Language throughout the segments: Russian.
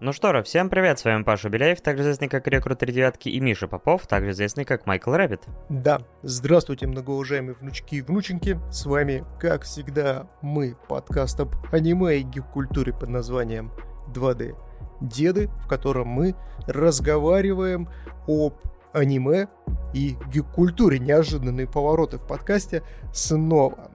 Ну что же, всем привет, с вами Паша Беляев, также известный как Рекрут Девятки, и Миша Попов, также известный как Майкл Рэббит. Да, здравствуйте, многоуважаемые внучки и внученьки, с вами, как всегда, мы, подкаст об аниме и гик-культуре под названием 2D Деды, в котором мы разговариваем об аниме и гик-культуре. Неожиданные повороты в подкасте снова.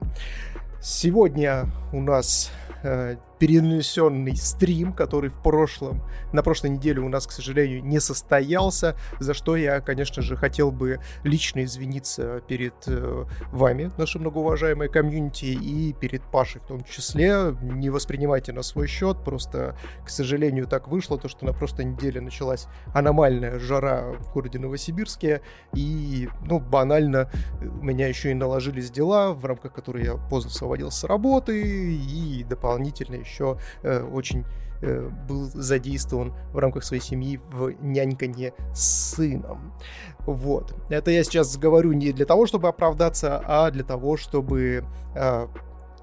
Сегодня у нас э, перенесенный стрим, который в прошлом, на прошлой неделе у нас, к сожалению, не состоялся, за что я, конечно же, хотел бы лично извиниться перед э, вами, наши многоуважаемые комьюнити, и перед Пашей в том числе. Не воспринимайте на свой счет, просто, к сожалению, так вышло, то, что на прошлой неделе началась аномальная жара в городе Новосибирске, и, ну, банально, у меня еще и наложились дела, в рамках которых я поздно освободился с работы, и дополнительно еще э, очень э, был задействован в рамках своей семьи в няньканье с сыном. Вот. Это я сейчас говорю не для того, чтобы оправдаться, а для того, чтобы э,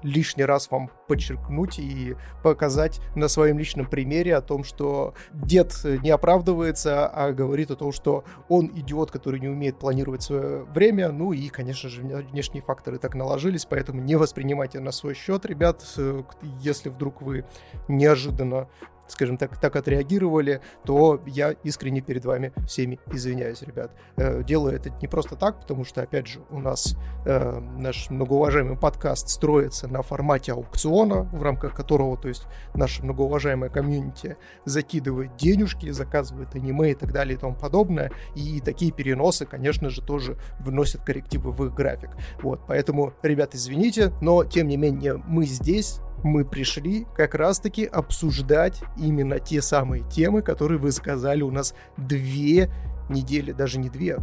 лишний раз вам подчеркнуть и показать на своем личном примере о том, что дед не оправдывается, а говорит о том, что он идиот, который не умеет планировать свое время. Ну и, конечно же, внешние факторы так наложились, поэтому не воспринимайте на свой счет, ребят. Э, если вдруг вы неожиданно скажем так, так отреагировали, то я искренне перед вами всеми извиняюсь, ребят. Э, делаю это не просто так, потому что, опять же, у нас э, наш многоуважаемый подкаст строится на формате аукциона, в рамках которого, то есть, наша многоуважаемая комьюнити закидывает денежки, заказывает аниме и так далее и тому подобное, и такие переносы, конечно же, тоже вносят коррективы в их график. Вот, поэтому, ребят, извините, но, тем не менее, мы здесь, мы пришли как раз-таки обсуждать именно те самые темы, которые вы сказали у нас две недели, даже не две,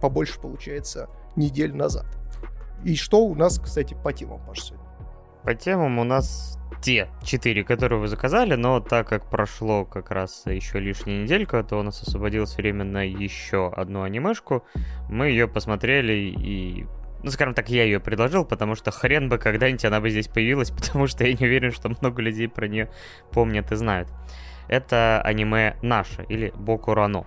побольше получается, недель назад. И что у нас, кстати, по темам, Паш, сегодня? По темам у нас те четыре, которые вы заказали, но так как прошло как раз еще лишняя неделька, то у нас освободилось время на еще одну анимешку. Мы ее посмотрели и ну, скажем так, я ее предложил, потому что хрен бы когда-нибудь она бы здесь появилась, потому что я не уверен, что много людей про нее помнят и знают. Это аниме «Наше» или «Боку Рано».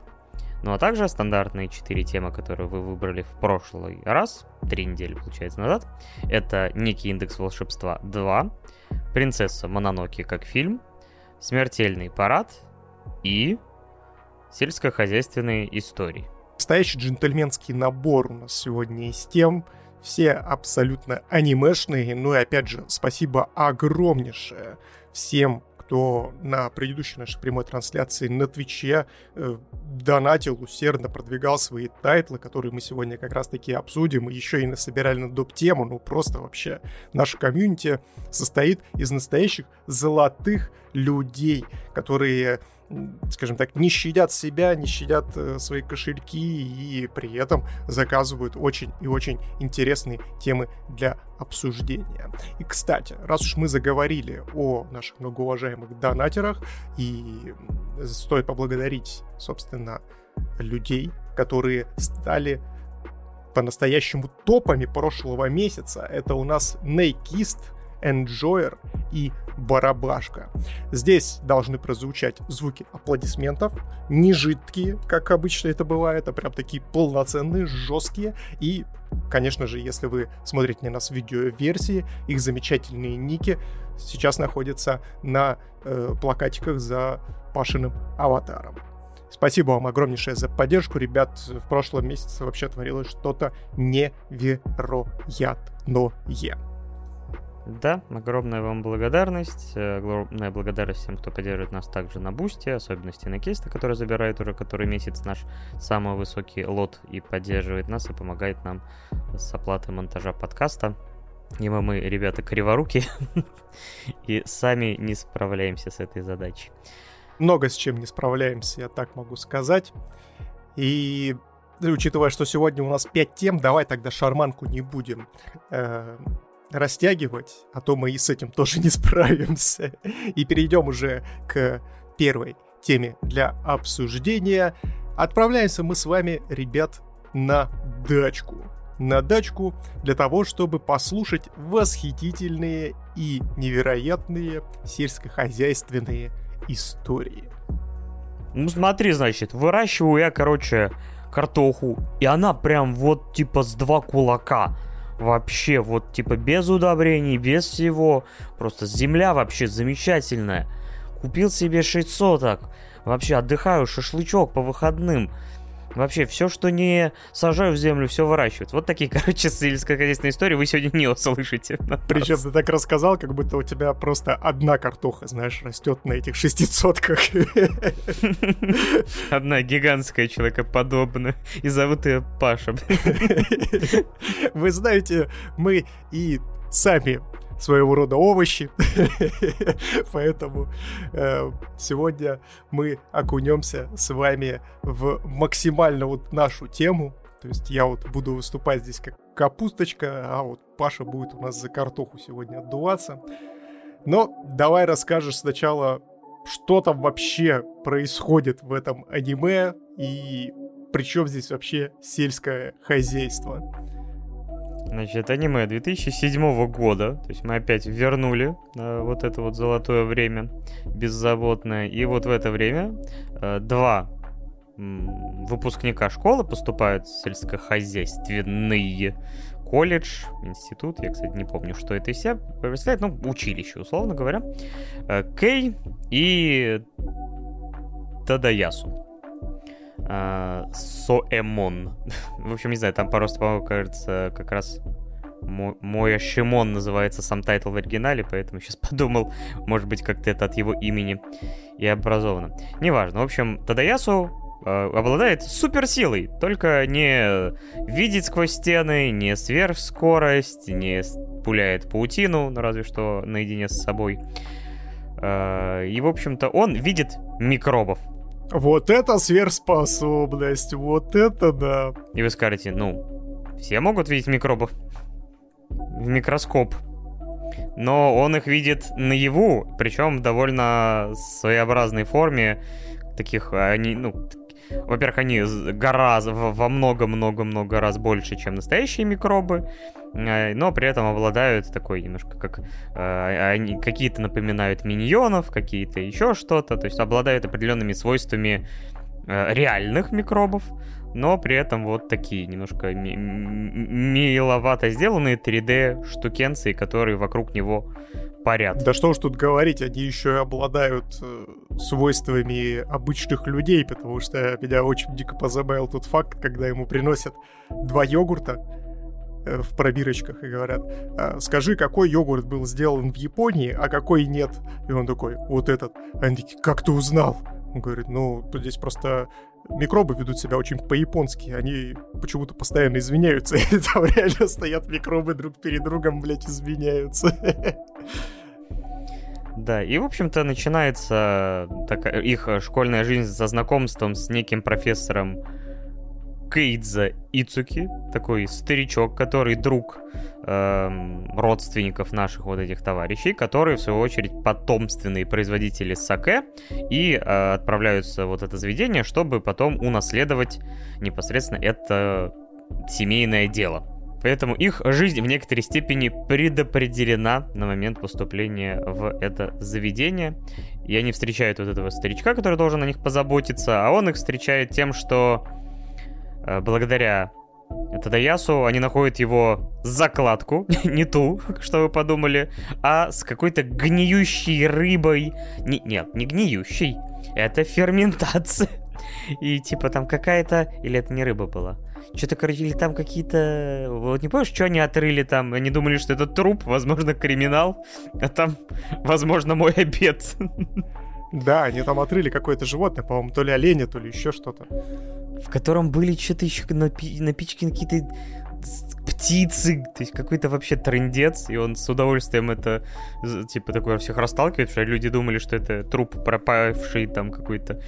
Ну а также стандартные четыре темы, которые вы выбрали в прошлый раз, три недели, получается, назад. Это «Некий индекс волшебства 2», «Принцесса Мононоки как фильм», «Смертельный парад» и «Сельскохозяйственные истории». Настоящий джентльменский набор у нас сегодня из тем, все абсолютно анимешные. Ну и опять же, спасибо огромнейшее всем, кто на предыдущей нашей прямой трансляции на Твиче э, донатил, усердно продвигал свои тайтлы, которые мы сегодня как раз-таки обсудим, и еще и насобирали на доп-тему, ну просто вообще наша комьюнити состоит из настоящих золотых людей, которые скажем так, не щадят себя, не щадят э, свои кошельки и при этом заказывают очень и очень интересные темы для обсуждения. И, кстати, раз уж мы заговорили о наших многоуважаемых донатерах, и стоит поблагодарить, собственно, людей, которые стали по-настоящему топами прошлого месяца. Это у нас Нейкист, Enjoyer и барабашка. Здесь должны прозвучать звуки аплодисментов, не жидкие, как обычно это бывает, а прям такие полноценные, жесткие. И, конечно же, если вы смотрите на нас в видеоверсии, их замечательные ники сейчас находятся на э, плакатиках за Пашиным аватаром. Спасибо вам огромнейшее за поддержку, ребят. В прошлом месяце вообще творилось что-то невероятное. Да, огромная вам благодарность. Э, огромная благодарность всем, кто поддерживает нас также на Бусте, особенности на Кейста, который забирает уже который месяц наш самый высокий лот и поддерживает нас и помогает нам с оплатой монтажа подкаста. Ибо мы, ребята, криворуки и сами не справляемся с этой задачей. Много с чем не справляемся, я так могу сказать. И учитывая, что сегодня у нас 5 тем, давай тогда шарманку не будем э, растягивать, а то мы и с этим тоже не справимся. И перейдем уже к первой теме для обсуждения. Отправляемся мы с вами, ребят, на дачку. На дачку для того, чтобы послушать восхитительные и невероятные сельскохозяйственные истории. Ну смотри, значит, выращиваю я, короче, картоху, и она прям вот типа с два кулака. Вообще, вот типа без удобрений, без всего. Просто земля вообще замечательная. Купил себе 6 соток. Вообще отдыхаю, шашлычок по выходным. Вообще, все, что не сажаю в землю, все выращивают. Вот такие, короче, сельскохозяйственные истории вы сегодня не услышите. Причем ты так рассказал, как будто у тебя просто одна картоха, знаешь, растет на этих шестисотках. Одна гигантская человекоподобная. И зовут ее Паша. Вы знаете, мы и сами своего рода овощи. Поэтому э, сегодня мы окунемся с вами в максимально вот нашу тему. То есть я вот буду выступать здесь как капусточка, а вот Паша будет у нас за картоху сегодня отдуваться. Но давай расскажешь сначала, что там вообще происходит в этом аниме и причем здесь вообще сельское хозяйство. Значит, аниме 2007 года, то есть мы опять вернули э, вот это вот золотое время беззаботное, и вот в это время э, два выпускника школы поступают в сельскохозяйственный колледж, институт, я, кстати, не помню, что это из себя представляет, ну, училище, условно говоря, э, Кей и Тадаясу. А, Соэмон. В общем, не знаю, там просто, по-моему, кажется, как раз Моясимон называется сам тайтл в оригинале, поэтому сейчас подумал, может быть, как-то это от его имени и образовано. Неважно. В общем, Тадаясу э, обладает суперсилой, только не видит сквозь стены, не сверхскорость, не пуляет паутину, ну разве что наедине с собой. Э, и, в общем-то, он видит микробов. Вот это сверхспособность, вот это да. И вы скажете, ну, все могут видеть микробов в микроскоп. Но он их видит наяву, причем в довольно своеобразной форме. Таких, они, ну, во-первых, они гораздо, во много-много-много раз больше, чем настоящие микробы, но при этом обладают такой немножко как... Э, они какие-то напоминают миньонов, какие-то еще что-то, то есть обладают определенными свойствами э, реальных микробов, но при этом вот такие немножко миловато сделанные 3D штукенции, которые вокруг него парят. Да что уж тут говорить, они еще и обладают э, свойствами обычных людей, потому что меня очень дико позабавил тот факт, когда ему приносят два йогурта э, в пробирочках и говорят, «А, скажи, какой йогурт был сделан в Японии, а какой нет. И он такой, вот этот. Они такие, как ты узнал? Он говорит, ну, тут здесь просто микробы ведут себя очень по-японски. Они почему-то постоянно извиняются. И там реально стоят микробы друг перед другом, блядь, извиняются. Да, и, в общем-то, начинается такая, их школьная жизнь со знакомством с неким профессором Кейдза Ицуки, такой старичок, который друг э, родственников наших вот этих товарищей, которые, в свою очередь, потомственные производители саке и э, отправляются вот это заведение, чтобы потом унаследовать непосредственно это семейное дело. Поэтому их жизнь в некоторой степени предопределена на момент поступления в это заведение. И они встречают вот этого старичка, который должен о них позаботиться, а он их встречает тем, что Э, благодаря Тадаясу они находят его закладку, не ту, что вы подумали, а с какой-то гниющей рыбой. Не, нет, не гниющей, это ферментация. И типа там какая-то... Или это не рыба была? Что-то, короче, или там какие-то... Вот не помнишь, что они отрыли там? Они думали, что это труп, возможно, криминал, а там, возможно, мой обед. Да, они там отрыли какое-то животное, по-моему, то ли оленя, то ли еще что-то в котором были что-то еще напи- напичканы какие-то птицы, то есть какой-то вообще трендец, и он с удовольствием это, типа, такое всех расталкивает, что люди думали, что это труп пропавшей там какой-то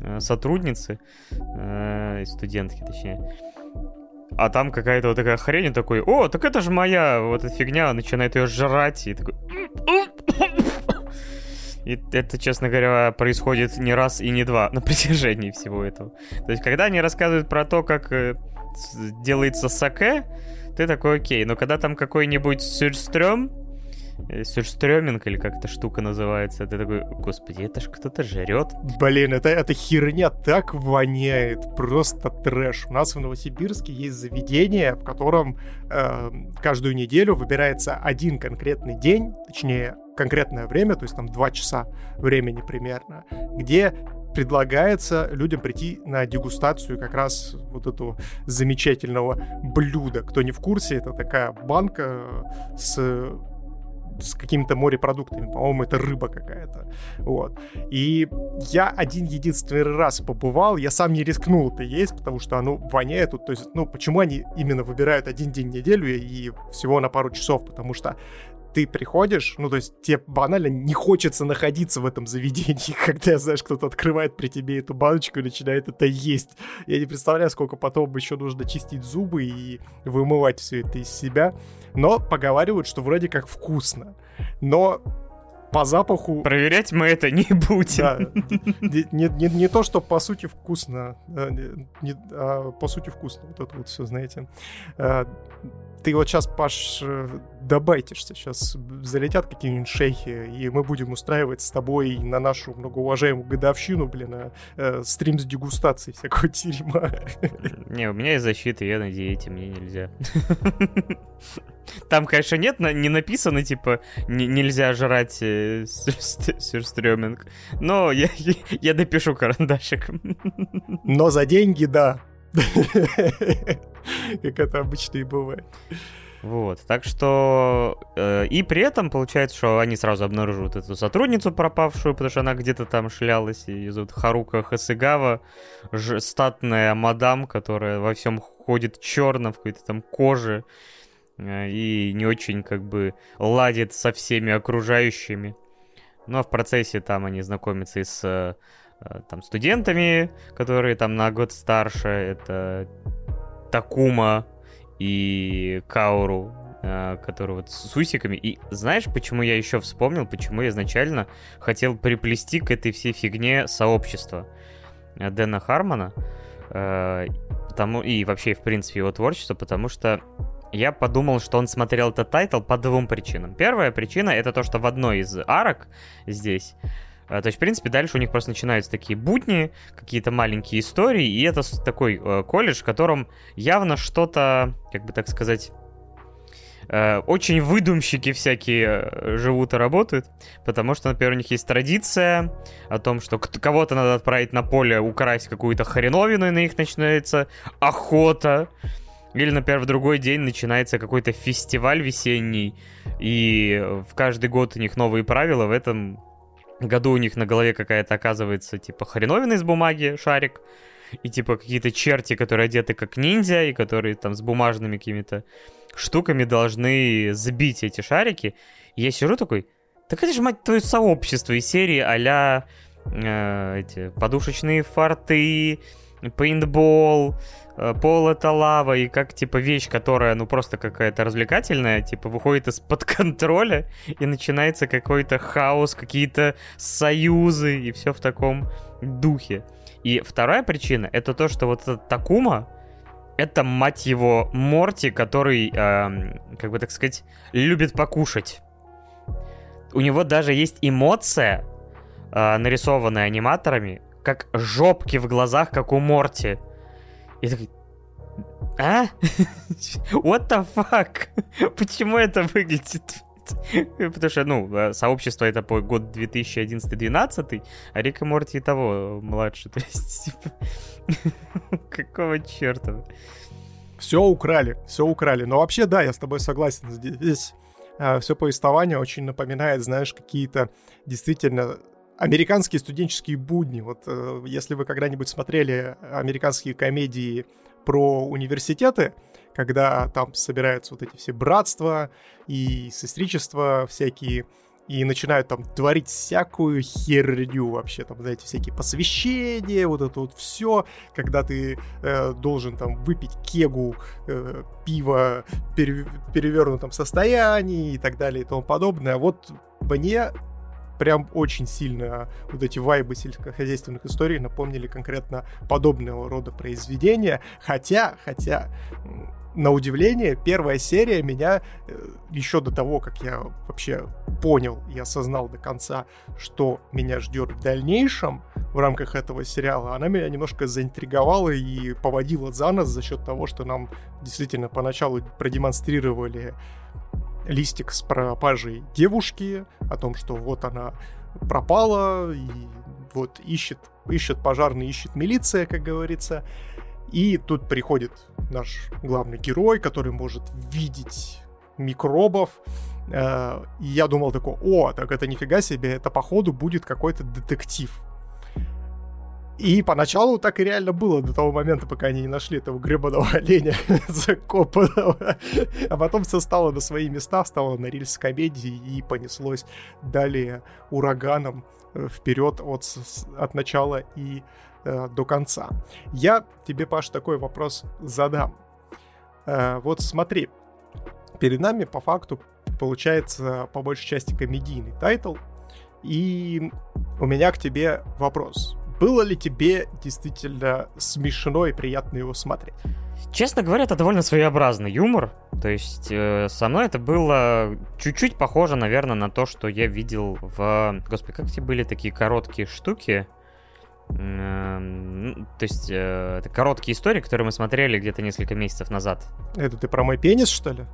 э, сотрудницы, э, студентки, точнее. А там какая-то вот такая хрень, такой, о, так это же моя вот эта фигня, начинает ее жрать, и такой... И это, честно говоря, происходит не раз и не два на протяжении всего этого. То есть, когда они рассказывают про то, как э, делается саке, ты такой, окей. Но когда там какой-нибудь сюрстрём, сюрстреминг или как эта штука называется. Ты такой, господи, это ж кто-то жрет. Блин, это, эта херня так воняет, просто трэш. У нас в Новосибирске есть заведение, в котором э, каждую неделю выбирается один конкретный день, точнее, конкретное время, то есть там два часа времени примерно, где предлагается людям прийти на дегустацию как раз вот этого замечательного блюда. Кто не в курсе, это такая банка с с какими-то морепродуктами. По-моему, это рыба какая-то. Вот. И я один единственный раз побывал, я сам не рискнул это есть, потому что оно воняет. То есть, ну, почему они именно выбирают один день в неделю и всего на пару часов? Потому что ты приходишь, ну, то есть тебе банально не хочется находиться в этом заведении, когда, знаешь, кто-то открывает при тебе эту баночку и начинает это есть. Я не представляю, сколько потом еще нужно чистить зубы и вымывать все это из себя. Но поговаривают, что вроде как вкусно. Но по запаху... Проверять мы это не будем. Да. Не, не, не, то, что по сути вкусно, не, а по сути вкусно. Вот это вот все, знаете. А, ты вот сейчас, Паш, э, добайтишься. Сейчас залетят какие-нибудь шейхи, и мы будем устраивать с тобой на нашу многоуважаемую годовщину, блин, а, э, стрим с дегустацией всякого дерьма. Не, у меня есть защита, я на диете, мне нельзя. Там, конечно, нет, не написано, типа, нельзя жрать э, сюрстреминг, но я, я допишу карандашиком. Но за деньги, да. Как это обычно и бывает. Вот, так что... Э, и при этом получается, что они сразу обнаруживают эту сотрудницу пропавшую, потому что она где-то там шлялась, и зовут Харука Хасыгава, ж, статная мадам, которая во всем ходит черно, в какой-то там коже, э, и не очень как бы ладит со всеми окружающими. Ну а в процессе там они знакомятся и с э, там студентами, которые там на год старше, это Такума и Кауру, э, который вот с усиками. И знаешь, почему я еще вспомнил, почему я изначально хотел приплести к этой всей фигне сообщество э, Дэна Хармона, э, потому, и вообще, в принципе, его творчество, потому что я подумал, что он смотрел этот тайтл по двум причинам. Первая причина — это то, что в одной из арок здесь то есть, в принципе, дальше у них просто начинаются такие будни, какие-то маленькие истории, и это такой э, колледж, в котором явно что-то, как бы так сказать, э, очень выдумщики всякие э, живут и работают, потому что, например, у них есть традиция о том, что кого-то надо отправить на поле украсть какую-то хреновину, и на них начинается охота. Или, например, в другой день начинается какой-то фестиваль весенний, и в каждый год у них новые правила, в этом году у них на голове какая-то оказывается, типа, хреновина из бумаги, шарик, и, типа, какие-то черти, которые одеты как ниндзя, и которые там с бумажными какими-то штуками должны сбить эти шарики. И я сижу такой, так это же, мать твою, сообщество из серии а э, эти подушечные форты, пейнтбол, пол это лава, и как, типа, вещь, которая, ну, просто какая-то развлекательная, типа, выходит из-под контроля, и начинается какой-то хаос, какие-то союзы, и все в таком духе. И вторая причина, это то, что вот этот Такума, это, мать его, Морти, который, э, как бы так сказать, любит покушать. У него даже есть эмоция, э, нарисованная аниматорами, как жопки в глазах, как у Морти. Я такой, а? What the fuck? Почему это выглядит? Потому что, ну, э, сообщество это по год 2011-2012, а Рик и Морти того младше. То есть, типа, какого черта? Все украли, все украли. Но вообще, да, я с тобой согласен. Здесь э, все повествование очень напоминает, знаешь, какие-то действительно американские студенческие будни. Вот э, если вы когда-нибудь смотрели американские комедии про университеты, когда там собираются вот эти все братства и сестричества всякие, и начинают там творить всякую херню вообще, там, знаете, всякие посвящения, вот это вот все, когда ты э, должен там выпить кегу э, пива в перевернутом состоянии и так далее и тому подобное. Вот мне прям очень сильно вот эти вайбы сельскохозяйственных историй напомнили конкретно подобного рода произведения. Хотя, хотя, на удивление, первая серия меня э, еще до того, как я вообще понял и осознал до конца, что меня ждет в дальнейшем в рамках этого сериала, она меня немножко заинтриговала и поводила за нос за счет того, что нам действительно поначалу продемонстрировали листик с пропажей девушки, о том, что вот она пропала, и вот ищет, ищет пожарный, ищет милиция, как говорится. И тут приходит наш главный герой, который может видеть микробов. Э, и я думал такой, о, так это нифига себе, это походу будет какой-то детектив. И поначалу так и реально было до того момента, пока они не нашли этого гребаного оленя закопанного. А потом все стало на свои места, стало на рельс комедии и понеслось далее ураганом э, вперед от, от начала и э, до конца. Я тебе, Паш, такой вопрос задам. Э, вот смотри, перед нами по факту получается по большей части комедийный тайтл, и у меня к тебе вопрос было ли тебе действительно смешно и приятно его смотреть? Честно говоря, это довольно своеобразный юмор. То есть э, со мной это было чуть-чуть похоже, наверное, на то, что я видел в... Господи, как эти были такие короткие штуки? Э, то есть э, это короткие истории, которые мы смотрели где-то несколько месяцев назад. Это ты про мой пенис, что ли?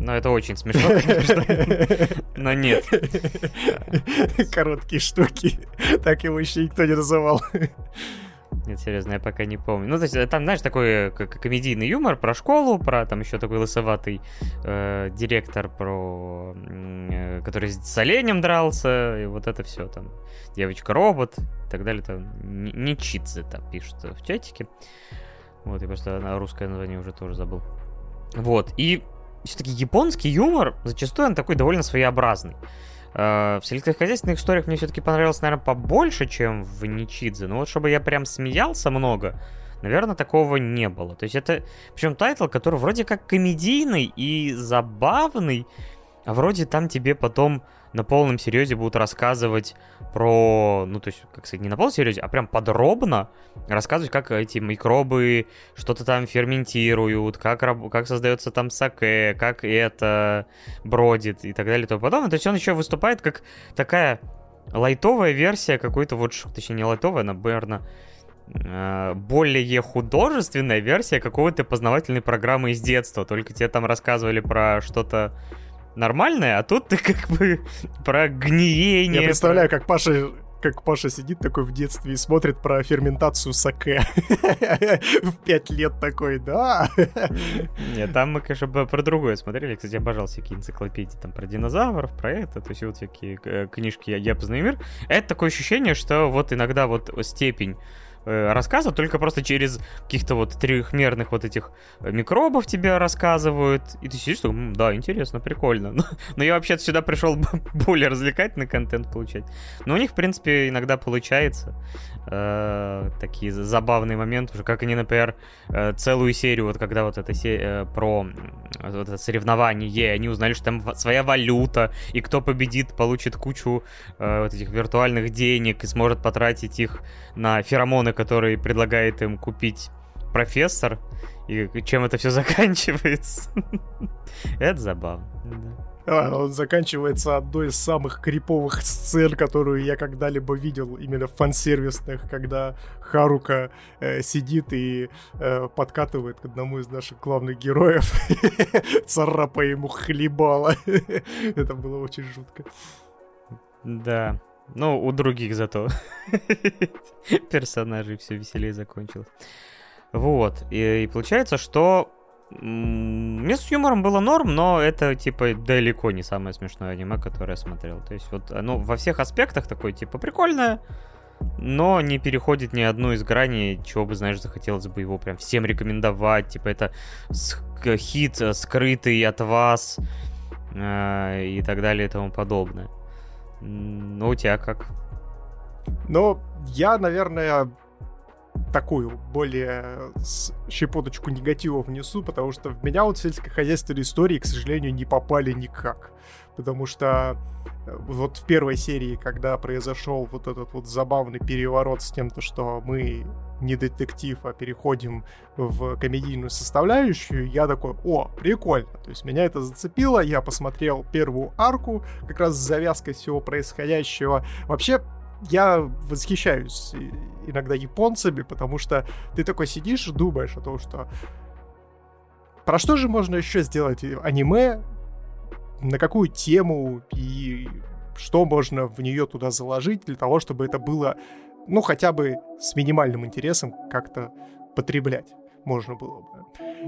Ну, это очень смешно, конечно. Но нет. Короткие штуки. Так его еще никто не называл. Нет, серьезно, я пока не помню. Ну, то есть, э, там, знаешь, такой как комедийный юмор про школу, про там еще такой лысоватый э, директор, про э, который с оленем дрался, и вот это все там. Девочка-робот и так далее. Там Ничидзе там пишут в чатике. Вот, я просто русское название уже тоже забыл. Вот, и все-таки японский юмор зачастую он такой довольно своеобразный. Э, в сельскохозяйственных историях мне все-таки понравилось, наверное, побольше, чем в Ничидзе. Но вот чтобы я прям смеялся много, наверное, такого не было. То есть это, причем тайтл, который вроде как комедийный и забавный, а вроде там тебе потом на полном серьезе будут рассказывать про, ну, то есть, как сказать, не на полном серьезе, а прям подробно рассказывать, как эти микробы что-то там ферментируют, как, как создается там саке, как это бродит и так далее и тому подобное. То есть он еще выступает как такая лайтовая версия какой-то вот, точнее, не лайтовая, наверное, э, более художественная версия какого-то познавательной программы из детства. Только тебе там рассказывали про что-то нормальное, а тут ты как бы про гниение. Я представляю, как Паша как Паша сидит такой в детстве и смотрит про ферментацию саке. В пять лет такой, да. Нет, там мы, конечно, про другое смотрели. Кстати, обожал всякие энциклопедии там про динозавров, про это. То есть вот всякие э, книжки «Я познаю мир». Это такое ощущение, что вот иногда вот степень рассказа, только просто через каких-то вот трехмерных вот этих э, микробов тебе рассказывают, и ты сидишь, что, да, интересно, прикольно. Но, но я вообще сюда пришел более развлекательный контент получать. Но у них, в принципе, иногда получается э, такие забавные моменты, уже как они, например, э, целую серию, вот когда вот это се- э, про вот это соревнование, они узнали, что там своя валюта, и кто победит, получит кучу э, вот этих виртуальных денег и сможет потратить их на феромоны, который предлагает им купить профессор, и чем это все заканчивается. Это забавно. А, он заканчивается одной из самых криповых сцен, которую я когда-либо видел, именно фан-сервисных, когда Харука э, сидит и э, подкатывает к одному из наших главных героев, царапая ему хлебало. Это было очень жутко. Да, ну, у других зато персонажей все веселее закончилось. Вот. И, и получается, что мне с юмором было норм, но это, типа, далеко не самое смешное аниме, которое я смотрел. То есть, вот оно во всех аспектах такое, типа, прикольное, но не переходит ни одну из граней, чего бы, знаешь, захотелось бы его прям всем рекомендовать. Типа, это хит э, скрытый от вас э, и так далее и тому подобное. Ну, у тебя как? Ну, я, наверное, такую более щепоточку негатива внесу, потому что в меня вот сельскохозяйственные истории, к сожалению, не попали никак. Потому что э, вот в первой серии, когда произошел вот этот вот забавный переворот с тем, то, что мы не детектив, а переходим в комедийную составляющую, я такой, о, прикольно. То есть меня это зацепило, я посмотрел первую арку, как раз с завязкой всего происходящего. Вообще, я восхищаюсь иногда японцами, потому что ты такой сидишь и думаешь о том, что про что же можно еще сделать аниме, на какую тему и что можно в нее туда заложить для того, чтобы это было, ну, хотя бы с минимальным интересом как-то потреблять можно было бы.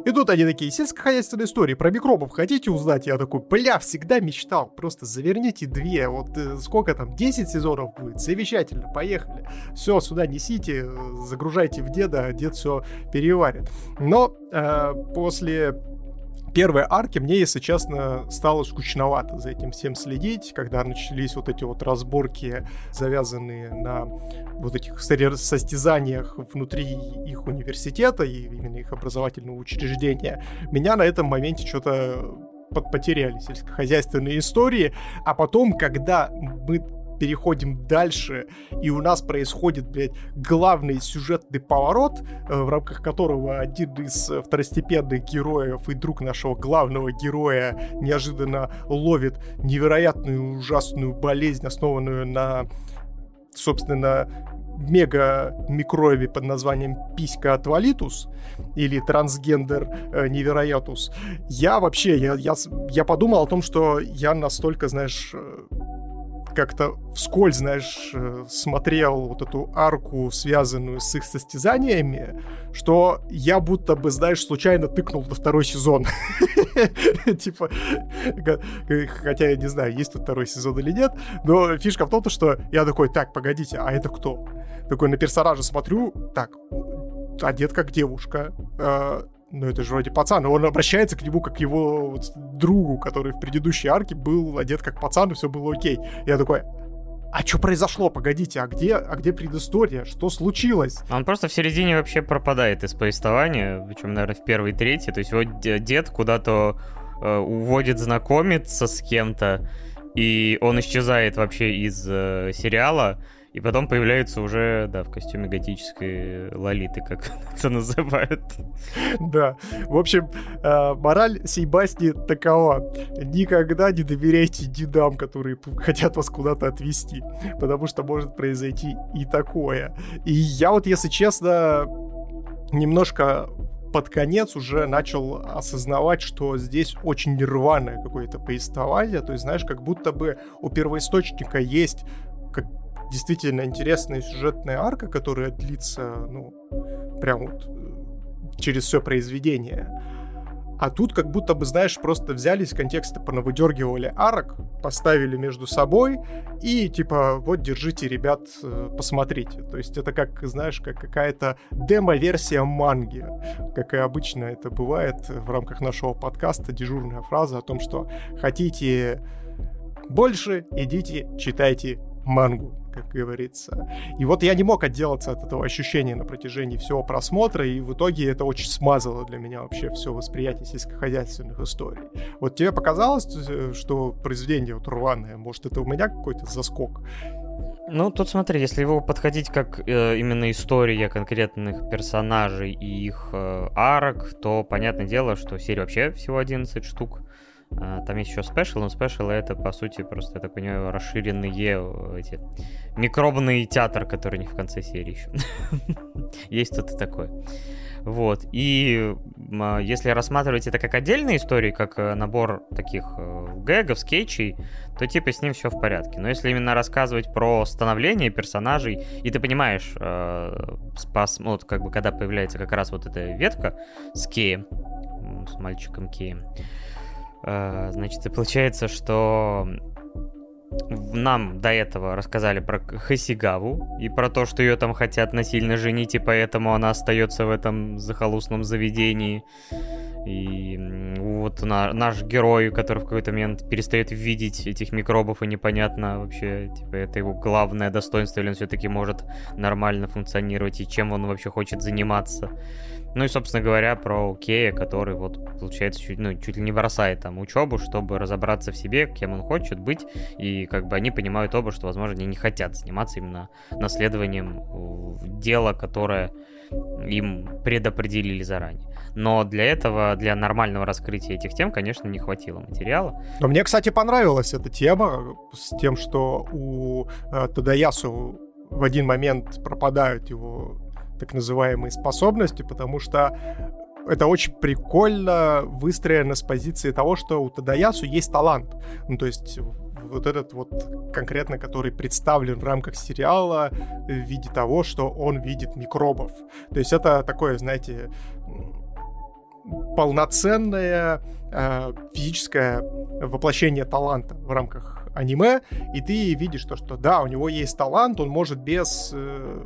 И тут они такие, сельскохозяйственные истории про микробов хотите узнать? Я такой, бля, всегда мечтал, просто заверните две, вот э, сколько там, 10 сезонов будет, замечательно, поехали. Все, сюда несите, загружайте в деда, дед все переварит. Но э, после первой арки мне, если честно, стало скучновато за этим всем следить, когда начались вот эти вот разборки, завязанные на вот этих состязаниях внутри их университета и именно их образовательного учреждения. Меня на этом моменте что-то потеряли сельскохозяйственные истории, а потом, когда мы переходим дальше, и у нас происходит, блядь, главный сюжетный поворот, э, в рамках которого один из второстепенных героев и друг нашего главного героя неожиданно ловит невероятную ужасную болезнь, основанную на, собственно, мега микроби под названием писька отвалитус или трансгендер э, невероятус. Я вообще, я, я, я подумал о том, что я настолько, знаешь, э, как-то вскользь, знаешь, э, смотрел вот эту арку, связанную с их состязаниями, что я будто бы, знаешь, случайно тыкнул на второй сезон. Типа, хотя я не знаю, есть тут второй сезон или нет, но фишка в том, что я такой, так, погодите, а это кто? Такой на персонажа смотрю, так, одет как девушка, э, ну это же вроде пацан, он обращается к нему как к его вот, другу, который в предыдущей арке был одет как пацан, и все было окей. Я такой, а что произошло? Погодите, а где, а где предыстория? Что случилось? Он просто в середине вообще пропадает из повествования, причем, наверное, в первой трети. То есть его дед куда-то э, уводит знакомиться с кем-то, и он исчезает вообще из э, сериала. И потом появляется уже, да, в костюме готической лолиты, как это называют. Да. В общем, э, мораль сей басни такова. Никогда не доверяйте дедам, которые хотят вас куда-то отвезти. Потому что может произойти и такое. И я вот, если честно, немножко под конец уже начал осознавать, что здесь очень нерваное какое-то повествование. То есть, знаешь, как будто бы у первоисточника есть действительно интересная сюжетная арка, которая длится, ну, прям вот э, через все произведение. А тут как будто бы, знаешь, просто взяли из контекста, понавыдергивали арок, поставили между собой и типа, вот, держите, ребят, э, посмотрите. То есть это как, знаешь, как какая-то демо-версия манги. Как и обычно это бывает в рамках нашего подкаста, дежурная фраза о том, что хотите больше, идите, читайте мангу как говорится. И вот я не мог отделаться от этого ощущения на протяжении всего просмотра, и в итоге это очень смазало для меня вообще все восприятие сельскохозяйственных историй. Вот тебе показалось, э, что произведение вот рваное, может это у меня какой-то заскок? Ну, тут смотри, если его подходить как э, именно история конкретных персонажей и их э, арок, то понятное дело, что серия вообще всего 11 штук. А, там есть еще спешл, но спешл это, по сути, просто, я так понимаю, расширенные э, эти микробный театр, который не в конце серии еще. есть и такое. Вот. И а, если рассматривать это как отдельные истории, как э, набор таких э, гэгов, скетчей, то типа с ним все в порядке. Но если именно рассказывать про становление персонажей, и ты понимаешь, спас, вот как бы когда появляется как раз вот эта ветка с Кеем, с мальчиком Кеем, значит, и получается, что нам до этого рассказали про Хасигаву и про то, что ее там хотят насильно женить, и поэтому она остается в этом захолустном заведении. И вот на, наш герой, который в какой-то момент перестает видеть этих микробов, и непонятно вообще, типа, это его главное достоинство, или он все-таки может нормально функционировать, и чем он вообще хочет заниматься. Ну и, собственно говоря, про Кея, который вот, получается, чуть, ну, чуть ли не бросает там учебу, чтобы разобраться в себе, кем он хочет быть, и как бы они понимают оба, что, возможно, они не хотят заниматься именно наследованием дела, которое им предопределили заранее. Но для этого, для нормального раскрытия этих тем, конечно, не хватило материала. Но мне, кстати, понравилась эта тема с тем, что у э, Тадаясу в один момент пропадают его так называемые способности, потому что это очень прикольно выстроено с позиции того, что у Тадаясу есть талант. Ну, то есть вот этот вот конкретно, который представлен в рамках сериала в виде того, что он видит микробов. То есть это такое, знаете, полноценное э, физическое воплощение таланта в рамках аниме, и ты видишь то, что да, у него есть талант, он может без э,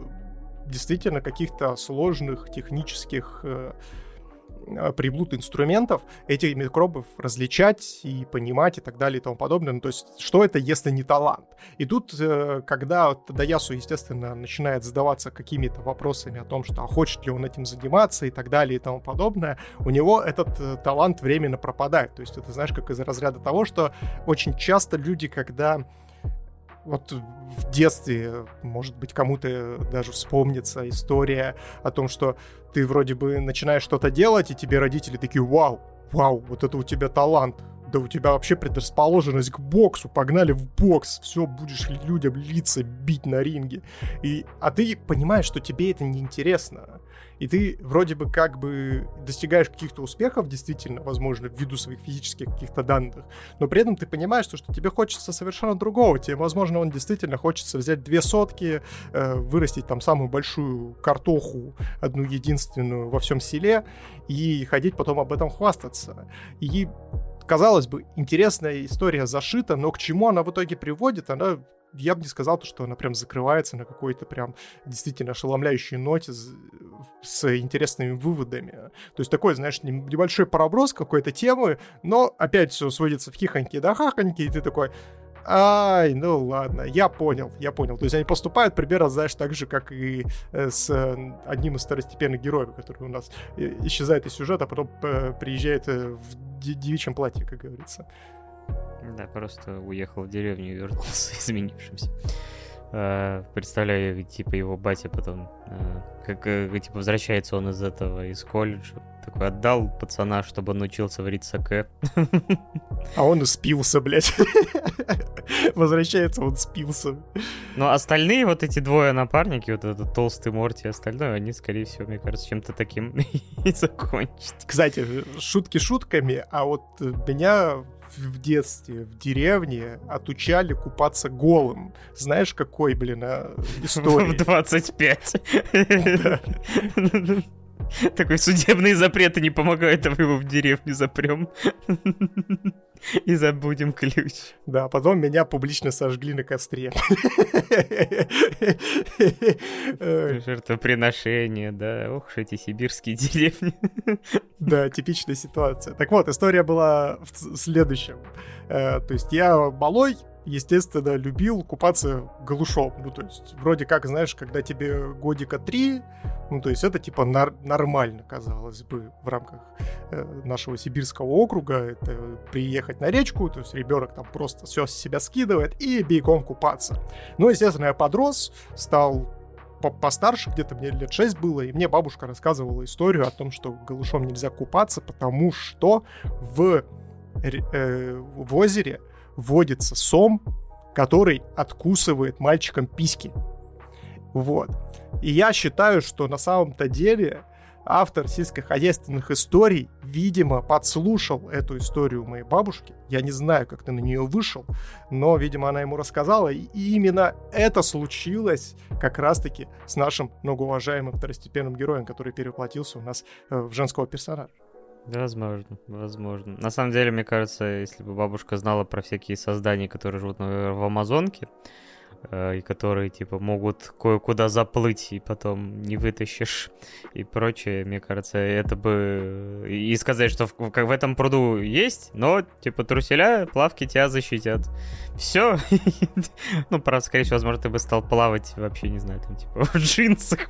действительно каких-то сложных технических э, приблуд инструментов этих микробов различать и понимать и так далее и тому подобное. Ну, то есть, что это, если не талант? И тут, э, когда Тадаясу, естественно, начинает задаваться какими-то вопросами о том, что а хочет ли он этим заниматься и так далее и тому подобное, у него этот э, талант временно пропадает. То есть, это, знаешь, как из разряда того, что очень часто люди, когда вот в детстве, может быть, кому-то даже вспомнится история о том, что ты вроде бы начинаешь что-то делать, и тебе родители такие, вау, вау, вот это у тебя талант, да у тебя вообще предрасположенность к боксу, погнали в бокс, все, будешь людям лица бить на ринге. И, а ты понимаешь, что тебе это неинтересно и ты вроде бы как бы достигаешь каких-то успехов, действительно, возможно, ввиду своих физических каких-то данных, но при этом ты понимаешь, что, что тебе хочется совершенно другого. Тебе, возможно, он действительно хочется взять две сотки, э, вырастить там самую большую картоху, одну единственную во всем селе, и ходить потом об этом хвастаться. И казалось бы, интересная история зашита, но к чему она в итоге приводит, она я бы не сказал, то, что она прям закрывается на какой-то прям действительно ошеломляющей ноте с, с интересными выводами. То есть такой, знаешь, небольшой проброс какой-то темы, но опять все сводится в хихоньки да хахоньки, и ты такой, Ай, ну ладно, я понял, я понял. То есть они поступают примерно, знаешь, так же, как и э, с одним из второстепенных героев, который у нас э, исчезает из сюжета, а потом э, приезжает в девичьем платье, как говорится. Да, просто уехал в деревню и вернулся изменившимся. А, представляю, типа, его батя потом, а, как, э, типа, возвращается он из этого, из колледжа, такой отдал пацана, чтобы он научился варить саке. А он спился, блядь. Возвращается, он спился. Но остальные вот эти двое напарники, вот этот толстый Морти и остальное, они, скорее всего, мне кажется, чем-то таким и закончат. Кстати, шутки шутками, а вот меня в детстве в деревне отучали купаться голым. Знаешь, какой, блин, а, история? В 25. Такой судебные запреты не помогают, а мы его в деревню запрем. И забудем ключ. Да, потом меня публично сожгли на костре. Жертвоприношение, да. Ох уж эти сибирские деревни. Да, типичная ситуация. Так вот, история была в следующем. Э, то есть я малой, естественно, любил купаться голышом. Ну, то есть, вроде как, знаешь, когда тебе годика три, ну, то есть, это, типа, нар- нормально, казалось бы, в рамках э, нашего сибирского округа. Это приехать на речку, то есть, ребенок там просто все с себя скидывает и бегом купаться. Ну, естественно, я подрос, стал постарше, где-то мне лет 6 было, и мне бабушка рассказывала историю о том, что голышом нельзя купаться, потому что в, э, в озере водится сом, который откусывает мальчикам письки. Вот. И я считаю, что на самом-то деле автор сельскохозяйственных историй, видимо, подслушал эту историю моей бабушки. Я не знаю, как ты на нее вышел, но, видимо, она ему рассказала. И именно это случилось как раз-таки с нашим многоуважаемым второстепенным героем, который переплатился у нас э, в женского персонажа. Возможно, возможно. На самом деле, мне кажется, если бы бабушка знала про всякие создания, которые живут в Амазонке, и которые, типа, могут кое-куда заплыть, и потом не вытащишь, и прочее, мне кажется, это бы... И сказать, что в, как в этом пруду есть, но, типа, труселя, плавки тебя защитят. Все. ну, правда, скорее всего, возможно, ты бы стал плавать вообще, не знаю, там, типа, в джинсах.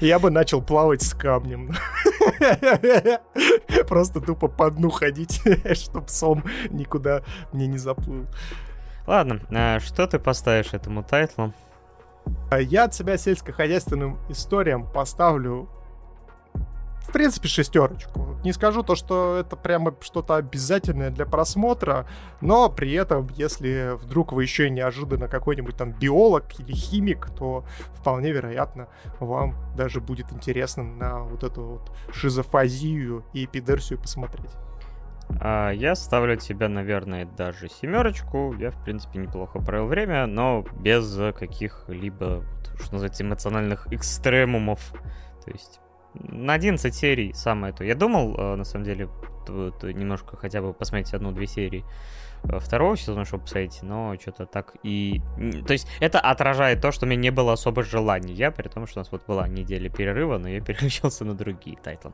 Я бы начал плавать с камнем. Просто тупо по дну ходить, чтоб сом никуда мне не заплыл. Ладно, а что ты поставишь этому тайтлу? А я от себя сельскохозяйственным историям поставлю в принципе, шестерочку. Не скажу то, что это прямо что-то обязательное для просмотра, но при этом, если вдруг вы еще неожиданно какой-нибудь там биолог или химик, то вполне вероятно вам даже будет интересно на вот эту вот шизофазию и эпидерсию посмотреть. А я ставлю тебя, наверное, даже семерочку. Я, в принципе, неплохо провел время, но без каких-либо, что называется, эмоциональных экстремумов. То есть на 11 серий самое то. Я думал, э, на самом деле, немножко хотя бы посмотреть одну-две серии э, второго сезона, чтобы посмотреть, но что-то так и... То есть это отражает то, что у меня не было особо желания, при том, что у нас вот была неделя перерыва, но я переключился на другие тайтлы.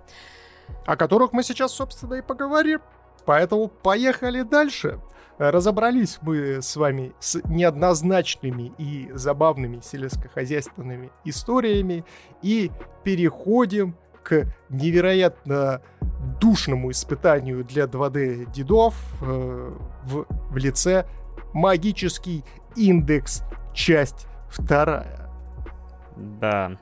О которых мы сейчас, собственно, и поговорим. Поэтому поехали дальше. Разобрались мы с вами с неоднозначными и забавными сельскохозяйственными историями и переходим к невероятно душному испытанию для 2D дедов э, в, в лице магический индекс, часть вторая. Да.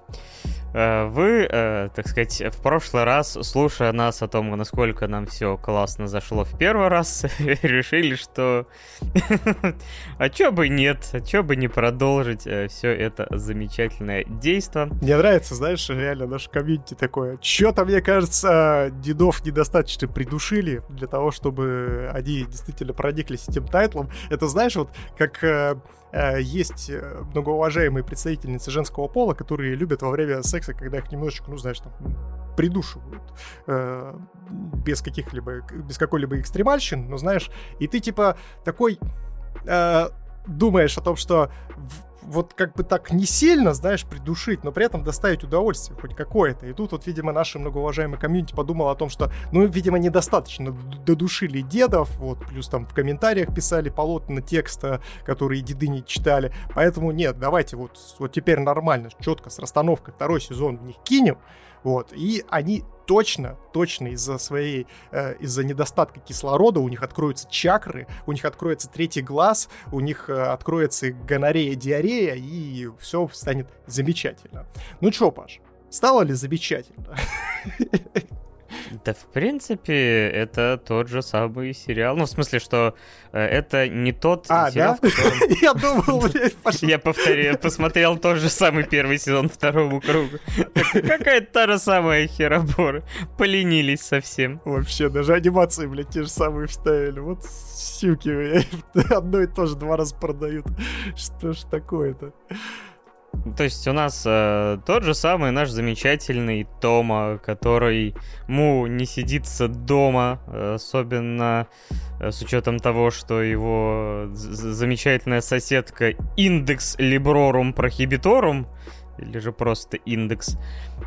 Э, вы, э, так сказать, в прошлый раз, слушая нас о том, насколько нам все классно зашло в первый раз, решили, что а чё бы нет, а чё бы не продолжить э, все это замечательное действо. Мне нравится, знаешь, реально наш комьюнити такое. Чё-то, мне кажется, дедов недостаточно придушили для того, чтобы они действительно прониклись этим тайтлом. Это, знаешь, вот как есть э, многоуважаемые представительницы женского пола, которые любят во время секса, когда их немножечко, ну, знаешь, там, придушивают э, без каких-либо, без какой-либо экстремальщин, ну, знаешь, и ты, типа, такой э, думаешь о том, что вот как бы так не сильно, знаешь, придушить, но при этом доставить удовольствие хоть какое-то. И тут вот, видимо, наши многоуважаемые комьюнити подумал о том, что, ну, видимо, недостаточно додушили дедов, вот, плюс там в комментариях писали полотна текста, которые деды не читали. Поэтому нет, давайте вот, вот теперь нормально, четко, с расстановкой второй сезон в них кинем, вот, и они точно, точно из-за своей, э, из-за недостатка кислорода у них откроются чакры, у них откроется третий глаз, у них э, откроется гонорея, диарея, и все станет замечательно. Ну чё, Паш, стало ли замечательно? Да, в принципе, это тот же самый сериал. Ну, в смысле, что э, это не тот а, сериал, да? в котором... Я думал, Я повторю, посмотрел тот же самый первый сезон второму кругу. Какая-то та же самая херобора. Поленились совсем. Вообще, даже анимации, блядь, те же самые вставили. Вот сюки, одно и то же два раза продают. Что ж такое-то? То есть у нас э, тот же самый наш замечательный Тома, который му не сидится дома, особенно э, с учетом того, что его замечательная соседка Индекс Librorum Prohibitorum, или же просто индекс,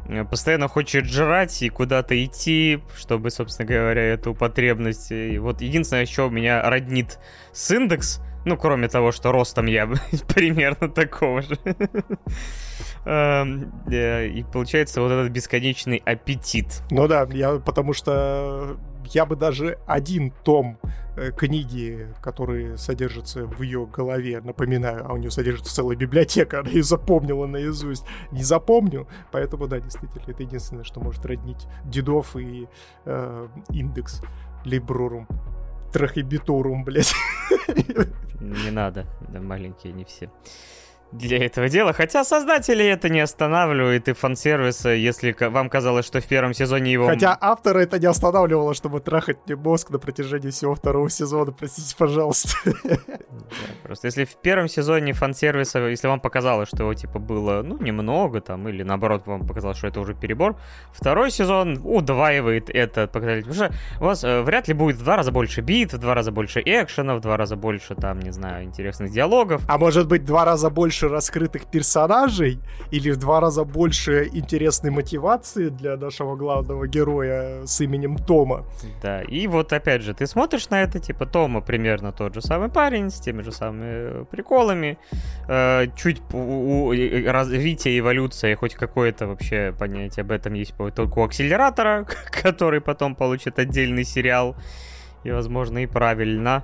э, постоянно хочет жрать и куда-то идти, чтобы, собственно говоря, эту потребность. И вот единственное, что меня роднит с индекс — ну, кроме того, что ростом я примерно такого же. Эм, э, и получается вот этот бесконечный аппетит. Ну да, я, потому что я бы даже один том э, книги, который содержится в ее голове, напоминаю, а у нее содержится целая библиотека, она ее запомнила наизусть, не запомню, поэтому да, действительно, это единственное, что может роднить дедов и э, индекс Либрорум трахибитурум, блядь. Не надо, да, маленькие не все. Для этого дела. Хотя создатели это не останавливает, и фан-сервиса, если вам казалось, что в первом сезоне его... Хотя автора это не останавливало, чтобы трахать мне мозг на протяжении всего второго сезона, простите, пожалуйста. просто если в первом сезоне фан-сервиса, если вам показалось, что его, типа, было, ну, немного там, или наоборот, вам показалось, что это уже перебор, второй сезон удваивает это показатель. Потому что у вас э, вряд ли будет в два раза больше бит, в два раза больше экшена, в два раза больше, там, не знаю, интересных диалогов. А может быть, в два раза больше раскрытых персонажей, или в два раза больше интересной мотивации для нашего главного героя с именем Тома. Да, и вот опять же, ты смотришь на это, типа, Тома примерно тот же самый парень, с теми же самыми приколами, э, чуть развитие, эволюция, хоть какое-то вообще понятие об этом есть только у акселератора, который потом получит отдельный сериал, и, возможно, и правильно.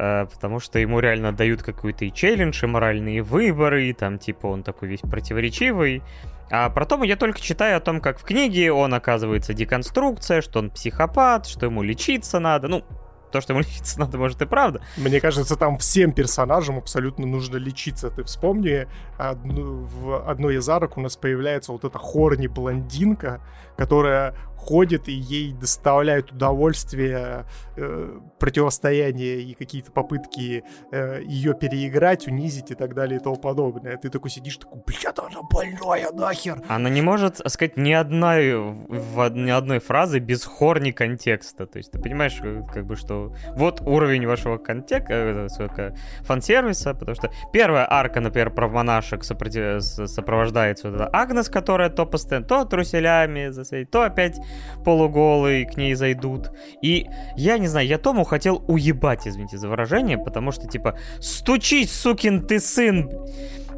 Э, потому что ему реально дают какой-то и челлендж, и моральные выборы, и там типа он такой весь противоречивый. А про Тома я только читаю о том, как в книге он оказывается деконструкция, что он психопат, что ему лечиться надо. Ну, то, что ему лечиться надо, может и правда. Мне кажется, там всем персонажам абсолютно нужно лечиться. Ты вспомни, одну, в одной из арок у нас появляется вот эта хорни-блондинка, которая ходит, и ей доставляют удовольствие э, противостояние и какие-то попытки э, ее переиграть, унизить и так далее и тому подобное. Ты такой сидишь, такой, блядь, она больная нахер. Она не может сказать ни одной, в, ни одной фразы без хорни контекста. То есть ты понимаешь, э, как бы, что вот уровень вашего контекста, э, фан-сервиса, потому что первая арка, например, про монашек сопротив... сопровождается вот Агнес, которая то постоянно, то труселями, то опять полуголые к ней зайдут. И я не знаю, я Тому хотел уебать, извините за выражение, потому что типа «Стучись, сукин ты сын!»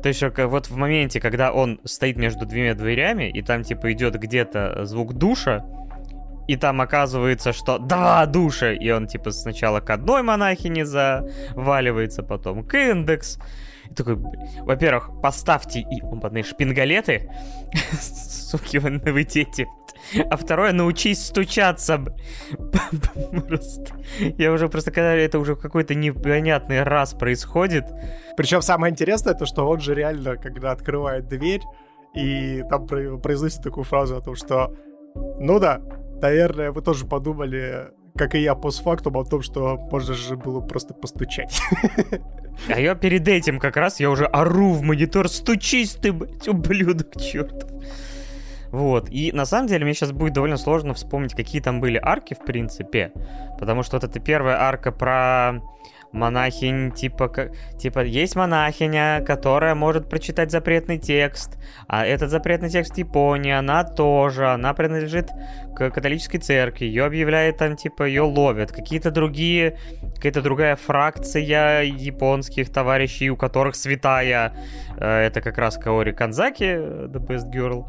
То есть вот в моменте, когда он стоит между двумя дверями, и там типа идет где-то звук душа, и там оказывается, что два душа, и он типа сначала к одной монахине заваливается, потом к индекс. И такой, во-первых, поставьте и опытные шпингалеты, суки, вы, вы дети, а второе, научись стучаться. Просто. Я уже просто, когда это уже какой-то непонятный раз происходит. Причем самое интересное, то, что он же реально, когда открывает дверь, и там произносит такую фразу о том, что ну да, наверное, вы тоже подумали, как и я постфактум, о том, что можно же было просто постучать. А я перед этим как раз, я уже ору в монитор, стучись ты, блядь, ублюдок чертов. Вот. И на самом деле мне сейчас будет довольно сложно вспомнить, какие там были арки, в принципе. Потому что вот это первая арка про монахинь, типа, как, типа, есть монахиня, которая может прочитать запретный текст, а этот запретный текст Японии, она тоже, она принадлежит к католической церкви, ее объявляет там, типа, ее ловят, какие-то другие, какая-то другая фракция японских товарищей, у которых святая, э, это как раз Каори Канзаки, The Best Girl,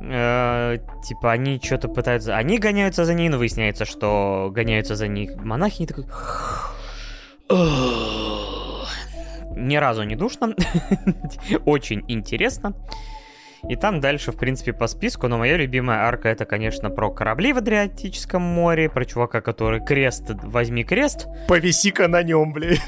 э, типа они что-то пытаются, они гоняются за ней, но выясняется, что гоняются за них монахи, такой... Ни разу не душно, очень интересно. И там дальше, в принципе, по списку, но моя любимая арка это, конечно, про корабли в Адриатическом море, про чувака, который крест, возьми крест. Повиси-ка на нем, блин.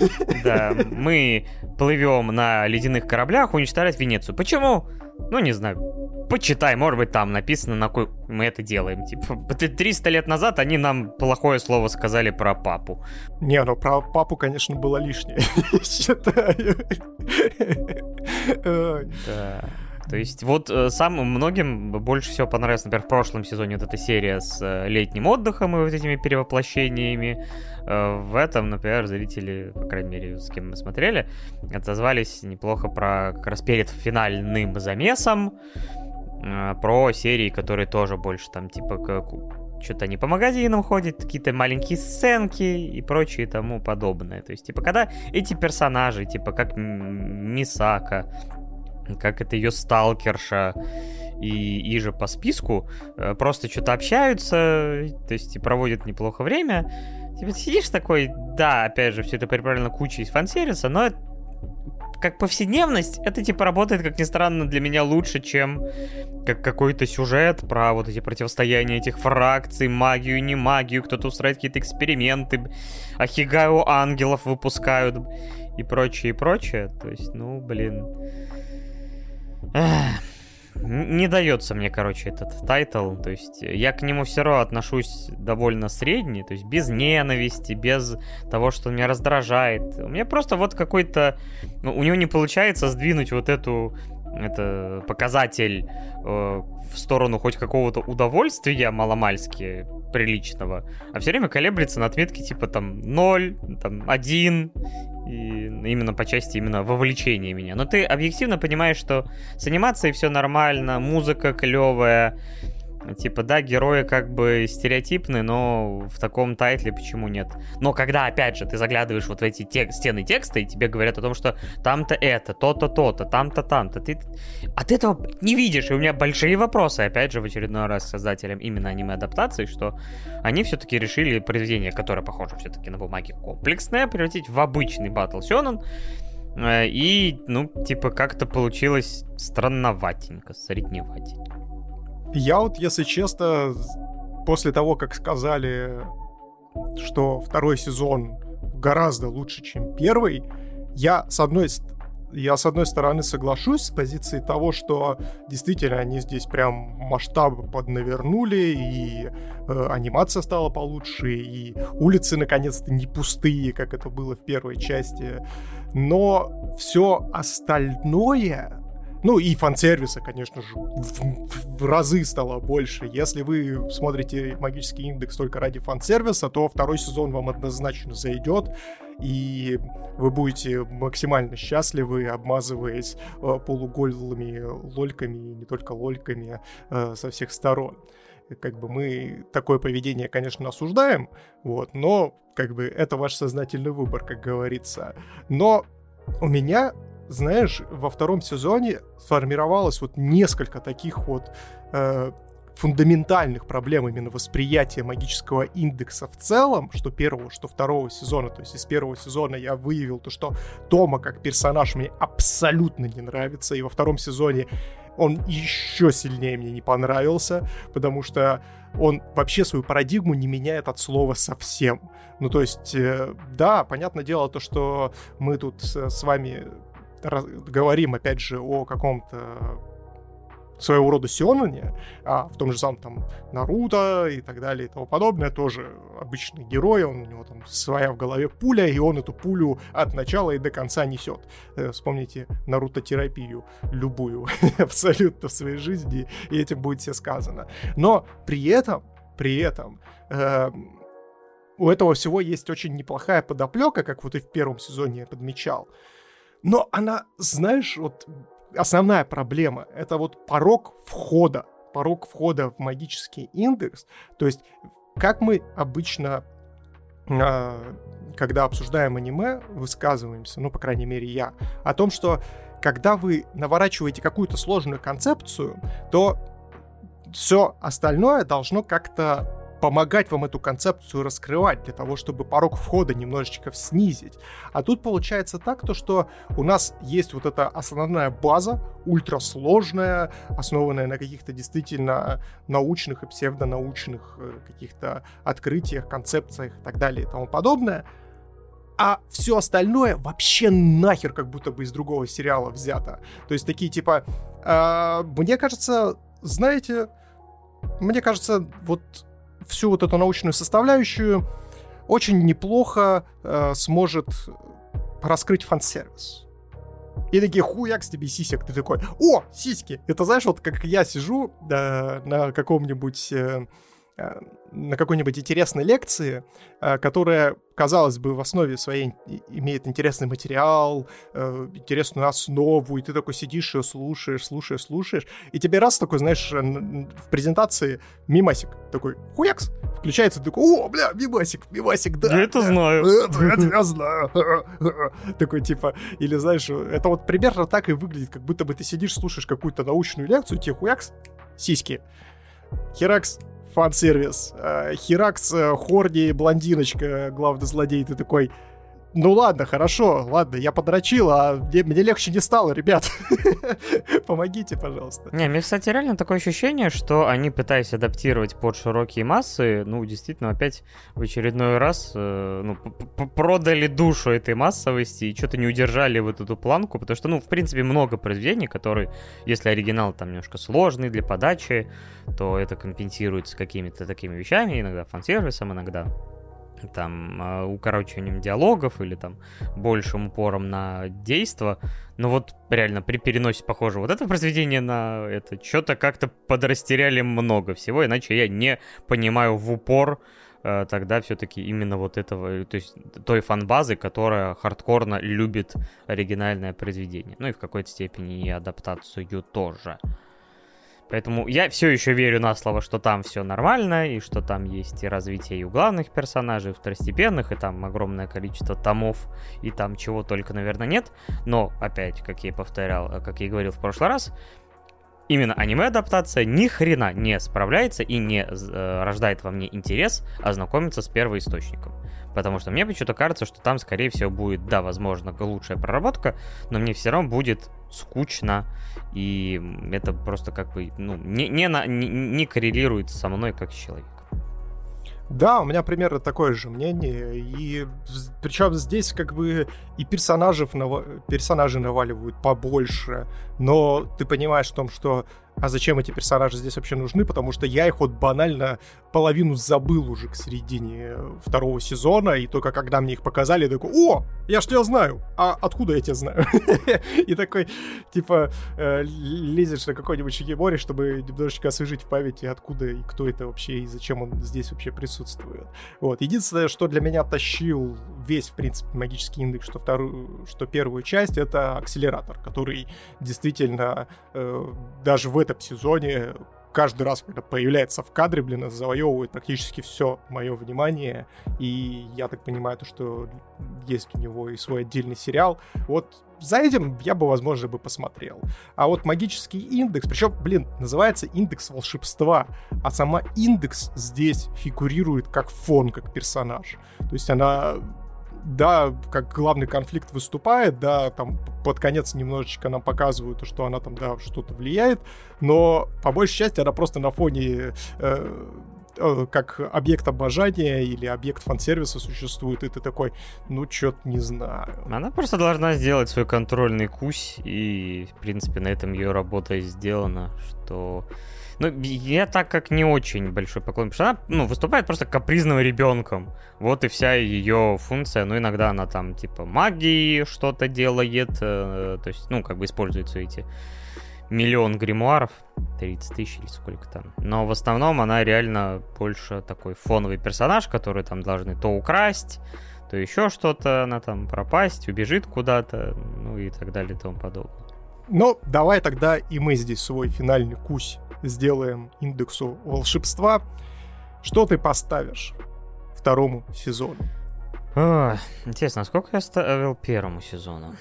Да, мы плывем на ледяных кораблях уничтожать Венецию. Почему? Ну, не знаю почитай, может быть, там написано, на кой мы это делаем. Типа, 300 лет назад они нам плохое слово сказали про папу. Не, ну про папу, конечно, было лишнее, считаю. Да. То есть вот э, самым многим больше всего понравилась, например, в прошлом сезоне вот эта серия с э, летним отдыхом и вот этими перевоплощениями. Э, в этом, например, зрители, по крайней мере, с кем мы смотрели, отозвались неплохо про как раз перед финальным замесом. Про серии, которые тоже больше там типа как что-то они по магазинам ходят, какие-то маленькие сценки и прочее тому подобное. То есть, типа, когда эти персонажи, типа, как Мисака, как это ее сталкерша, и, и же по списку, э, просто что-то общаются, то есть, и проводят неплохо время, типа, сидишь такой, да, опять же, все это приправлено кучей фан-сервиса, но как повседневность, это типа работает, как ни странно, для меня лучше, чем как какой-то сюжет про вот эти противостояния этих фракций, магию, не магию, кто-то устраивает какие-то эксперименты, Ахигаю ангелов выпускают и прочее, и прочее. То есть, ну, блин. Не дается мне, короче, этот тайтл. То есть я к нему все равно отношусь довольно средне, то есть без ненависти, без того, что меня раздражает. У меня просто вот какой-то... Ну, у него не получается сдвинуть вот эту это показатель э, в сторону хоть какого-то удовольствия маломальски приличного, а все время колеблется на отметке типа там 0, там 1, и именно по части именно вовлечения меня. Но ты объективно понимаешь, что с анимацией все нормально, музыка клевая, Типа, да, герои как бы стереотипны, но в таком тайтле почему нет? Но когда, опять же, ты заглядываешь вот в эти тек- стены текста, и тебе говорят о том, что там-то это, то-то, то-то, там-то, там-то, ты от этого не видишь, и у меня большие вопросы, опять же, в очередной раз создателям именно аниме-адаптации, что они все-таки решили произведение, которое похоже все-таки на бумаге комплексное, превратить в обычный батл сёнэн, э, и, ну, типа, как-то получилось странноватенько, средневатенько. Я вот, если честно, после того, как сказали, что второй сезон гораздо лучше, чем первый, я с одной я с одной стороны соглашусь с позиции того, что действительно они здесь прям масштабы поднавернули, и э, анимация стала получше, и улицы наконец-то не пустые, как это было в первой части. Но все остальное ну и фан-сервиса, конечно же, в, в разы стало больше. Если вы смотрите «Магический индекс» только ради фан-сервиса, то второй сезон вам однозначно зайдет, и вы будете максимально счастливы, обмазываясь э, полуголыми лольками, не только лольками, э, со всех сторон как бы мы такое поведение, конечно, осуждаем, вот, но как бы это ваш сознательный выбор, как говорится. Но у меня знаешь, во втором сезоне сформировалось вот несколько таких вот э, фундаментальных проблем именно восприятия магического индекса в целом, что первого, что второго сезона. То есть из первого сезона я выявил то, что Тома как персонаж мне абсолютно не нравится, и во втором сезоне он еще сильнее мне не понравился, потому что он вообще свою парадигму не меняет от слова совсем. Ну, то есть, э, да, понятное дело то, что мы тут с вами говорим, опять же, о каком-то своего рода Сионане, а в том же самом там Наруто и так далее и тому подобное, тоже обычный герой, он, у него там своя в голове пуля, и он эту пулю от начала и до конца несет. Э, вспомните Наруто-терапию, любую, абсолютно в своей жизни, и этим будет все сказано. Но при этом, при этом, э, у этого всего есть очень неплохая подоплека, как вот и в первом сезоне я подмечал. Но она, знаешь, вот основная проблема — это вот порог входа. Порог входа в магический индекс. То есть, как мы обычно, э, когда обсуждаем аниме, высказываемся, ну, по крайней мере, я, о том, что когда вы наворачиваете какую-то сложную концепцию, то все остальное должно как-то помогать вам эту концепцию раскрывать, для того, чтобы порог входа немножечко снизить. А тут получается так, то, что у нас есть вот эта основная база, ультрасложная, основанная на каких-то действительно научных и псевдонаучных э, каких-то открытиях, концепциях и так далее и тому подобное. А все остальное вообще нахер как будто бы из другого сериала взято. То есть такие типа... Э, мне кажется, знаете, мне кажется, вот всю вот эту научную составляющую очень неплохо э, сможет раскрыть фан-сервис. И такие, хуяк с тебе сисек. Ты такой, о, сиськи! Это знаешь, вот как я сижу э, на каком-нибудь э, на какой-нибудь интересной лекции, э, которая, казалось бы, в основе своей имеет интересный материал, э, интересную основу, и ты такой сидишь ее слушаешь, слушаешь, слушаешь, и тебе раз такой, знаешь, в презентации мимасик такой, хуякс, включается, такой, о, бля, мимасик, мимасик, да. Я это знаю. Это я тебя знаю. Такой типа, или знаешь, это вот примерно так и выглядит, как будто бы ты сидишь, слушаешь какую-то научную лекцию, тебе хуякс, сиськи. Херакс, фан-сервис. Э, Херакс, э, Хорди, блондиночка, главный злодей, ты такой... ну ладно, хорошо, ладно, я подрочил, а мне, мне легче не стало, ребят. Помогите, пожалуйста. Не, мне, кстати, реально такое ощущение, что они, пытаясь адаптировать под широкие массы, ну, действительно, опять в очередной раз э, ну, продали душу этой массовости и что-то не удержали вот эту планку, потому что, ну, в принципе, много произведений, которые, если оригинал там немножко сложный для подачи, то это компенсируется какими-то такими вещами, иногда фан-сервисом, иногда там а, укорочиванием диалогов или там большим упором на действо. Но вот реально при переносе, похоже, вот это произведение на это что-то как-то подрастеряли много всего, иначе я не понимаю в упор э, тогда все-таки именно вот этого, то есть той фан-базы, которая хардкорно любит оригинальное произведение. Ну и в какой-то степени и адаптацию тоже. Поэтому я все еще верю на слово, что там все нормально, и что там есть и развитие и у главных персонажей, и второстепенных, и там огромное количество томов, и там чего только, наверное, нет. Но, опять, как я повторял, как я и говорил в прошлый раз, именно аниме-адаптация ни хрена не справляется и не э, рождает во мне интерес ознакомиться с первоисточником. Потому что мне почему-то кажется, что там, скорее всего, будет, да, возможно, лучшая проработка, но мне все равно будет скучно, и это просто как бы, ну, не, не, на, не, не коррелирует со мной как с человеком. Да, у меня примерно такое же мнение. И причем здесь как бы и персонажей, нав... персонажи наваливают побольше. Но ты понимаешь в том, что а зачем эти персонажи здесь вообще нужны, потому что я их вот банально половину забыл уже к середине второго сезона, и только когда мне их показали, я такой, о, я ж тебя знаю, а откуда я тебя знаю? И такой, типа, э, лезешь на какой-нибудь Шикимори, чтобы немножечко освежить в памяти, откуда и кто это вообще, и зачем он здесь вообще присутствует. Вот, единственное, что для меня тащил весь, в принципе, магический индекс, что вторую, что первую часть, это акселератор, который действительно э, даже в этом сезоне каждый раз, когда появляется в кадре, блин, завоевывает практически все мое внимание. И я так понимаю, то, что есть у него и свой отдельный сериал. Вот за этим я бы, возможно, бы посмотрел. А вот магический индекс, причем, блин, называется индекс волшебства, а сама индекс здесь фигурирует как фон, как персонаж. То есть она да, как главный конфликт выступает, да, там под конец немножечко нам показывают, что она там, да, что-то влияет, но по большей части она просто на фоне э, как объект обожания или объект фан-сервиса существует, и ты такой, ну, чё-то не знаю. Она просто должна сделать свой контрольный кусь, и, в принципе, на этом ее работа сделана, что ну, я так как не очень большой поклонник, потому что она, ну, выступает просто капризным ребенком. Вот и вся ее функция. Ну, иногда она там, типа, магии что-то делает, э, то есть, ну, как бы используются эти миллион гримуаров, 30 тысяч или сколько там. Но в основном она реально больше такой фоновый персонаж, который там должны то украсть, то еще что-то, она там пропасть, убежит куда-то, ну и так далее и тому подобное. Ну, давай тогда и мы здесь свой финальный кусь сделаем индексу волшебства. Что ты поставишь второму сезону? О, интересно, а сколько я ставил первому сезону?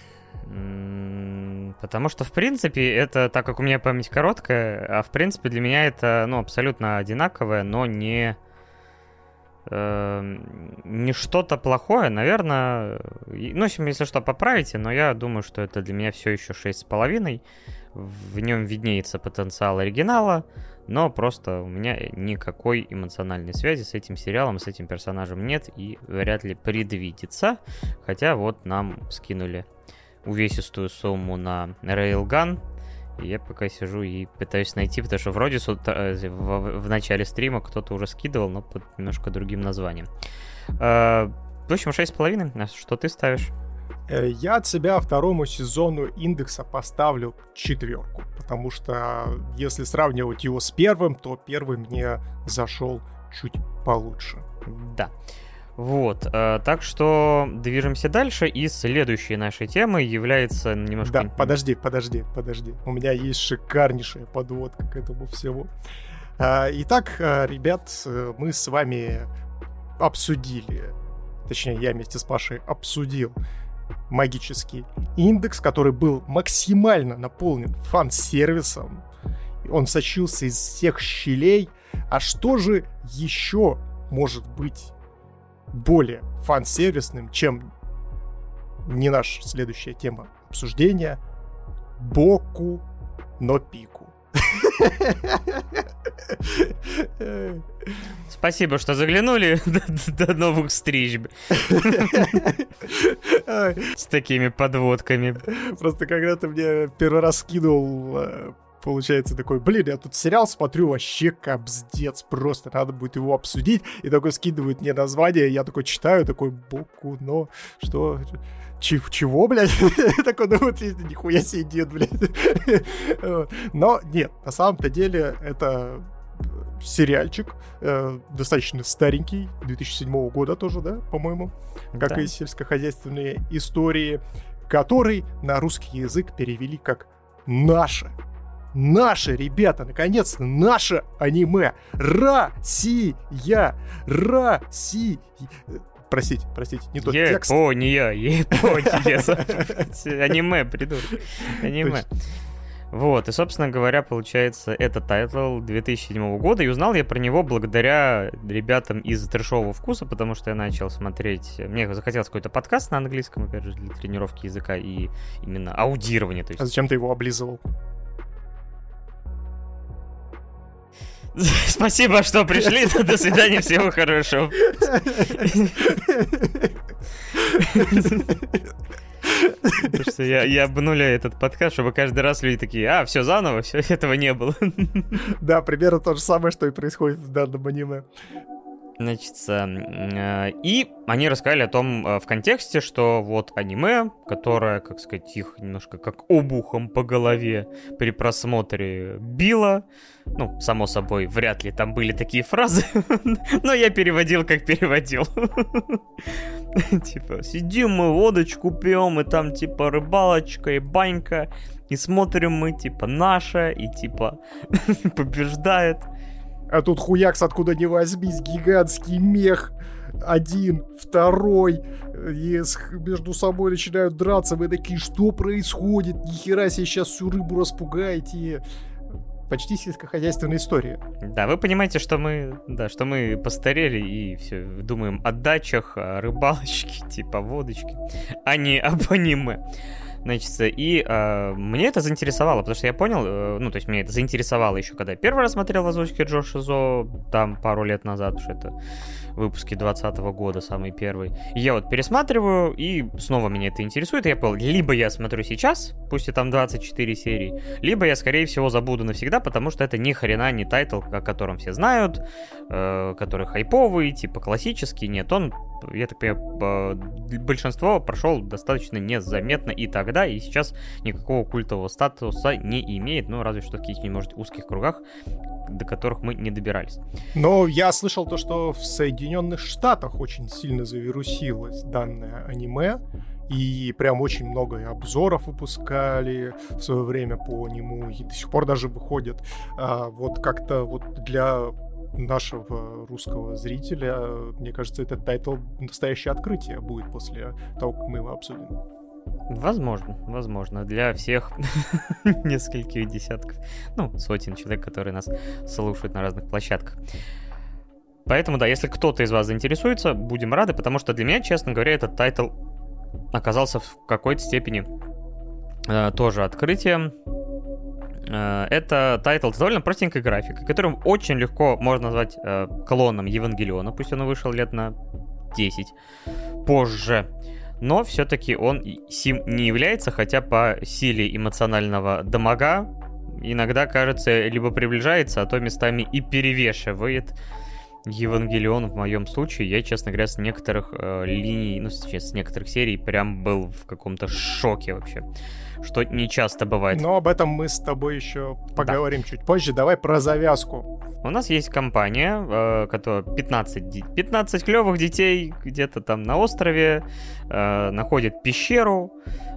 Потому что, в принципе, это, так как у меня память короткая, а в принципе для меня это, ну, абсолютно одинаковое, но не, э, не что-то плохое, наверное. Ну, если что, поправите, но я думаю, что это для меня все еще 6,5 в нем виднеется потенциал оригинала, но просто у меня никакой эмоциональной связи с этим сериалом, с этим персонажем нет и вряд ли предвидится. Хотя вот нам скинули увесистую сумму на Railgun, и я пока сижу и пытаюсь найти, потому что вроде э, в, в начале стрима кто-то уже скидывал, но под немножко другим названием. Э, в общем, 6,5. А что ты ставишь? Э, я от себя второму сезону индекса поставлю четверку, потому что если сравнивать его с первым, то первый мне зашел чуть получше. Да. Вот, э, так что движемся дальше, и следующей нашей темой является немножко... Да, подожди, подожди, подожди. У меня есть шикарнейшая подводка к этому всему. Э, итак, э, ребят, э, мы с вами обсудили, точнее, я вместе с Пашей обсудил магический индекс, который был максимально наполнен фан-сервисом. Он сочился из всех щелей. А что же еще может быть более фан-сервисным, чем не наша следующая тема обсуждения. Боку но пику. Спасибо, что заглянули до, до новых встреч. С такими подводками. Просто когда ты мне первый раз скинул э, получается такой, блин, я тут сериал смотрю, вообще капздец, просто надо будет его обсудить, и такой скидывает мне название, я такой читаю, такой, боку, но, что, Чив, чего, блядь? Такой, ну вот нихуя себе нет, блядь. Но нет, на самом-то деле это сериальчик, э, достаточно старенький, 2007 года тоже, да, по-моему, как да. и сельскохозяйственные истории, который на русский язык перевели как «наше». Наше, ребята, наконец-то наше аниме. Россия. Россия. Простите, простите, не тот Япония, текст. Япония, Япония. Аниме, придурок. Аниме. Вот, и, собственно говоря, получается, это тайтл 2007 года, и узнал я про него благодаря ребятам из трешового вкуса, потому что я начал смотреть... Мне захотелось какой-то подкаст на английском, опять же, для тренировки языка и именно аудирования. То есть... А зачем ты его облизывал? Спасибо, что пришли. До свидания, всего хорошего. Потому что я, я обнуляю этот подкаст, чтобы каждый раз люди такие, а, все заново, все, этого не было. Да, примерно то же самое, что и происходит в данном аниме. Значит, э, и они рассказали о том э, в контексте, что вот аниме, которое, как сказать, их немножко как обухом по голове при просмотре било. Ну, само собой, вряд ли там были такие фразы, но я переводил, как переводил. Типа, сидим мы, водочку пьем, и там типа рыбалочка и банька, и смотрим мы, типа, наша, и типа побеждает. А тут хуякс откуда не возьмись, гигантский мех. Один, второй, и между собой начинают драться. Мы такие, что происходит? Нихера себе сейчас всю рыбу распугаете почти сельскохозяйственная история. Да, вы понимаете, что мы, да, что мы постарели и все думаем о дачах, о рыбалочке, типа водочки, а не об аниме. Значит, и э, мне это заинтересовало, потому что я понял, э, ну, то есть меня это заинтересовало еще, когда я первый раз смотрел в озвучке Джо Шизо, там пару лет назад, что это выпуске 2020 года, самый первый. Я вот пересматриваю, и снова меня это интересует, и я понял, либо я смотрю сейчас, пусть и там 24 серии, либо я, скорее всего, забуду навсегда, потому что это ни хрена не тайтл, о котором все знают, э, который хайповый, типа классический, нет, он я так понимаю, большинство прошел достаточно незаметно и тогда, и сейчас никакого культового статуса не имеет, ну, разве что в каких-нибудь, может, узких кругах, до которых мы не добирались. Но я слышал то, что в Соединенных Штатах очень сильно завирусилось данное аниме, и прям очень много обзоров выпускали в свое время по нему, и до сих пор даже выходят. А, вот как-то вот для нашего русского зрителя, мне кажется, этот тайтл настоящее открытие будет после того, как мы его обсудим. Возможно, возможно. Для всех нескольких десятков, ну, сотен человек, которые нас слушают на разных площадках. Поэтому, да, если кто-то из вас заинтересуется, будем рады, потому что для меня, честно говоря, этот тайтл оказался в какой-то степени э, тоже открытием. Э, это title с довольно простенькой графикой, которым очень легко можно назвать э, клоном Евангелиона, пусть он вышел лет на 10 позже. Но все-таки он сим не является, хотя по силе эмоционального damage а иногда, кажется, либо приближается, а то местами и перевешивает Евангелион в моем случае. Я, честно говоря, с некоторых э, линий, ну, сейчас с некоторых серий прям был в каком-то шоке вообще что не часто бывает. Но об этом мы с тобой еще поговорим да. чуть позже. Давай про завязку. У нас есть компания, э, которая 15, 15 клевых детей где-то там на острове, э, находит пещеру,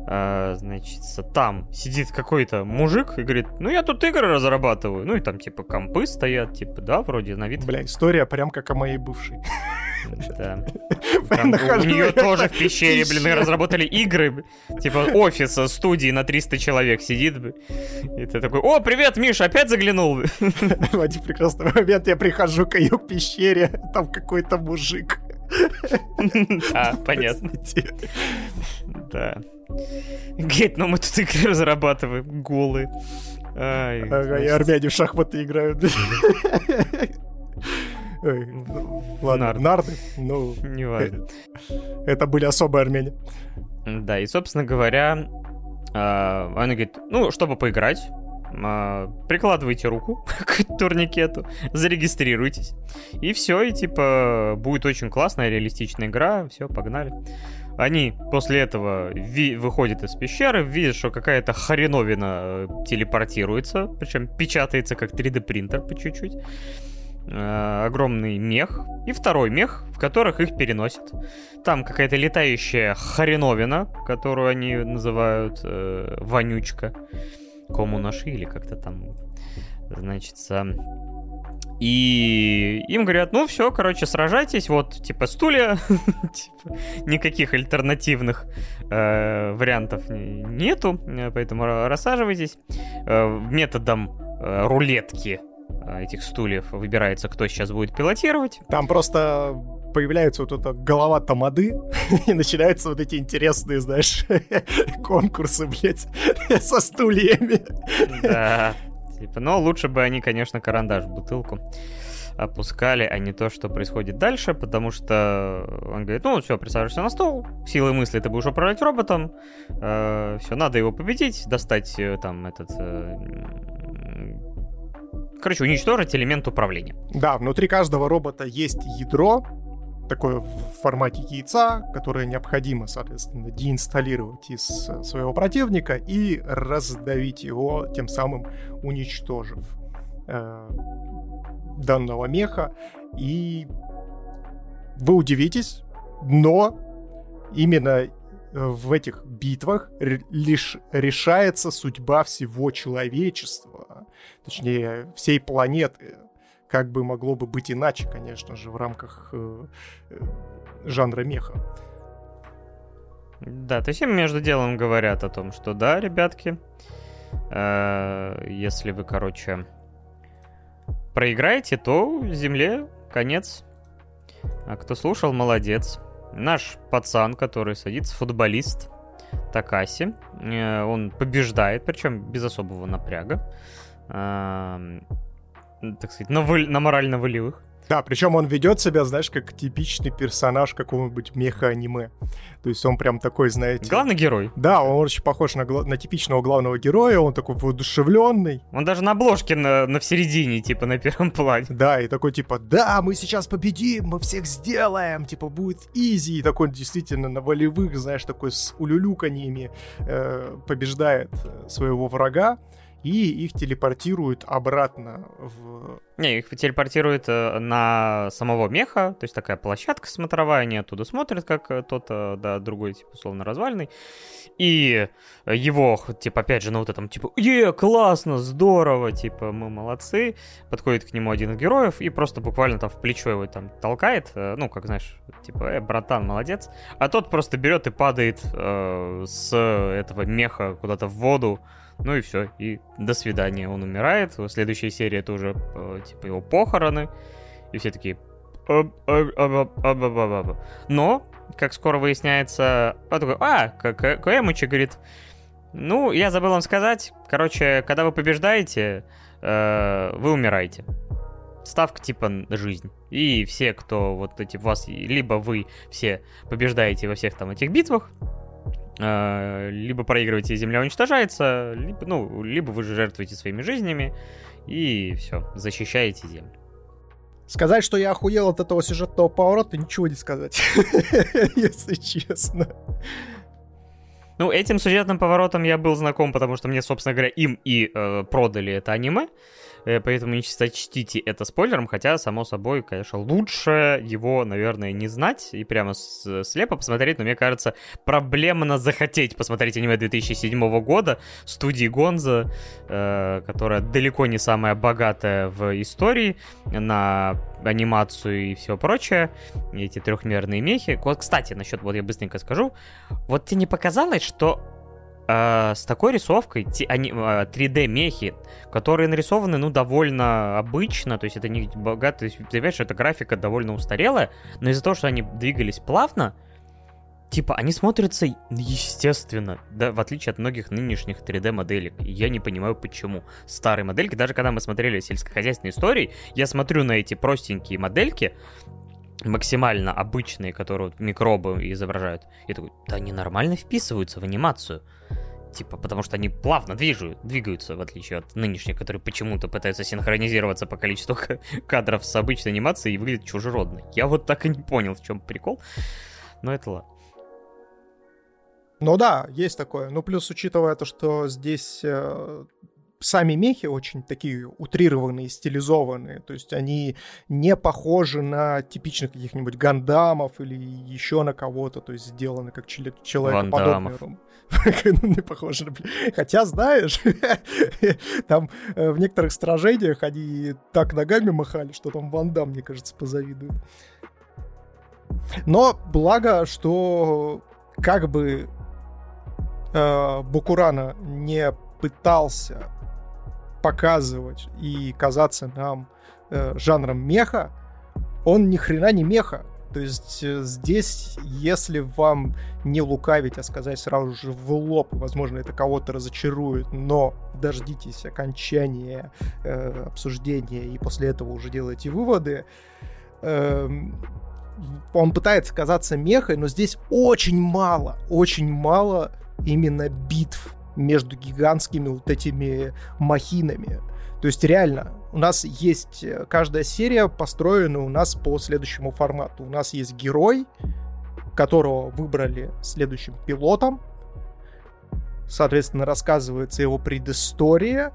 э, значит, там сидит какой-то мужик и говорит, ну я тут игры разрабатываю. Ну и там типа компы стоят, типа, да, вроде на вид. Бля, история прям как о моей бывшей. Да. у нее тоже в пещере, блин, разработали игры. Типа офиса, студии на 300 человек сидит. И ты такой, о, привет, Миш, опять заглянул. В один прекрасный момент я прихожу к ее пещере, там какой-то мужик А, понятно. Да. Говорит, ну мы тут игры разрабатываем, голые. Ага, и армяне в шахматы играют. ладно, нарды. Ну, не важно. Это были особые армяне. Да, и, собственно говоря, а, она говорит, ну, чтобы поиграть, прикладывайте руку к турникету, зарегистрируйтесь. И все, и типа будет очень классная, реалистичная игра. Все, погнали. Они после этого ви- выходят из пещеры, видят, что какая-то хреновина э, телепортируется, причем печатается как 3D принтер по чуть-чуть. Э, огромный мех и второй мех, в которых их переносят. Там какая-то летающая хреновина, которую они называют э, вонючка. Кому наши или как-то там, значит, и им говорят, ну все, короче, сражайтесь, вот, типа, стулья, типа, никаких альтернативных э, вариантов нету, э, поэтому рассаживайтесь. Э, методом э, рулетки э, этих стульев выбирается, кто сейчас будет пилотировать. Там просто появляется вот эта голова тамады, и начинаются вот эти интересные, знаешь, конкурсы, блядь, со стульями. Да, Типа, но лучше бы они, конечно, карандаш в бутылку опускали, а не то, что происходит дальше, потому что он говорит, ну, все, присаживайся на стол, силой мысли ты будешь управлять роботом, э, все, надо его победить, достать э, там этот... Э, короче, уничтожить элемент управления. Да, внутри каждого робота есть ядро, такое в формате яйца, которое необходимо, соответственно, деинсталлировать из э, своего противника и раздавить его, тем самым уничтожив э, данного меха. И вы удивитесь, но именно э, в этих битвах лишь решается судьба всего человечества, точнее всей планеты как бы могло бы быть иначе, конечно же, в рамках э, э, жанра меха. Да, то есть им между делом говорят о том, что да, ребятки, э, если вы, короче, проиграете, то Земле конец. А кто слушал, молодец. Наш пацан, который садится, футболист Такаси, э, он побеждает, причем без особого напряга так сказать, на, воль... на морально-волевых. Да, причем он ведет себя, знаешь, как типичный персонаж какого-нибудь меха-аниме. То есть он прям такой, знаете... Главный герой. Да, он очень похож на, гла... на типичного главного героя, он такой воодушевленный. Он даже на обложке на, на в середине, типа, на первом плане. Да, и такой, типа, да, мы сейчас победим, мы всех сделаем, типа, будет изи. И такой действительно на волевых, знаешь, такой с улюлюканьями э, побеждает э, своего врага и их телепортируют обратно в... Не, их телепортируют э, на самого меха, то есть такая площадка смотровая, они оттуда смотрят, как э, тот, э, да, другой, типа, условно, развальный. И его, типа, опять же, на вот этом, типа, е, классно, здорово, типа, мы молодцы. Подходит к нему один из героев и просто буквально там в плечо его там толкает, ну, как, знаешь, типа, э, братан, молодец. А тот просто берет и падает э, с этого меха куда-то в воду, ну и все, и до свидания, он умирает. Следующая серия это уже э, типа его похороны, и все такие. Но, как скоро выясняется, он такой, а, Кэмучи говорит, ну, я забыл вам сказать, короче, когда вы побеждаете, э, вы умираете. Ставка типа жизнь. И все, кто вот эти вас, либо вы все побеждаете во всех там этих битвах, либо проигрываете, земля уничтожается, либо, ну, либо вы же жертвуете своими жизнями, и все, защищаете землю. Сказать, что я охуел от этого сюжетного поворота, ничего не сказать, если честно. Ну, этим сюжетным поворотом я был знаком, потому что мне, собственно говоря, им и э, продали это аниме. Э, поэтому не сочтите это спойлером, хотя, само собой, конечно, лучше его, наверное, не знать и прямо слепо посмотреть, но мне кажется, проблемно захотеть посмотреть аниме 2007 года студии Гонза, э, которая далеко не самая богатая в истории на анимацию и все прочее, эти трехмерные мехи. Вот, кстати, насчет, вот я быстренько скажу, вот тебе не показалось, что э, с такой рисовкой, они, э, 3D-мехи, которые нарисованы, ну, довольно обычно, то есть это не богато, ты понимаешь, эта графика довольно устарелая, но из-за того, что они двигались плавно, типа, они смотрятся естественно, да, в отличие от многих нынешних 3D-моделек. Я не понимаю, почему. Старые модельки, даже когда мы смотрели сельскохозяйственные истории, я смотрю на эти простенькие модельки, максимально обычные, которые вот микробы изображают. И такой, да они нормально вписываются в анимацию. Типа, потому что они плавно движут, двигаются, в отличие от нынешних, которые почему-то пытаются синхронизироваться по количеству кадров с обычной анимацией и выглядят чужеродно. Я вот так и не понял, в чем прикол. Но это ладно. Ну да, есть такое. Ну плюс, учитывая то, что здесь э, сами мехи очень такие утрированные, стилизованные. То есть они не похожи на типичных каких-нибудь гандамов или еще на кого-то. То есть сделаны как человекоподобные. ну, не похоже. Хотя, знаешь, там э, в некоторых сражениях они так ногами махали, что там Вандам, мне кажется, позавидует. Но благо, что как бы э, Букурана не пытался показывать и казаться нам э, жанром меха, он ни хрена не меха. То есть э, здесь, если вам не лукавить, а сказать сразу же в лоб, возможно, это кого-то разочарует, но дождитесь окончания э, обсуждения и после этого уже делайте выводы. Э, он пытается казаться мехой, но здесь очень мало, очень мало именно битв между гигантскими вот этими махинами. То есть реально, у нас есть э, каждая серия построена у нас по следующему формату. У нас есть герой, которого выбрали следующим пилотом. Соответственно, рассказывается его предыстория.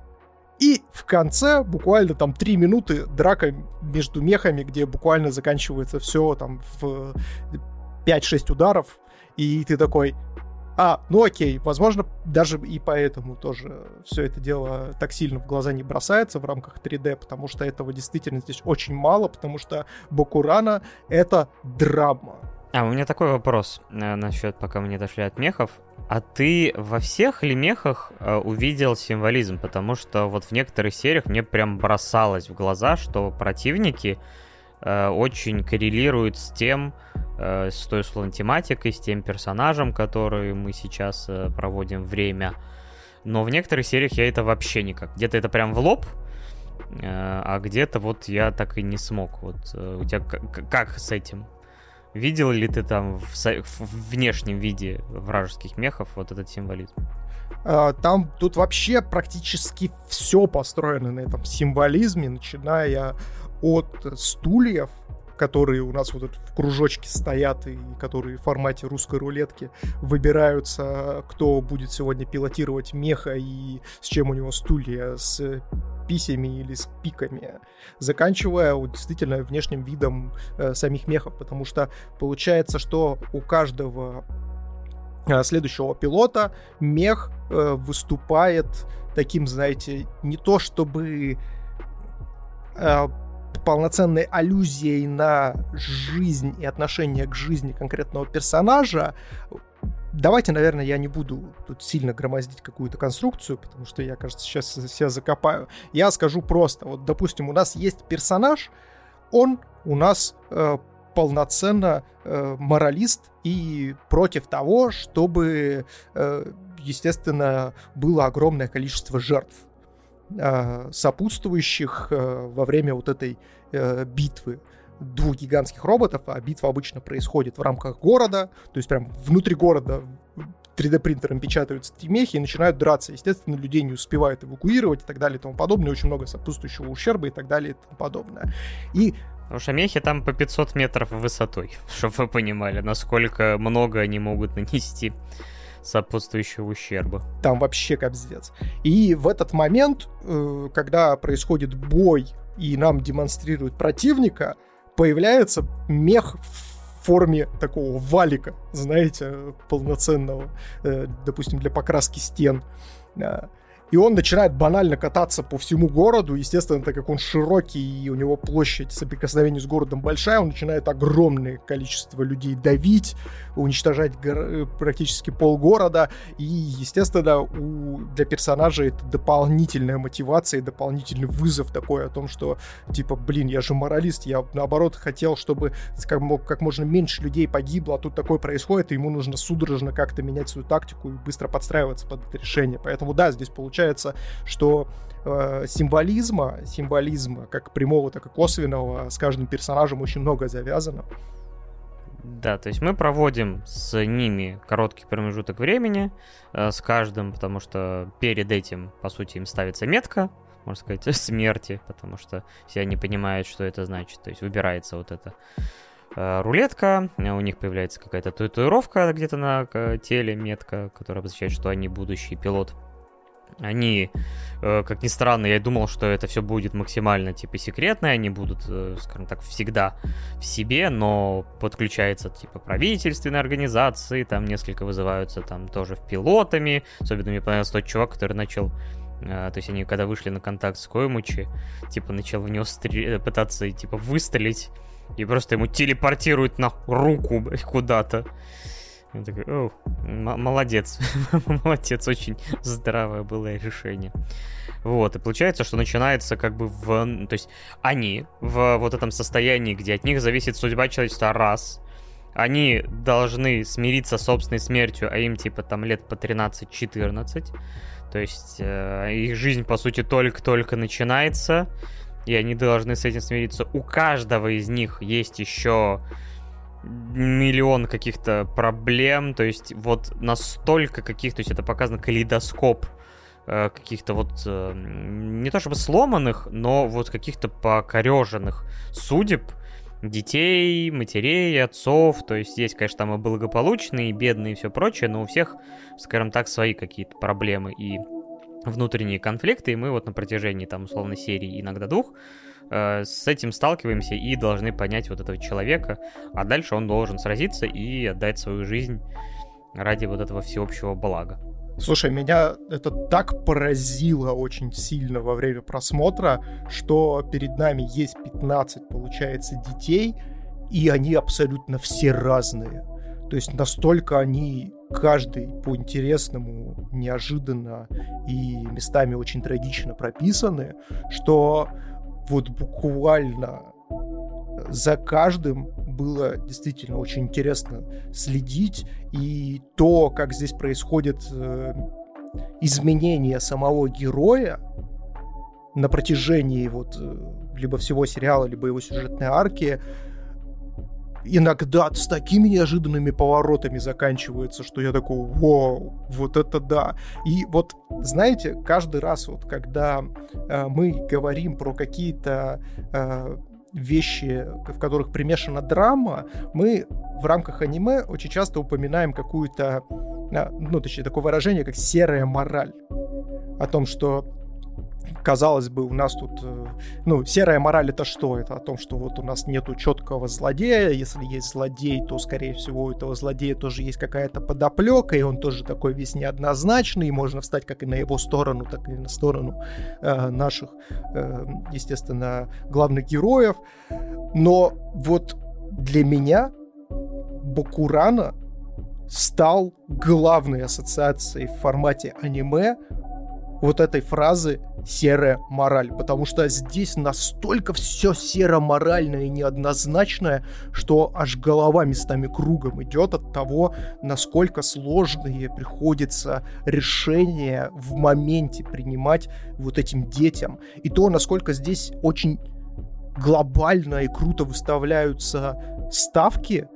И в конце буквально там три минуты драка между мехами, где буквально заканчивается все там в 5-6 ударов. И ты такой, а, ну окей, возможно, даже и поэтому тоже все это дело так сильно в глаза не бросается в рамках 3D, потому что этого действительно здесь очень мало, потому что Бокурана — это драма. А, у меня такой вопрос э, насчет, пока мы не дошли от мехов. А ты во всех ли мехах э, увидел символизм? Потому что вот в некоторых сериях мне прям бросалось в глаза, что противники э, очень коррелируют с тем, э, с той условно тематикой, с тем персонажем, который мы сейчас э, проводим время. Но в некоторых сериях я это вообще никак. Где-то это прям в лоб, э, а где-то вот я так и не смог. Вот у тебя как, как с этим? Видел ли ты там в, в внешнем виде вражеских мехов вот этот символизм? А, там тут вообще практически все построено на этом символизме, начиная от стульев, которые у нас вот в кружочке стоят и которые в формате русской рулетки выбираются, кто будет сегодня пилотировать меха и с чем у него стулья, с писями или с пиками, заканчивая вот, действительно внешним видом э, самих мехов, потому что получается, что у каждого э, следующего пилота мех э, выступает таким, знаете, не то чтобы э, полноценной аллюзией на жизнь и отношение к жизни конкретного персонажа, Давайте, наверное, я не буду тут сильно громоздить какую-то конструкцию, потому что я, кажется, сейчас себя закопаю. Я скажу просто. Вот, допустим, у нас есть персонаж, он у нас э, полноценно э, моралист и против того, чтобы, э, естественно, было огромное количество жертв сопутствующих э, во время вот этой э, битвы двух гигантских роботов, а битва обычно происходит в рамках города, то есть прям внутри города 3D принтером печатаются мехи и начинают драться. Естественно, людей не успевают эвакуировать и так далее и тому подобное. Очень много сопутствующего ущерба и так далее и тому подобное. И Потому что мехи там по 500 метров высотой, чтобы вы понимали, насколько много они могут нанести сопутствующего ущерба. Там вообще капздец. И в этот момент, э, когда происходит бой и нам демонстрируют противника, появляется мех в форме такого валика, знаете, полноценного, э, допустим, для покраски стен. И он начинает банально кататься по всему городу. Естественно, так как он широкий и у него площадь соприкосновения с городом большая, он начинает огромное количество людей давить, уничтожать гор- практически полгорода. И, естественно, у, для персонажа это дополнительная мотивация, дополнительный вызов такой о том, что, типа, блин, я же моралист, я, наоборот, хотел, чтобы как, как можно меньше людей погибло, а тут такое происходит, и ему нужно судорожно как-то менять свою тактику и быстро подстраиваться под это решение. Поэтому, да, здесь получается получается, что э, символизма, символизма, как прямого, так и косвенного, с каждым персонажем очень много завязано. Да, то есть мы проводим с ними короткий промежуток времени, э, с каждым, потому что перед этим, по сути, им ставится метка, можно сказать, смерти, потому что все они понимают, что это значит. То есть выбирается вот эта э, рулетка, у них появляется какая-то татуировка где-то на э, теле, метка, которая обозначает, что они будущий пилот. Они, э, как ни странно, я думал, что это все будет максимально типа секретно, они будут, э, скажем так, всегда в себе, но подключается типа правительственные организации, там несколько вызываются там тоже в пилотами, особенно мне понравился тот чувак, который начал Uh, то есть они, когда вышли на контакт с Коймучи, типа, начал в него стр... пытаться, типа, выстрелить, и просто ему телепортируют на руку куда-то. Я такой, о, молодец, молодец, очень здравое было решение. Вот, и получается, что начинается как бы в... То есть они в вот этом состоянии, где от них зависит судьба человечества, раз. Они должны смириться с собственной смертью, а им типа там лет по 13-14. То есть э, их жизнь, по сути, только-только начинается, и они должны с этим смириться. У каждого из них есть еще миллион каких-то проблем, то есть вот настолько каких, то есть это показано калейдоскоп э, каких-то вот э, не то чтобы сломанных, но вот каких-то покореженных судеб детей, матерей, отцов, то есть есть, конечно, там и благополучные, и бедные, и все прочее, но у всех, скажем так, свои какие-то проблемы и внутренние конфликты, и мы вот на протяжении там условно серии иногда двух Э, с этим сталкиваемся и должны понять вот этого человека, а дальше он должен сразиться и отдать свою жизнь ради вот этого всеобщего блага. Слушай, меня это так поразило очень сильно во время просмотра, что перед нами есть 15, получается, детей, и они абсолютно все разные. То есть настолько они каждый по интересному, неожиданно и местами очень трагично прописаны, что вот буквально за каждым было действительно очень интересно следить. И то, как здесь происходит э, изменение самого героя на протяжении вот э, либо всего сериала, либо его сюжетной арки, иногда с такими неожиданными поворотами заканчивается, что я такой, вау, вот это да. И вот, знаете, каждый раз вот, когда э, мы говорим про какие-то э, вещи, в которых примешана драма, мы в рамках аниме очень часто упоминаем какую-то, э, ну, точнее, такое выражение, как серая мораль. О том, что казалось бы, у нас тут, э, ну, серая мораль это что? Это о том, что вот у нас нету четкого злодея, если есть злодей, то, скорее всего, у этого злодея тоже есть какая-то подоплека, и он тоже такой весь неоднозначный, и можно встать как и на его сторону, так и на сторону э, наших, э, естественно, главных героев. Но вот для меня Бакурана стал главной ассоциацией в формате аниме вот этой фразы серая мораль, потому что здесь настолько все серо-моральное и неоднозначное, что аж голова местами кругом идет от того, насколько сложные приходится решения в моменте принимать вот этим детям. И то, насколько здесь очень глобально и круто выставляются ставки,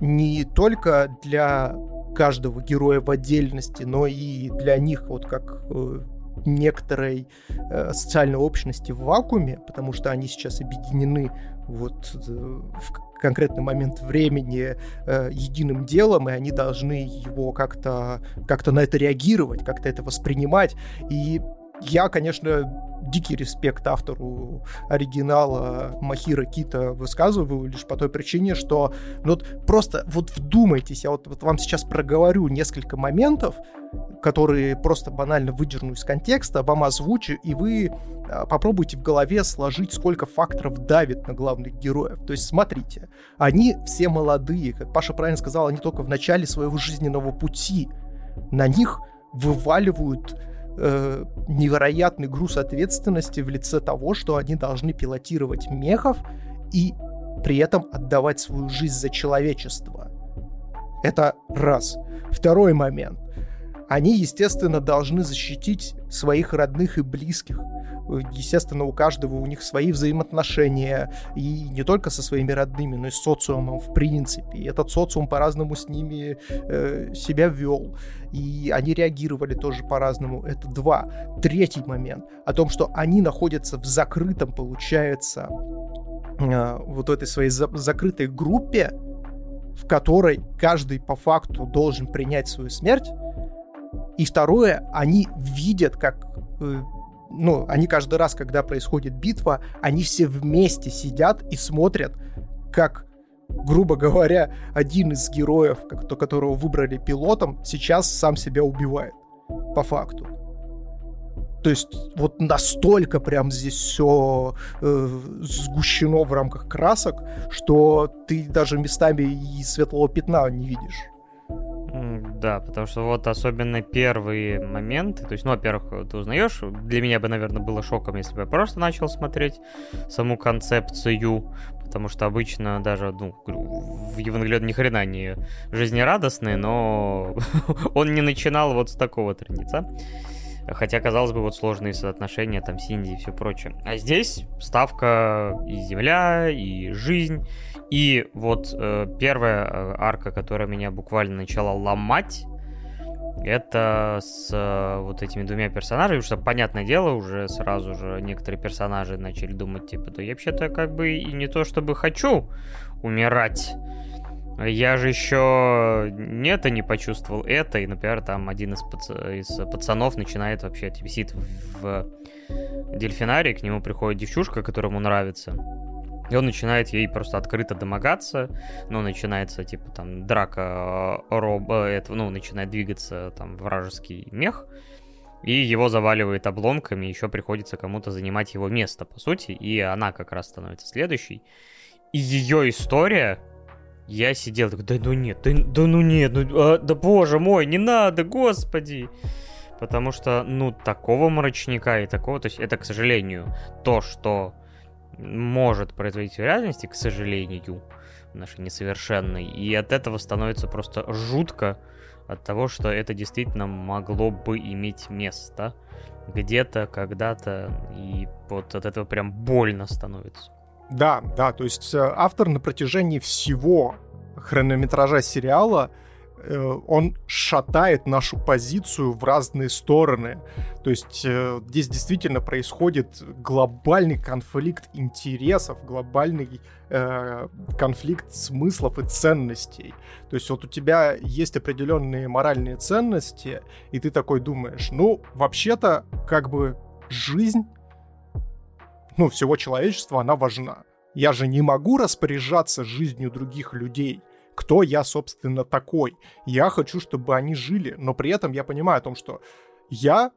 не только для каждого героя в отдельности, но и для них вот как э, некоторой э, социальной общности в вакууме, потому что они сейчас объединены вот э, в конкретный момент времени э, единым делом, и они должны его как-то как на это реагировать, как-то это воспринимать. И я, конечно, дикий респект автору оригинала Махира Кита высказываю лишь по той причине, что ну, вот просто вот вдумайтесь, я вот, вот вам сейчас проговорю несколько моментов, которые просто банально выдерну из контекста, вам озвучу, и вы а, попробуйте в голове сложить, сколько факторов давит на главных героев. То есть, смотрите, они все молодые, как Паша правильно сказал, они только в начале своего жизненного пути. На них вываливают э, невероятный груз ответственности в лице того, что они должны пилотировать мехов и при этом отдавать свою жизнь за человечество. Это раз. Второй момент. Они, естественно, должны защитить своих родных и близких. Естественно, у каждого у них свои взаимоотношения, и не только со своими родными, но и с социумом в принципе. И этот социум по-разному с ними э, себя вел, и они реагировали тоже по-разному. Это два. Третий момент о том, что они находятся в закрытом, получается, э, вот этой своей за закрытой группе, в которой каждый по факту должен принять свою смерть. И второе, они видят, как э, ну, они каждый раз, когда происходит битва, они все вместе сидят и смотрят, как, грубо говоря, один из героев, которого выбрали пилотом, сейчас сам себя убивает. По факту. То есть вот настолько прям здесь все э, сгущено в рамках красок, что ты даже местами и светлого пятна не видишь. Да, потому что вот особенно первые моменты, то есть, ну, во-первых, ты узнаешь, для меня бы, наверное, было шоком, если бы я просто начал смотреть саму концепцию, потому что обычно даже, ну, в Евангелион ни хрена не жизнерадостный, но он не начинал вот с такого трендеца. Хотя, казалось бы, вот сложные соотношения, там, Синди и все прочее. А здесь ставка и земля, и жизнь. И вот э, первая э, арка, которая меня буквально начала ломать, это с э, вот этими двумя персонажами, потому что, понятное дело, уже сразу же некоторые персонажи начали думать, типа, да я вообще-то как бы и не то чтобы хочу умирать, я же еще не это не почувствовал, это, и, например, там один из, пац... из пацанов начинает вообще, типа, сидит в дельфинарии, к нему приходит девчушка, которому нравится, и он начинает ей просто открыто домогаться, ну, начинается, типа, там, драка э, роба, это, ну, начинает двигаться, там, вражеский мех, и его заваливает обломками, еще приходится кому-то занимать его место, по сути, и она как раз становится следующей. И ее история я сидел такой, да ну нет, да, да ну нет, ну, а, да боже мой, не надо, господи. Потому что, ну, такого мрачника и такого, то есть это, к сожалению, то, что может произойти в реальности, к сожалению, нашей несовершенной. И от этого становится просто жутко от того, что это действительно могло бы иметь место где-то, когда-то, и вот от этого прям больно становится. Да, да, то есть э, автор на протяжении всего хронометража сериала он шатает нашу позицию в разные стороны. То есть э, здесь действительно происходит глобальный конфликт интересов, глобальный э, конфликт смыслов и ценностей. То есть вот у тебя есть определенные моральные ценности, и ты такой думаешь, ну, вообще-то, как бы жизнь ну, всего человечества, она важна. Я же не могу распоряжаться жизнью других людей. Кто я, собственно, такой? Я хочу, чтобы они жили, но при этом я понимаю о том, что я,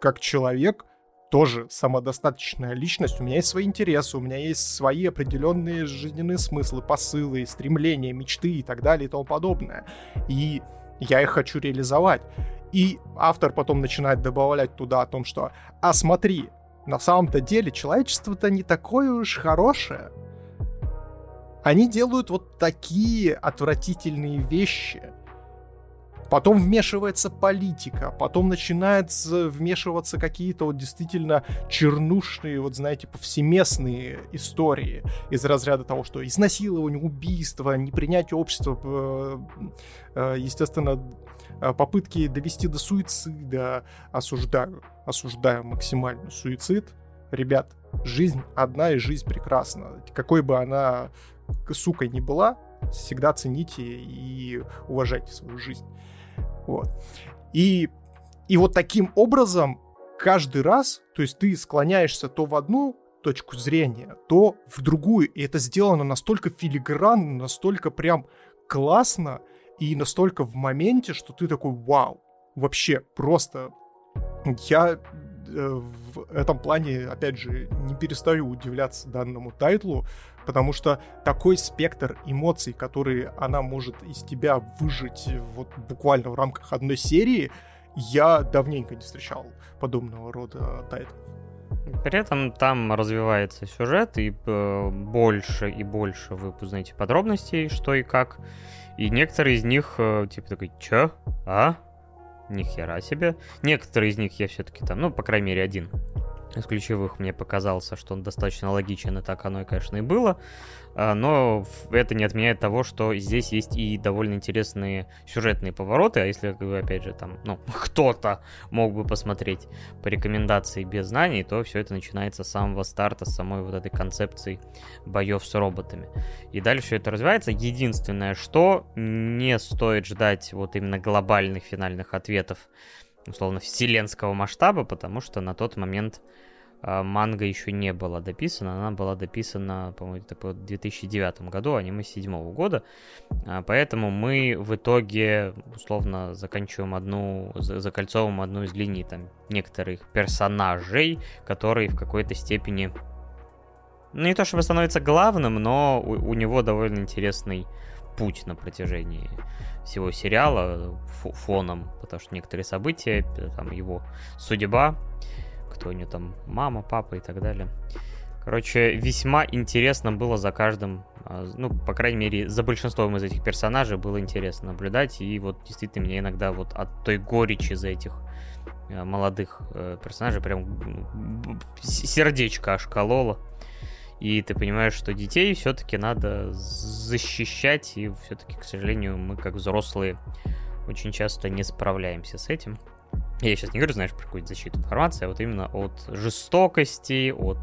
как человек, тоже самодостаточная личность, у меня есть свои интересы, у меня есть свои определенные жизненные смыслы, посылы, стремления, мечты и так далее и тому подобное. И я их хочу реализовать. И автор потом начинает добавлять туда о том, что «А смотри, на самом-то деле человечество-то не такое уж хорошее. Они делают вот такие отвратительные вещи. Потом вмешивается политика, потом начинает вмешиваться какие-то вот действительно чернушные, вот знаете, повсеместные истории из разряда того, что изнасилование, убийство, непринятие общества, э, э, естественно, Э, попытки довести до суицида осуждаю. Осуждаю максимально суицид. Ребят, жизнь одна и жизнь прекрасна. Какой бы она сукой ни была, всегда цените и уважайте свою жизнь. Вот. И, и вот таким образом каждый раз, то есть ты склоняешься то в одну точку зрения, то в другую. И это сделано настолько филигранно, настолько прям классно и настолько в моменте, что ты такой, вау, вообще просто я э, в этом плане, опять же, не перестаю удивляться данному тайтлу, потому что такой спектр эмоций, которые она может из тебя выжить вот буквально в рамках одной серии, я давненько не встречал подобного рода тайтлов. При этом там развивается сюжет, и э, больше и больше вы узнаете подробностей, что и как. И некоторые из них, э, типа, такой, чё? А? Ни хера себе. Некоторые из них я все-таки там, ну, по крайней мере, один из ключевых мне показался, что он достаточно логичен, и так оно, конечно, и было. А, но это не отменяет того, что здесь есть и довольно интересные сюжетные повороты, а если, опять же, там, ну, кто-то мог бы посмотреть по рекомендации без знаний, то все это начинается с самого старта, с самой вот этой концепции боев с роботами. И дальше это развивается. Единственное, что не стоит ждать вот именно глобальных финальных ответов, условно, вселенского масштаба, потому что на тот момент манга еще не была дописана. Она была дописана, по-моему, в 2009 году, аниме 2007 года. А, поэтому мы в итоге, условно, заканчиваем одну, закольцовываем одну из линий там некоторых персонажей, которые в какой-то степени ну, не то чтобы становится главным, но у, у него довольно интересный путь на протяжении всего сериала фоном, потому что некоторые события, там его судьба, кто у него там мама, папа и так далее. Короче, весьма интересно было за каждым, а, ну, по крайней мере, за большинством из этих персонажей было интересно наблюдать, и вот действительно мне иногда вот от той горечи за этих э, молодых э, персонажей прям сердечко аж кололо. И ты понимаешь, что детей все-таки надо защищать, и все-таки, к сожалению, мы как взрослые очень часто не справляемся с этим. Я сейчас не говорю, знаешь, про какую-то защиту информации, а вот именно от жестокости, от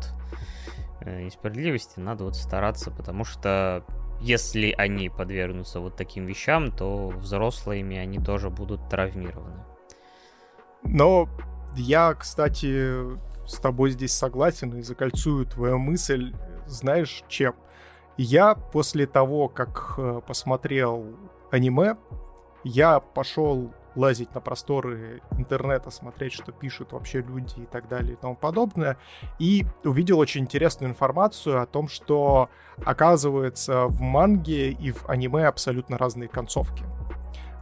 э, несправедливости надо вот стараться, потому что если они подвергнутся вот таким вещам, то взрослыми они тоже будут травмированы. Но я, кстати, с тобой здесь согласен и закольцую твою мысль, знаешь, чем? Я после того, как э, посмотрел аниме, я пошел лазить на просторы интернета, смотреть, что пишут вообще люди и так далее и тому подобное. И увидел очень интересную информацию о том, что оказывается в манге и в аниме абсолютно разные концовки.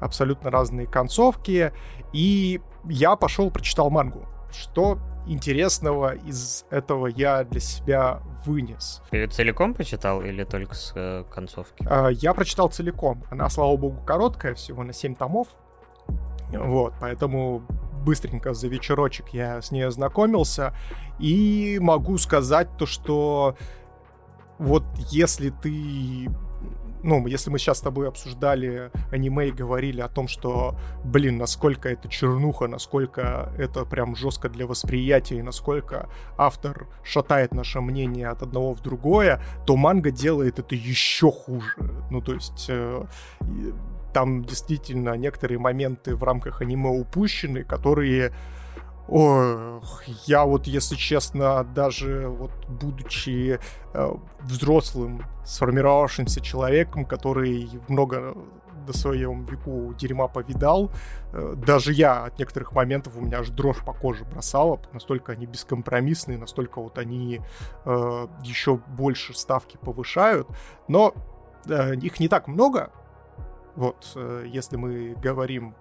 Абсолютно разные концовки. И я пошел, прочитал мангу. Что интересного из этого я для себя вынес. Ты целиком почитал или только с э, концовки? А, я прочитал целиком. Она, слава богу, короткая, всего на 7 томов. Вот, поэтому быстренько за вечерочек я с ней ознакомился. И могу сказать то, что вот если ты ну, если мы сейчас с тобой обсуждали аниме и говорили о том, что, блин, насколько это чернуха, насколько это прям жестко для восприятия, и насколько автор шатает наше мнение от одного в другое, то манга делает это еще хуже. Ну, то есть э, там действительно некоторые моменты в рамках аниме упущены, которые Ох, я вот, если честно, даже вот будучи э, взрослым, сформировавшимся человеком, который много до своем веку дерьма повидал, э, даже я от некоторых моментов у меня аж дрожь по коже бросала, настолько они бескомпромиссные, настолько вот они э, еще больше ставки повышают, но э, их не так много, вот, э, если мы говорим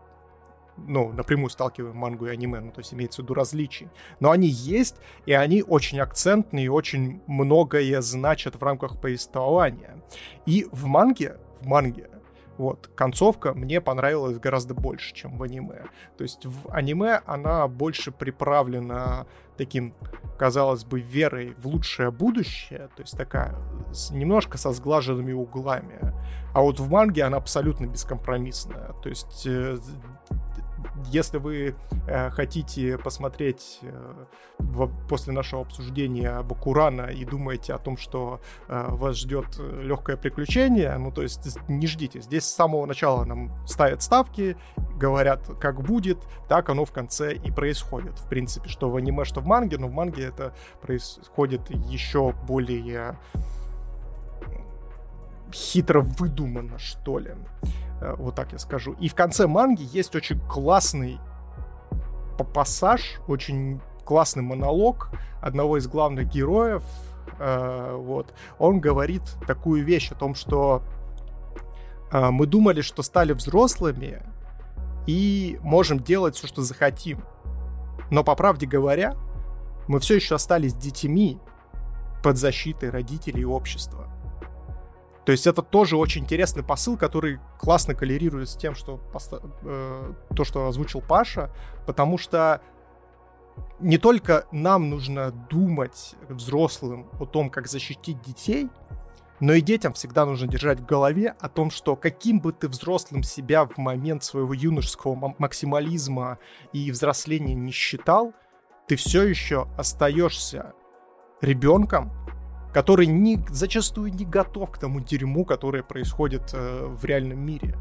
ну, напрямую сталкиваем мангу и аниме, ну, то есть имеется в виду различий. Но они есть, и они очень акцентные, и очень многое значат в рамках повествования. И в манге, в манге, вот, концовка мне понравилась гораздо больше, чем в аниме. То есть в аниме она больше приправлена таким, казалось бы, верой в лучшее будущее, то есть такая с, немножко со сглаженными углами. А вот в манге она абсолютно бескомпромиссная. То есть э, если вы э, хотите посмотреть э, в, после нашего обсуждения Бакурана и думаете о том, что э, вас ждет легкое приключение, ну то есть не ждите. Здесь с самого начала нам ставят ставки, говорят, как будет, так оно в конце и происходит. В принципе, что в аниме, что в манге, но в манге это происходит еще более хитро выдумано, что ли. Э, вот так я скажу. И в конце манги есть очень классный пассаж, очень классный монолог одного из главных героев. Э, вот. Он говорит такую вещь о том, что э, мы думали, что стали взрослыми и можем делать все, что захотим. Но по правде говоря, мы все еще остались детьми под защитой родителей и общества. То есть это тоже очень интересный посыл, который классно коллерирует с тем, что э, то, что озвучил Паша, потому что не только нам нужно думать взрослым о том, как защитить детей, но и детям всегда нужно держать в голове о том, что каким бы ты взрослым себя в момент своего юношеского максимализма и взросления не считал, ты все еще остаешься ребенком, который не, зачастую не готов к тому дерьму, которое происходит э, в реальном мире.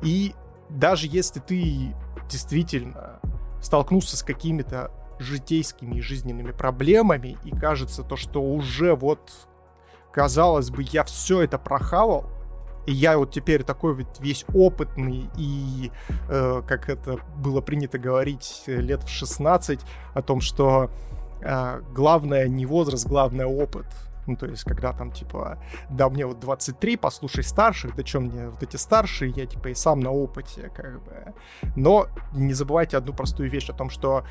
И даже если ты действительно столкнулся с какими-то житейскими и жизненными проблемами, и кажется то, что уже вот, казалось бы, я все это прохавал, и я вот теперь такой вот весь опытный, и, э, как это было принято говорить лет в 16, о том, что а, главное не возраст, главное опыт. Ну, то есть, когда там, типа, да, мне вот 23, послушай старших, да что мне вот эти старшие, я, типа, и сам на опыте, как бы. Но не забывайте одну простую вещь о том, что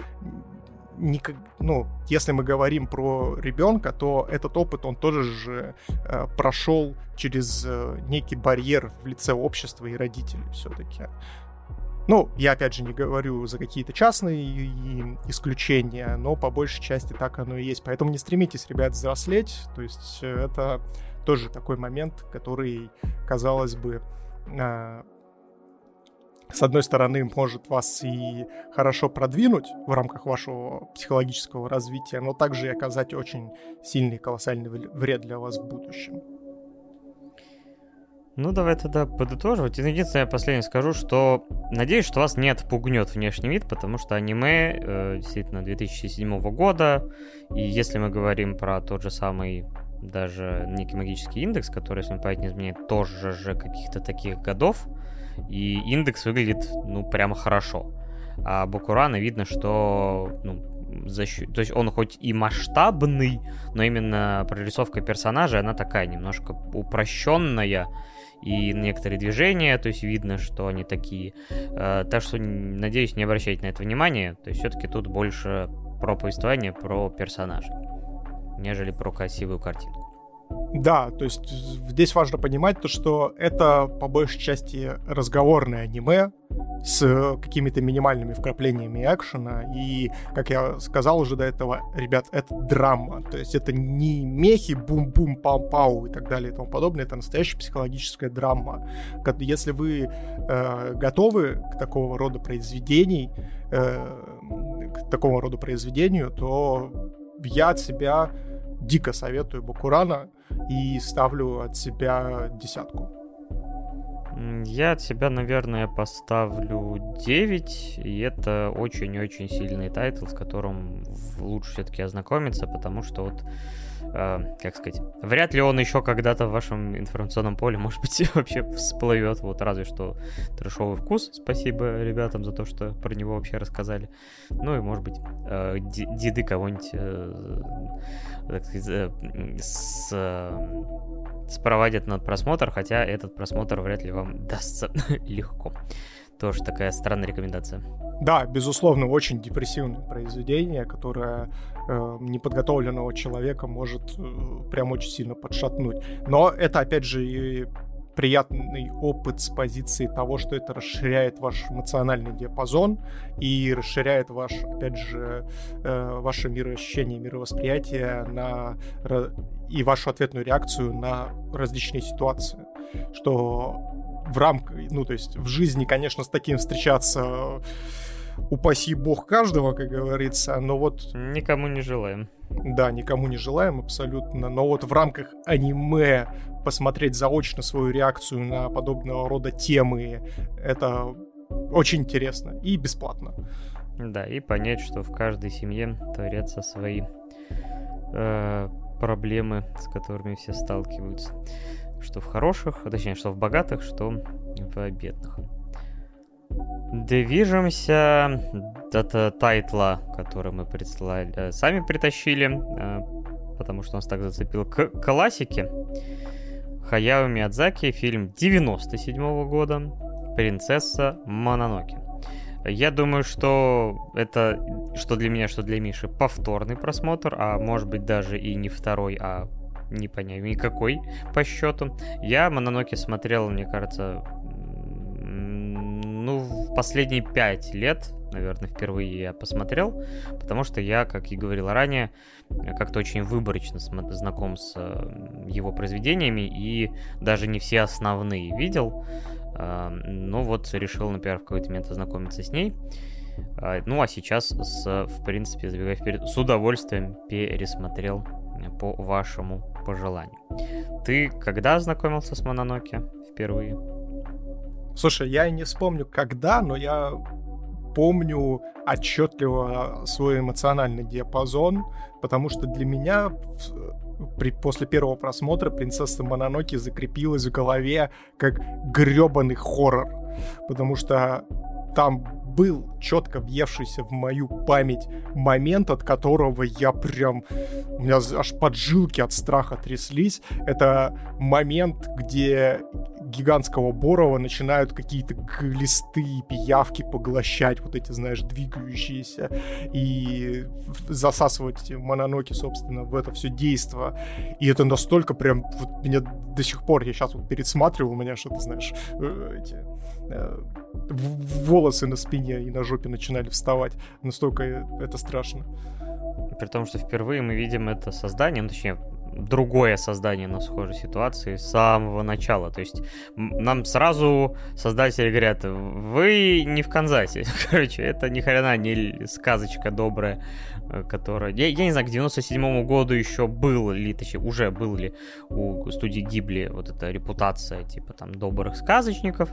никак, ну, если мы говорим про ребенка, то этот опыт, он тоже же э, прошел через э, некий барьер в лице общества и родителей все-таки. Ну, я опять же не говорю за какие-то частные исключения, но по большей части так оно и есть. Поэтому не стремитесь, ребят, взрослеть. То есть э, это тоже такой момент, который, казалось бы, а, с одной стороны, может вас и хорошо продвинуть в рамках вашего психологического развития, но также и оказать очень сильный колоссальный вред для вас в будущем. Ну, давай тогда подытоживать. Единственное, я последнее скажу, что надеюсь, что вас не отпугнет внешний вид, потому что аниме э, действительно 2007 года, и если мы говорим про тот же самый даже некий магический индекс, который, если мне память не изменяет, тоже же каких-то таких годов, и индекс выглядит, ну, прямо хорошо. А Бакурана видно, что, ну, за счет... То есть он хоть и масштабный, но именно прорисовка персонажа, она такая немножко упрощенная, и некоторые движения, то есть видно, что они такие. Э, так что, надеюсь, не обращайте на это внимания. То есть все-таки тут больше про повествование, про персонажей, нежели про красивую картинку. Да, то есть здесь важно понимать то, что это по большей части разговорное аниме с какими-то минимальными вкраплениями экшена. И, как я сказал уже до этого, ребят, это драма. То есть это не мехи, бум-бум, пау-пау и так далее и тому подобное. Это настоящая психологическая драма. Если вы э, готовы к такого рода произведений, э, к такому роду произведению, то я от себя дико советую Bokurano и ставлю от себя десятку. Я от себя, наверное, поставлю 9, и это очень-очень сильный title, с которым лучше все-таки ознакомиться, потому что вот э, как сказать, вряд ли он еще когда-то в вашем информационном поле, может быть, вообще всплывет, вот разве что трешовый вкус, спасибо ребятам за то, что про него вообще рассказали, ну и, может быть, э, деды кого-нибудь, э, так сказать, э, с, э, на просмотр, хотя этот просмотр вряд ли вам дастся легко. Тоже такая странная рекомендация. Да, безусловно, очень депрессивное произведение, которое э, неподготовленного человека может э, прям очень сильно подшатнуть. Но это, опять же, и приятный опыт с позиции того, что это расширяет ваш эмоциональный диапазон и расширяет ваш, опять же, э, ваше мироощущение, мировосприятие на, и вашу ответную реакцию на различные ситуации. Что в рамках, ну, то есть в жизни, конечно, с таким встречаться упаси бог каждого, как говорится, но вот... Никому не желаем. Да, никому не желаем абсолютно, но вот в рамках аниме посмотреть заочно свою реакцию на подобного рода темы, это очень интересно и бесплатно. Да, и понять, что в каждой семье творятся свои э, проблемы, с которыми все сталкиваются. Что в хороших, точнее, что в богатых, что в бедных. Движемся от тайтла, который мы прислали, э, сами притащили, э, потому что нас так зацепил, к классике. Хаяо Миядзаки, фильм 97 -го года, «Принцесса Мононоки». Я думаю, что это, что для меня, что для Миши, повторный просмотр, а может быть даже и не второй, а не понять никакой по счету. Я Мононоки смотрел, мне кажется, ну, в последние пять лет, наверное, впервые я посмотрел, потому что я, как и говорил ранее, как-то очень выборочно знаком с его произведениями и даже не все основные видел. Ну вот решил, например, в какой-то момент ознакомиться с ней. А, ну а сейчас, с, в принципе, забегая вперед, с удовольствием пересмотрел по вашему пожеланию. Ты когда ознакомился с Мононоке впервые? Слушай, я не вспомню когда, но я помню отчетливо свой эмоциональный диапазон, потому что для меня при, после первого просмотра принцесса Мононоки закрепилась в голове как гребаный хоррор. Потому что там был четко въевшийся в мою память момент, от которого я прям... У меня аж поджилки от страха тряслись. Это момент, где гигантского Борова начинают какие-то глисты и пиявки поглощать, вот эти, знаешь, двигающиеся, и засасывать мононоки, собственно, в это все действо. И это настолько прям, вот меня до сих пор, я сейчас вот пересматривал, у меня что-то, знаешь, э, эти э, волосы на спине и на жопе начинали вставать. Настолько это страшно. При том, что впервые мы видим это создание, ну, точнее, другое создание на схожей ситуации с самого начала. То есть нам сразу создатели говорят, вы не в Канзасе. Короче, это ни хрена не сказочка добрая, которая... Я, я не знаю, к 97 году еще был ли, точнее, уже был ли у студии Гибли вот эта репутация, типа, там, добрых сказочников.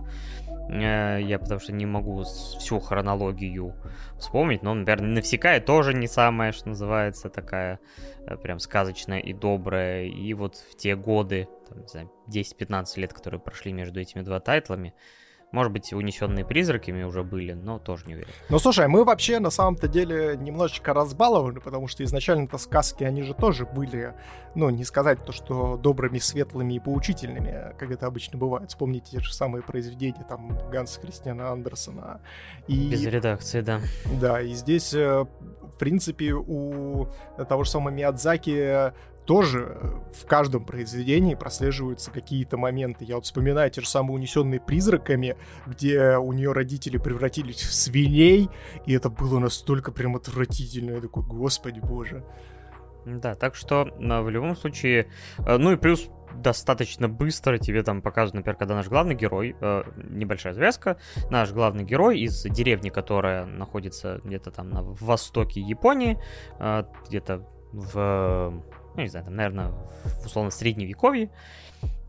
Э, я потому что не могу всю хронологию вспомнить, но, наверное, Навсекая тоже не самая, что называется, такая э, прям сказочная и добрая. И вот в те годы, там, не знаю, 10-15 лет, которые прошли между этими два тайтлами, может быть, унесенные призраками уже были, но тоже не уверен. Ну, слушай, мы вообще на самом-то деле немножечко разбалованы, потому что изначально-то сказки, они же тоже были, ну, не сказать то, что добрыми, светлыми и поучительными, как это обычно бывает. Вспомните те же самые произведения, там, Ганса Христиана Андерсона. И... Без редакции, да. Да, и здесь, э, в принципе, у того же самого Миядзаки тоже в каждом произведении прослеживаются какие-то моменты. Я вот вспоминаю те же самые «Унесенные призраками», где у нее родители превратились в свиней, и это было настолько прям отвратительно. Я такой, господи боже. Да, так что в любом случае, э, ну и плюс достаточно быстро тебе там показывают, например, когда наш главный герой, э, небольшая завязка, наш главный герой из деревни, которая находится где-то там на востоке Японии, э, где-то в ну, не знаю, там, наверное, в условно средневековье,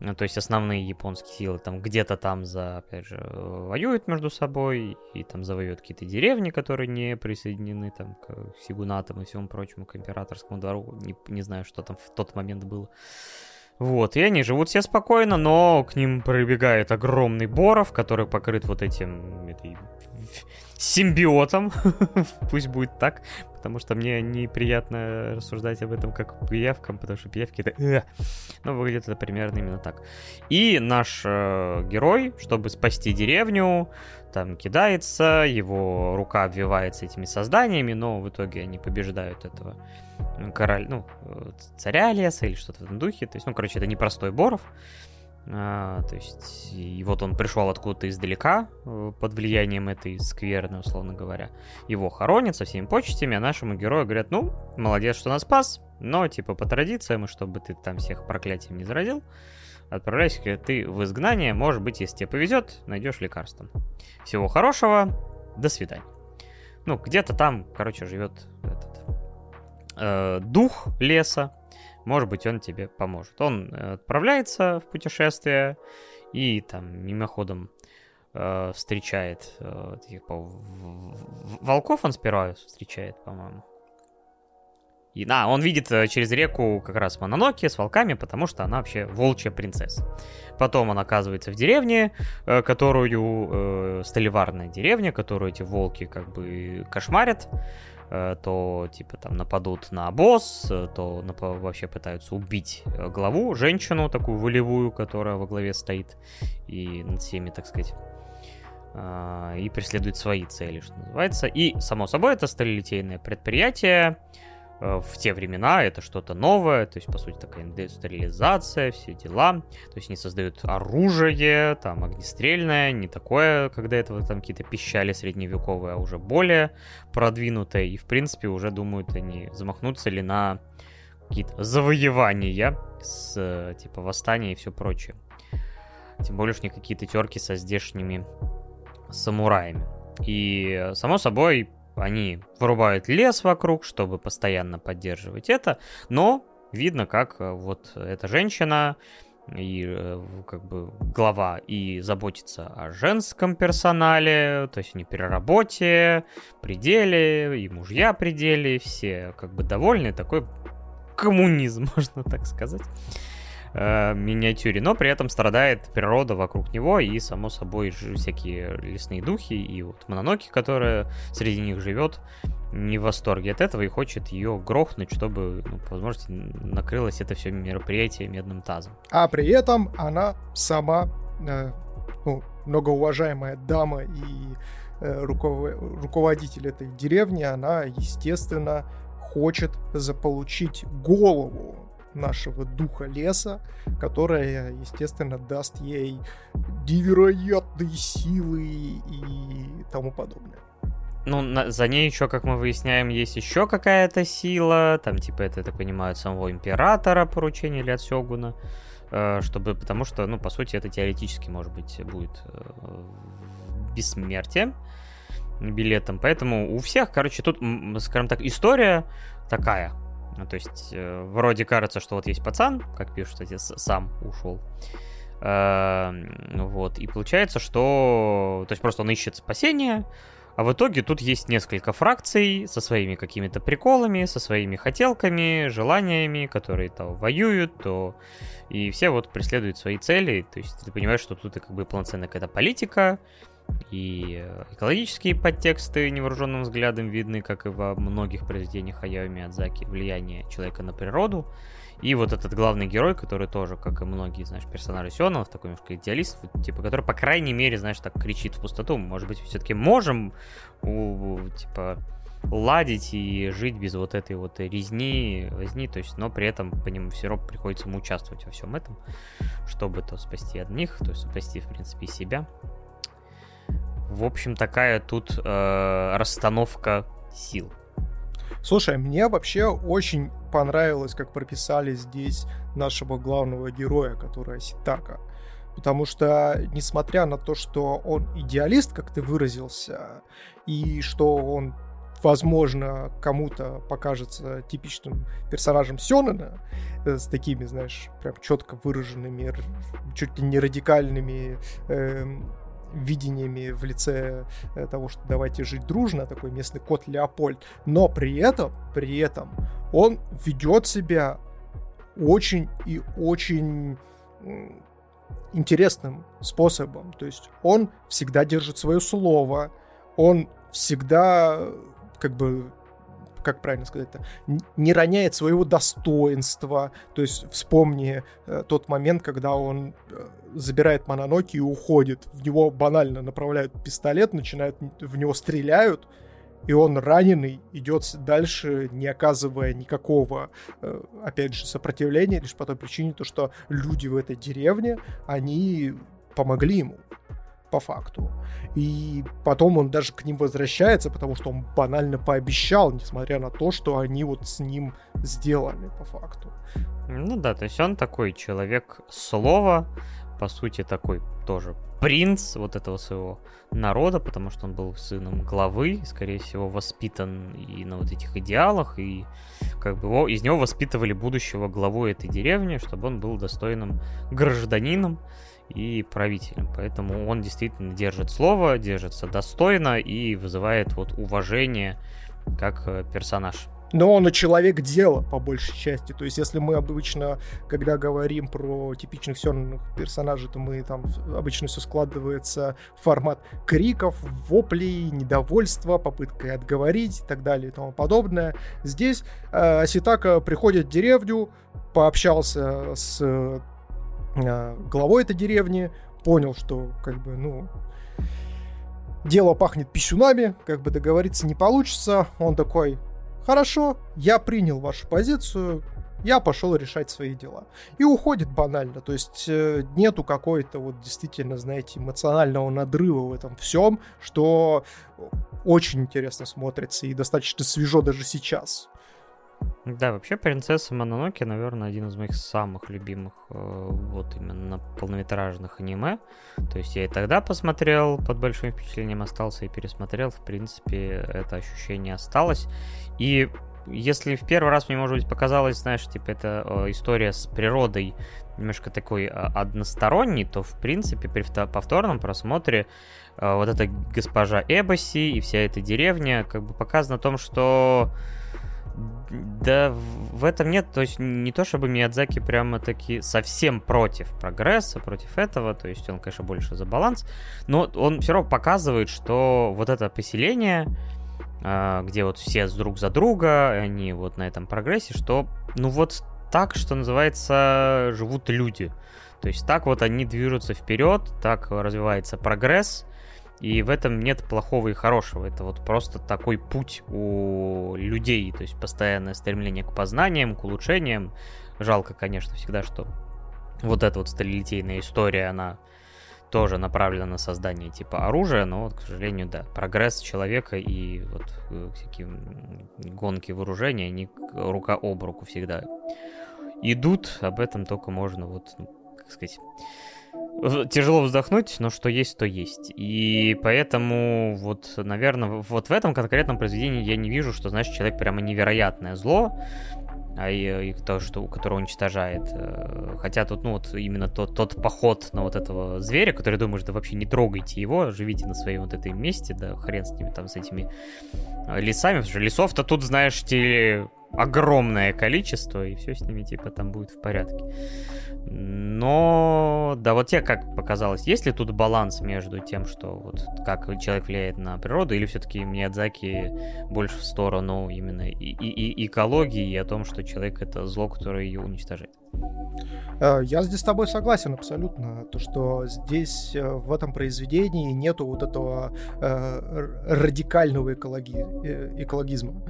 ну, то есть основные японские силы там где-то там за, опять же, воюют между собой и там завоюют какие-то деревни, которые не присоединены там к сигунатам и всему прочему, к императорскому двору, не, не знаю, что там в тот момент было. Вот, и они живут все спокойно, но к ним пробегает огромный Боров, который покрыт вот этим этой симбиотом, пусть будет так, потому что мне неприятно рассуждать об этом как пиявкам, потому что пиявки это... Ну, выглядит это примерно именно так. И наш э, герой, чтобы спасти деревню, там кидается, его рука обвивается этими созданиями, но в итоге они побеждают этого короля, ну, э, царя леса или что-то в этом духе. То есть, ну, короче, это непростой Боров. А, то есть, и вот он пришел откуда-то издалека, э, под влиянием этой скверны, условно говоря. Его хоронят со всеми почестями, а нашему герою говорят, ну, молодец, что нас спас, но, типа, по традициям, и чтобы ты там всех проклятием не заразил, отправляйся ты в изгнание, может быть, если тебе повезет, найдешь лекарство. Всего хорошего, до свидания. Ну, где-то там, короче, живет этот э, дух леса, может быть, он тебе поможет. Он э, отправляется в путешествие и там мимоходом э, встречает, э, типа, волков он сперва встречает, по-моему. И, да, он видит э, через реку как раз Мононоки с волками, потому что она вообще волчья принцесса. Потом он оказывается в деревне, э, которую... Э, столеварная деревня, которую эти волки как бы кошмарят. Э, то, типа, там нападут на обоз, э, то нап- вообще пытаются убить э, главу, женщину такую волевую, которая во главе стоит и над всеми, так сказать э, и преследует свои цели, что называется. И, само собой, это сталелитейное предприятие, в те времена это что-то новое, то есть, по сути, такая индустриализация, все дела. То есть они создают оружие, там, огнестрельное, не такое, когда это там какие-то пищали средневековые, а уже более продвинутое. И, в принципе, уже думают они, замахнуться ли на какие-то завоевания с, типа, восстания и все прочее. Тем более, что не какие-то терки со здешними самураями. И, само собой, они вырубают лес вокруг, чтобы постоянно поддерживать это, но видно, как э, вот эта женщина и э, как бы глава и заботится о женском персонале, то есть не переработе, пределе, и мужья пределе, все как бы довольны, такой коммунизм, можно так сказать э, миниатюре, но при этом страдает природа вокруг него и, само собой, всякие лесные духи и вот Мононоки, которая среди них живет, не в восторге от этого и хочет ее грохнуть, чтобы, ну, по накрылось это все мероприятие медным тазом. А при этом она сама, э, ну, многоуважаемая дама и э, руков... руководитель этой деревни, она, естественно, хочет заполучить голову нашего духа леса, которая, естественно, даст ей невероятные силы и тому подобное. Ну, на, за ней еще, как мы выясняем, есть еще какая-то сила. Там, типа, это, я так понимаю, самого императора поручение или от Сёгуна. Э, чтобы, потому что, ну, по сути, это теоретически, может быть, будет э, бессмертие билетом. Поэтому у всех, короче, тут, скажем так, история такая. Ну, то есть, э, вроде кажется, что вот есть пацан, как пишут, кстати, сам ушел. Э, вот, и получается, что... То есть, просто он ищет спасение, а в итоге тут есть несколько фракций со своими какими-то приколами, со своими хотелками, желаниями, которые то воюют, то... И все вот преследуют свои цели. То есть ты понимаешь, что тут и как бы полноценная какая-то политика, и э, экологические подтексты невооруженным взглядом видны, как и во многих произведениях Хаяо Миядзаки, влияние человека на природу. И вот этот главный герой, который тоже, как и многие, знаешь, персонажи Сионов, такой немножко идеалист, типа, который, по крайней мере, знаешь, так кричит в пустоту. Может быть, все-таки можем, у, типа, ладить и жить без вот этой вот резни, возни, то есть, но при этом по нему все равно приходится ему участвовать во всем этом, чтобы то спасти одних, то есть спасти, в принципе, себя. В общем, такая тут э, расстановка сил. Слушай, мне вообще очень понравилось, как прописали здесь нашего главного героя, который Ситака. Потому что, несмотря на то, что он идеалист, как ты выразился, и что он, возможно, кому-то покажется типичным персонажем Сёнэна, э, с такими, знаешь, прям четко выраженными, чуть ли не радикальными э, видениями в лице э, того, что давайте жить дружно, такой местный кот Леопольд, но при этом, при этом он ведет себя очень и очень интересным способом. То есть он всегда держит свое слово, он всегда как бы как правильно сказать-то, не роняет своего достоинства. То есть вспомни э, тот момент, когда он э, забирает Мононоки и уходит. В него банально направляют пистолет, начинают в него стреляют, и он раненый идет дальше, не оказывая никакого, э, опять же, сопротивления, лишь по той причине, то, что люди в этой деревне, они помогли ему по факту. И потом он даже к ним возвращается, потому что он банально пообещал, несмотря на то, что они вот с ним сделали по факту. Ну да, то есть он такой человек слова, по сути, такой тоже принц вот этого своего народа, потому что он был сыном главы, скорее всего, воспитан и на вот этих идеалах, и как бы его, из него воспитывали будущего главу этой деревни, чтобы он был достойным гражданином и правителем. Поэтому он действительно держит слово, держится достойно и вызывает вот уважение как э, персонаж но он и человек дела, по большей части. То есть, если мы обычно, когда говорим про типичных сёрных персонажей, то мы там обычно все складывается в формат криков, воплей, недовольства, попыткой отговорить и так далее и тому подобное. Здесь э, Аситака приходит в деревню, пообщался с главой этой деревни, понял, что как бы, ну, дело пахнет писюнами, как бы договориться не получится. Он такой, Хорошо, я принял вашу позицию, я пошел решать свои дела. И уходит банально. То есть э, нету какой-то вот действительно, знаете, эмоционального надрыва в этом всем, что очень интересно смотрится и достаточно свежо даже сейчас. Да, вообще «Принцесса Мононоки», наверное, один из моих самых любимых э, вот именно полнометражных аниме. То есть я и тогда посмотрел, под большим впечатлением остался и пересмотрел. В принципе, это ощущение осталось. И если в первый раз мне, может быть, показалось, знаешь, типа, это э, история с природой немножко такой э, односторонний, то, в принципе, при повторном просмотре э, вот эта госпожа Эбоси и вся эта деревня как бы показано о том, что да, в этом нет, то есть не то чтобы Миядзаки прямо таки совсем против прогресса, против этого, то есть он, конечно, больше за баланс, но он все равно показывает, что вот это поселение, а, где вот все друг за друга, они вот на этом прогрессе, что, ну вот так, что называется, живут люди. То есть так вот они движутся вперед, так развивается прогресс, и в этом нет плохого и хорошего. Это вот просто такой путь у людей. То есть постоянное стремление к познаниям, к улучшениям. Жалко, конечно, всегда, что вот эта вот сталилитейная история, она тоже направлена на создание типа оружия, но вот, к сожалению, да, прогресс человека и вот э, всякие гонки вооружения, они рука об руку всегда идут, об этом только можно вот, ну, как сказать, тяжело вздохнуть, но что есть, то есть. И поэтому вот, наверное, вот в этом конкретном произведении я не вижу, что, знаешь, человек прямо невероятное зло, а и, и то, что, которое уничтожает. Э, хотя тут, ну, вот именно тот, тот поход на вот этого зверя, который думаешь, да вообще не трогайте его, живите на своем вот этом месте, да хрен с ними там, с этими э, лесами, потому что лесов-то тут, знаешь, те огромное количество, и все с ними, типа, там будет в порядке. Но, да, вот тебе как показалось, есть ли тут баланс между тем, что вот как человек влияет на природу, или все-таки Миядзаки больше в сторону именно и, и, и экологии, и о том, что человек это зло, которое ее уничтожает? Э, я здесь с тобой согласен абсолютно. То, что здесь э, в этом произведении нету вот этого э, радикального экологи... Э, экологизма.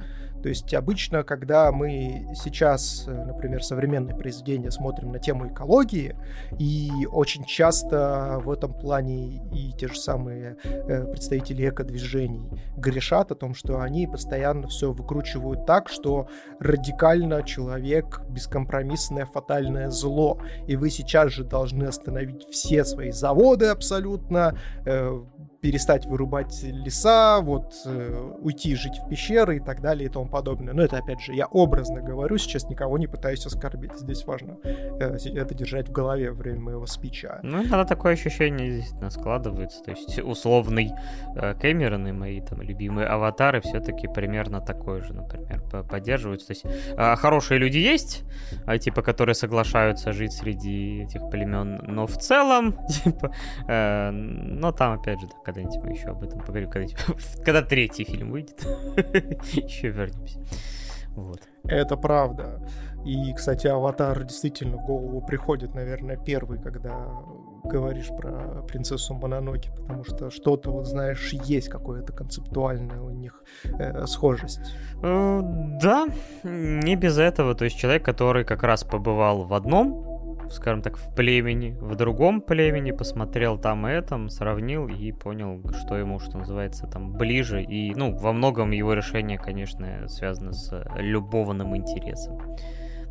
То есть обычно, когда мы сейчас, э, например, современные произведения смотрим на тему экологии, и очень часто в этом плане и те же самые э, представители эко-движений грешат о том, что они постоянно все выкручивают так, что радикально человек бескомпромиссное фатальное зло, и вы сейчас же должны остановить все свои заводы абсолютно, э, перестать вырубать леса, вот э, уйти жить в пещеры и так далее и тому подобное. Но это, опять же, я образно говорю, сейчас никого не пытаюсь оскорбить. Здесь важно э, это держать в голове во время моего спича. Ну, иногда такое ощущение действительно складывается. То есть условный э, Кэмерон и мои там любимые аватары все-таки примерно такое же, например, поддерживаются. То есть э, хорошие люди есть, э, типа, которые соглашаются жить среди этих племен, но в целом, типа, э, но там, опять же, да, когда-нибудь мы еще об этом поговорим, когда, когда третий фильм выйдет, еще вернемся. Вот. Это правда. И, кстати, аватар действительно в голову приходит, наверное, первый, когда говоришь про принцессу Мононоки, потому что что-то, вот знаешь, есть какое-то концептуальное у них э, схожесть. Э, да, не без этого. То есть человек, который как раз побывал в одном скажем так, в племени, в другом племени, посмотрел там этом, сравнил и понял, что ему, что называется, там ближе. И, ну, во многом его решение, конечно, связано с любовным интересом.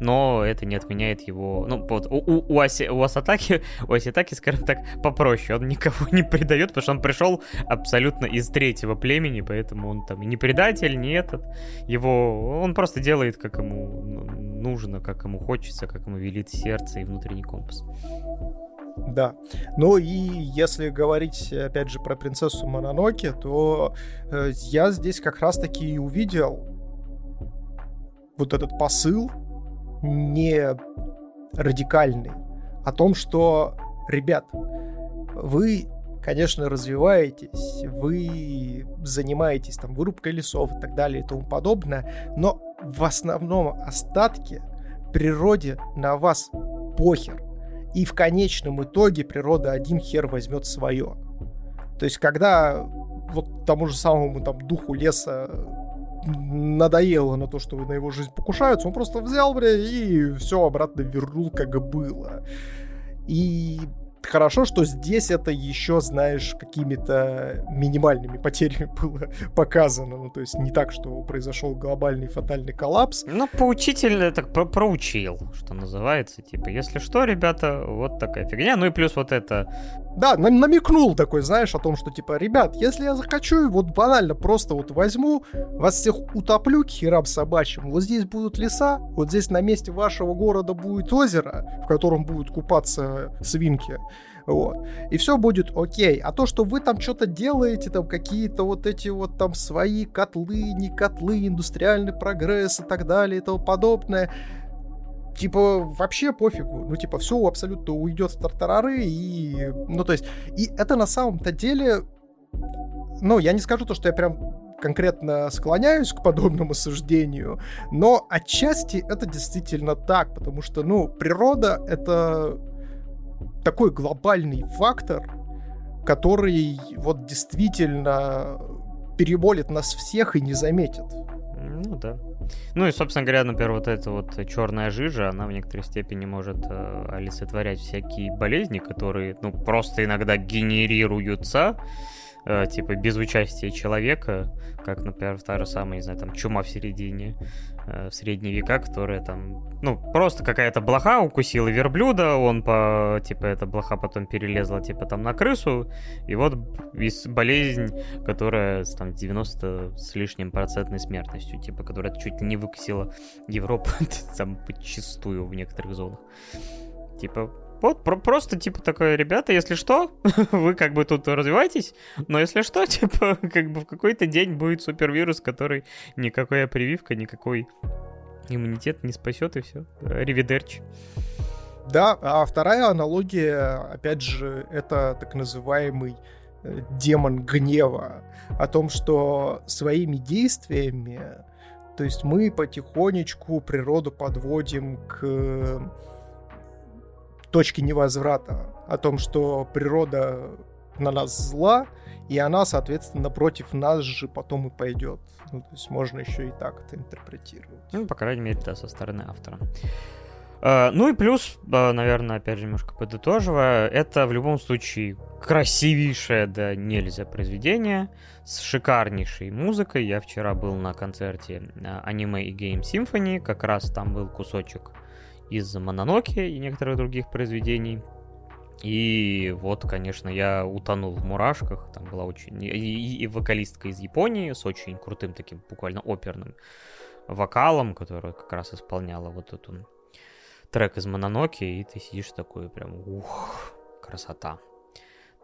Но это не отменяет его... Ну, вот у, у, у, Аси, у Асатаки, у Аситаки, скажем так, попроще. Он никого не предает, потому что он пришел абсолютно из третьего племени, поэтому он там не предатель, не этот. Его... Он просто делает, как ему нужно, как ему хочется, как ему велит сердце и внутренний компас. Да. Ну и если говорить, опять же, про принцессу Мононоки, то э, я здесь как раз-таки и увидел вот этот посыл не радикальный о том, что, ребят, вы, конечно, развиваетесь, вы занимаетесь там вырубкой лесов и так далее и тому подобное, но в основном остатке природе на вас похер. И в конечном итоге природа один хер возьмет свое. То есть, когда вот тому же самому там духу леса надоело на то, что на его жизнь покушаются, он просто взял, бля, и все обратно вернул, как было. И хорошо, что здесь это еще, знаешь, какими-то минимальными потерями было показано. Ну, то есть не так, что произошел глобальный фатальный коллапс. Ну, поучительно так про проучил, что называется. Типа, если что, ребята, вот такая фигня. Ну и плюс вот это... Да, намекнул такой, знаешь, о том, что типа, ребят, если я захочу, вот банально просто вот возьму, вас всех утоплю к херам собачьим, вот здесь будут леса, вот здесь на месте вашего города будет озеро, в котором будут купаться свинки, вот. И все будет окей. А то, что вы там что-то делаете, там какие-то вот эти вот там свои котлы, не котлы, индустриальный прогресс и так далее и тому подобное, типа, вообще пофигу. Ну, типа, все абсолютно уйдет в тартарары, и, ну, то есть, и это на самом-то деле, ну, я не скажу то, что я прям конкретно склоняюсь к подобному суждению, но отчасти это действительно так, потому что, ну, природа — это такой глобальный фактор, который вот действительно переболит нас всех и не заметит. Ну да. Ну и, собственно говоря, например, вот эта вот черная жижа, она в некоторой степени может э, олицетворять всякие болезни, которые, ну, просто иногда генерируются, э, типа, без участия человека, как, например, та же самая, не знаю, там, чума в середине, в средние века, которая там, ну, просто какая-то блоха укусила верблюда, он по, типа, эта блоха потом перелезла, типа, там на крысу, и вот болезнь, которая с там 90 с лишним процентной смертностью, типа, которая чуть ли не выкосила Европу там подчистую в некоторых зонах. Типа, вот, про- просто, типа, такое, ребята, если что, вы как бы тут развиваетесь, но если что, типа, как бы в какой-то день будет супервирус, который никакая прививка, никакой иммунитет не спасет, и все. Ривидерчи. Да, а вторая аналогия, опять же, это так называемый э, демон гнева. О том, что своими действиями, то есть мы потихонечку природу подводим к точки невозврата, о том, что природа на нас зла, и она, соответственно, против нас же потом и пойдет. Ну, то есть можно еще и так это интерпретировать. Ну, по крайней мере, да, со стороны автора. Uh, ну и плюс, uh, наверное, опять же, немножко подытоживая, это в любом случае красивейшее, да нельзя произведение с шикарнейшей музыкой. Я вчера был на концерте аниме uh, и Game Symphony, как раз там был кусочек из Мононоки и некоторых других произведений. И вот, конечно, я утонул в мурашках. Там была очень... И, и, вокалистка из Японии с очень крутым таким буквально оперным вокалом, которая как раз исполняла вот эту трек из Мононоки, и ты сидишь такой прям, ух, красота.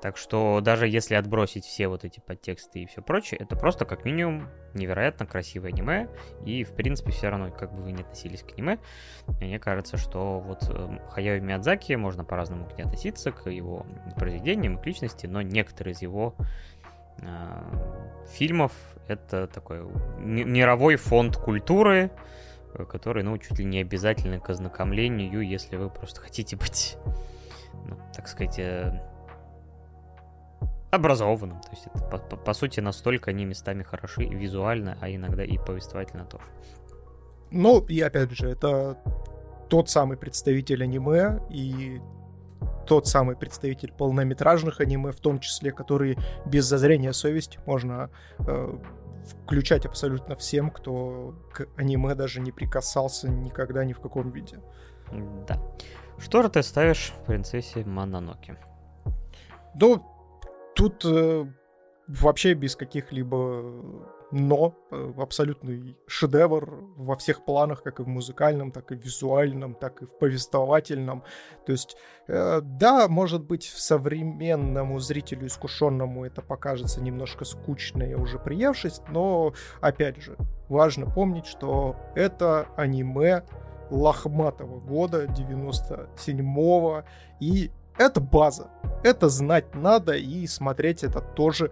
Так что даже если отбросить все вот эти подтексты и все прочее, это просто как минимум невероятно красивое аниме. И, в принципе, все равно, как бы вы ни относились к аниме, мне кажется, что вот э, Хаяо Миядзаки можно по-разному к ней относиться, к его произведениям, к личности, но некоторые из его э, фильмов это такой мировой фонд культуры, э, который, ну, чуть ли не обязательный к ознакомлению, если вы просто хотите быть, ну, так сказать, э, образованным. То есть это, по, по, по сути, настолько они местами хороши визуально, а иногда и повествовательно тоже. Ну, и опять же, это тот самый представитель аниме и тот самый представитель полнометражных аниме, в том числе, которые без зазрения совести можно э, включать абсолютно всем, кто к аниме даже не прикасался никогда ни в каком виде. Да. Что же ты ставишь принцессе Мононоке? Ну, тут э, вообще без каких-либо но э, абсолютный шедевр во всех планах, как и в музыкальном, так и в визуальном, так и в повествовательном. То есть, э, да, может быть, современному зрителю искушенному это покажется немножко скучно и уже приевшись, но, опять же, важно помнить, что это аниме лохматого года, 97-го, и это база. Это знать надо, и смотреть это тоже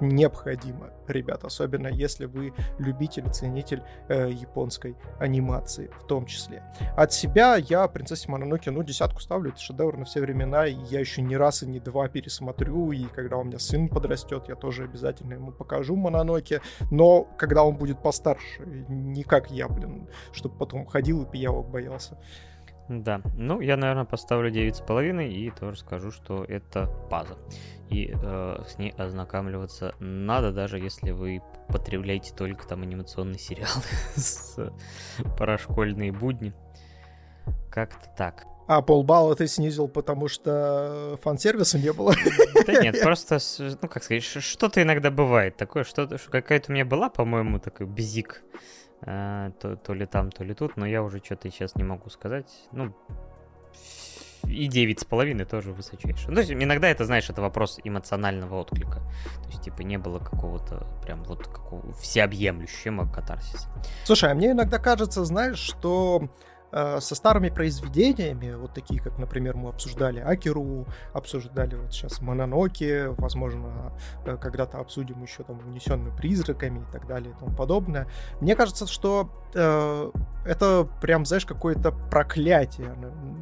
необходимо, ребят, особенно если вы любитель и ценитель э, японской анимации в том числе. От себя я «Принцессе Мононоке» ну, десятку ставлю, это шедевр на все времена, и я еще ни раз и ни два пересмотрю, и когда у меня сын подрастет, я тоже обязательно ему покажу Мононоке, но когда он будет постарше, не как я, блин, чтобы потом ходил и пиявок боялся. Да, ну я, наверное, поставлю 9,5 и тоже скажу, что это паза. И э, с ней ознакомливаться надо, даже если вы потребляете только там анимационный сериал с парашкольные будни. Как-то так. А полбалла ты снизил, потому что фан-сервиса не было? Да нет, просто, ну как сказать, что-то иногда бывает такое, что-то, какая-то у меня была, по-моему, такой бзик то, то ли там, то ли тут, но я уже что-то сейчас не могу сказать. Ну, и девять с половиной тоже высочайшее. Ну, то есть иногда это, знаешь, это вопрос эмоционального отклика. То есть, типа, не было какого-то прям вот какого всеобъемлющего катарсиса. Слушай, а мне иногда кажется, знаешь, что Э, со старыми произведениями, вот такие, как, например, мы обсуждали Акеру, обсуждали вот сейчас Мононоки, возможно, э, когда-то обсудим еще там унесенную призраками и так далее и тому подобное. Мне кажется, что э, это прям, знаешь, какое-то проклятие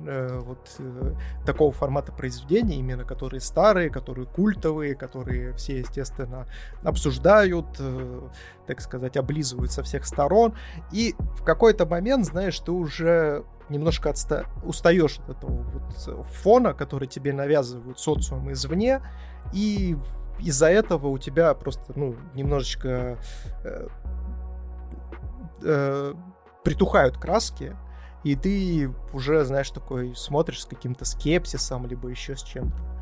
э, вот э, такого формата произведений, именно которые старые, которые культовые, которые все, естественно, обсуждают, э, так сказать, облизывают со всех сторон. И в какой-то момент, знаешь, ты уже немножко отста- устаешь от этого вот фона, который тебе навязывают социум извне, и из-за этого у тебя просто, ну, немножечко э, э, притухают краски, и ты уже, знаешь, такой смотришь с каким-то скепсисом, либо еще с чем-то.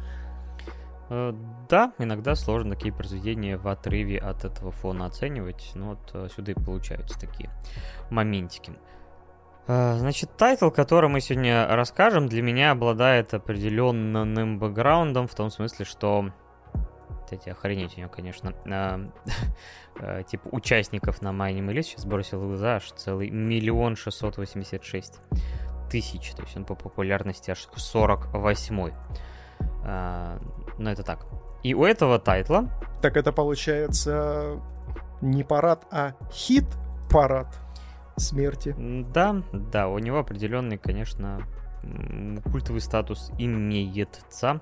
Э, да, иногда сложно такие произведения в отрыве от этого фона оценивать, но вот э, сюда и получаются такие моментики. Э, значит, title, который мы сегодня расскажем, для меня обладает определенным бэкграундом, в том смысле, что эти охренеть у него, конечно, типа участников на MyAnimeList сейчас бросил глаза аж целый миллион шестьсот восемьдесят шесть тысяч, то есть он по популярности аж 48 а, но это так. И у этого тайтла... Так это получается не парад, а хит-парад смерти. Да, да, у него определенный, конечно, культовый статус имеется,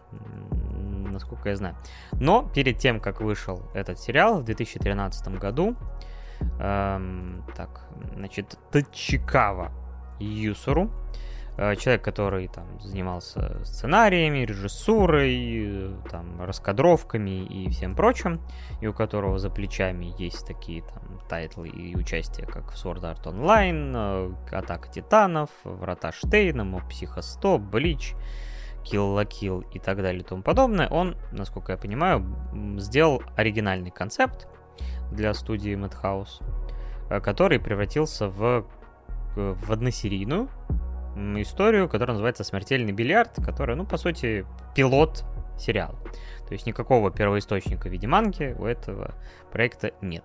насколько я знаю. Но перед тем, как вышел этот сериал в 2013 году, эм, так, значит, Тачикава Юсуру, человек, который там занимался сценариями, режиссурой, там, раскадровками и всем прочим, и у которого за плечами есть такие там title ы и участия, как в Sword Art Online, э, Атака Титанов, Врата Штейна, Моб Психо 100, Блич, Kill la Kill и так далее и тому подобное, он, насколько я понимаю, сделал оригинальный концепт для студии Madhouse, э, который превратился в, в односерийную историю, которая называется «Смертельный бильярд», которая, ну, по сути, пилот сериала. То есть никакого первоисточника в виде манги у этого проекта нет.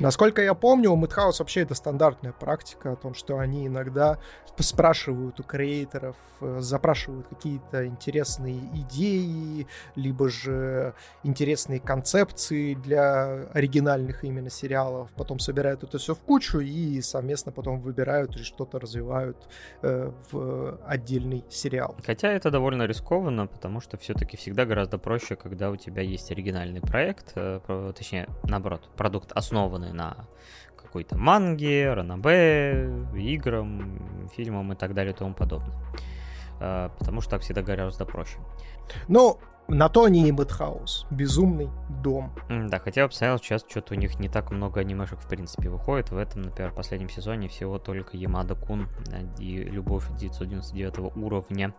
Насколько я помню, у Madhouse вообще это стандартная практика о том, что они иногда спрашивают у креаторов, э, запрашивают какие-то интересные идеи, либо же интересные концепции для оригинальных именно сериалов, потом собирают это все в кучу и совместно потом выбирают и что-то развивают э, в отдельный сериал. Хотя это довольно рискованно, потому что все-таки всегда гораздо проще, когда у тебя есть оригинальный проект, э, точнее, наоборот, продукт основанный основаны на какой-то манге, ранобе, играм, фильмам и так далее и тому подобное. А, потому что так всегда гораздо проще. Ну, На то они и Мэтхаус. Безумный дом. Да, хотя я посмотрел, сейчас что-то у них не так много анимешек, в принципе, выходит. В этом, например, последнем сезоне всего только Ямада Кун и Любовь 999 уровня.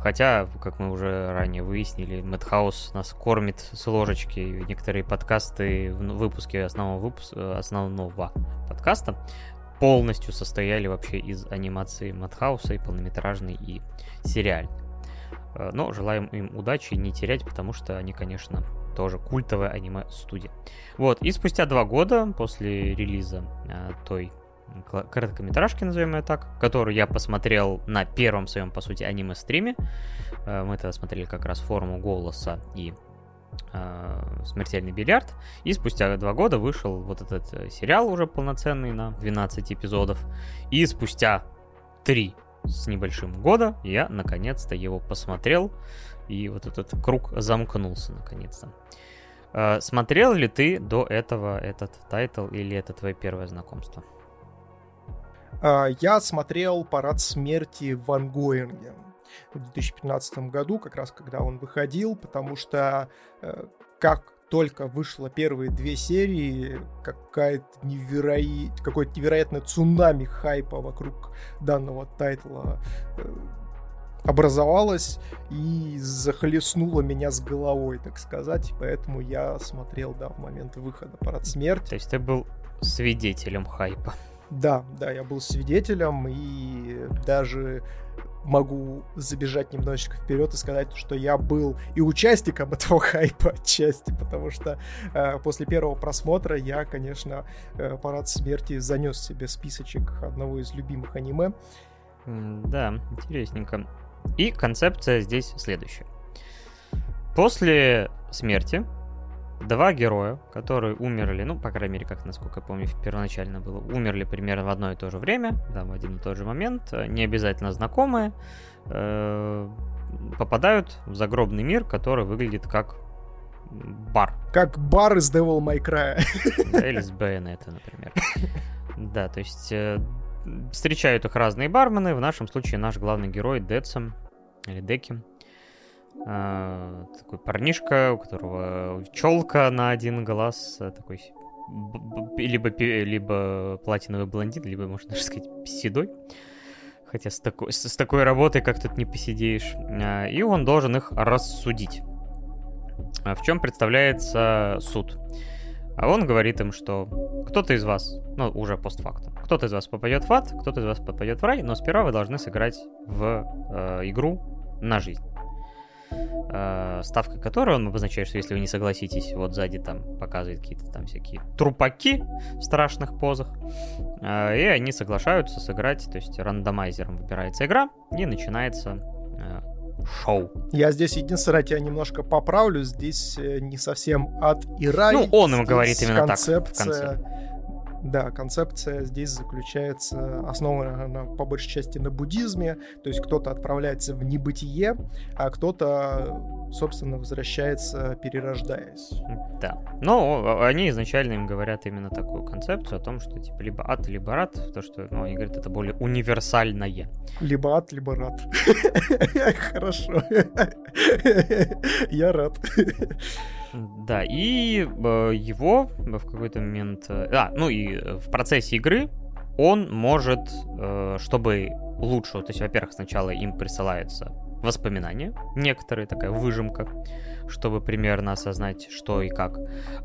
Хотя, как мы уже ранее выяснили, Мэтхаус нас кормит с ложечки. Некоторые подкасты в выпуске основного, выпуска, основного подкаста полностью состояли вообще из анимации Мэтхауса и полнометражной, и сериальной. Э, но желаем им удачи не терять, потому что они, конечно, тоже культовая аниме-студия. Вот, и спустя два года после релиза э, той короткометражки, назовем ее так, которую я посмотрел на первом своем, по сути, аниме-стриме. Э, мы тогда смотрели как раз форму голоса и э, смертельный бильярд. И спустя два года вышел вот этот э, сериал уже полноценный на 12 эпизодов. И спустя три с небольшим года я наконец-то его посмотрел, и вот этот круг замкнулся наконец-то. Э, смотрел ли ты до этого этот title или это твое первое знакомство? А, я смотрел «Парад смерти» в Ангоинге в 2015 году, как раз когда он выходил, потому что э, как только вышло первые две серии, какая-то невероя... какое-то невероятное цунами хайпа вокруг данного тайтла э, образовалось и захлестнуло меня с головой, так сказать. Поэтому я смотрел, да, в момент выхода «Парад смерти». То есть ты был свидетелем хайпа. Да, да, я был свидетелем и даже могу забежать немножечко вперед и сказать, что я был и участником этого хайпа отчасти, потому что э, после первого просмотра я, конечно, э, парад смерти занес себе списочек одного из любимых аниме. Да, интересненько. И концепция здесь следующая. После смерти два героя, которые умерли, ну, по крайней мере, как насколько я помню, первоначально было, умерли примерно в одно и то же время, да, в один и тот же момент, э, не обязательно знакомые, э, попадают в загробный мир, который выглядит как бар. Как бар из Devil May Cry. Да, или с Bayonetta, например. Да, то есть э, встречают их разные бармены, в нашем случае наш главный герой Децем, или Деким, такой парнишка, у которого челка на один глаз, э, такой либо, либо платиновый блондин, либо, можно даже сказать, седой. Хотя с такой, с, такой работой как тут не посидеешь. А, и он должен их рассудить. А в чем представляется суд? А он говорит им, что кто-то из вас, ну, уже постфактум, кто-то из вас попадет в ад, кто-то из вас попадет в рай, но сперва вы должны сыграть в э, игру на жизнь э, ставкой которой он обозначает, что если вы не согласитесь, вот сзади там показывает какие-то там всякие трупаки в страшных позах, э, и они соглашаются сыграть, то есть рандомайзером выбирается игра, и начинается э, шоу. Я здесь единственное тебя немножко поправлю, здесь не совсем ад и рай. Ну, он ему говорит именно концепция... так в конце да, концепция здесь заключается, основана она по большей части на буддизме, то есть кто-то отправляется в небытие, а кто-то, собственно, возвращается, перерождаясь. Да. Но они изначально им говорят именно такую концепцию о том, что типа либо ад, либо рад, то что, ну, они говорят, это более универсальное. Либо ад, либо рад. Хорошо. Я рад. Да, и э, его в какой-то момент... Э, а, ну и в процессе игры он может, э, чтобы лучше... То есть, во-первых, сначала им присылается воспоминания, некоторые, такая выжимка, чтобы примерно осознать, что и как.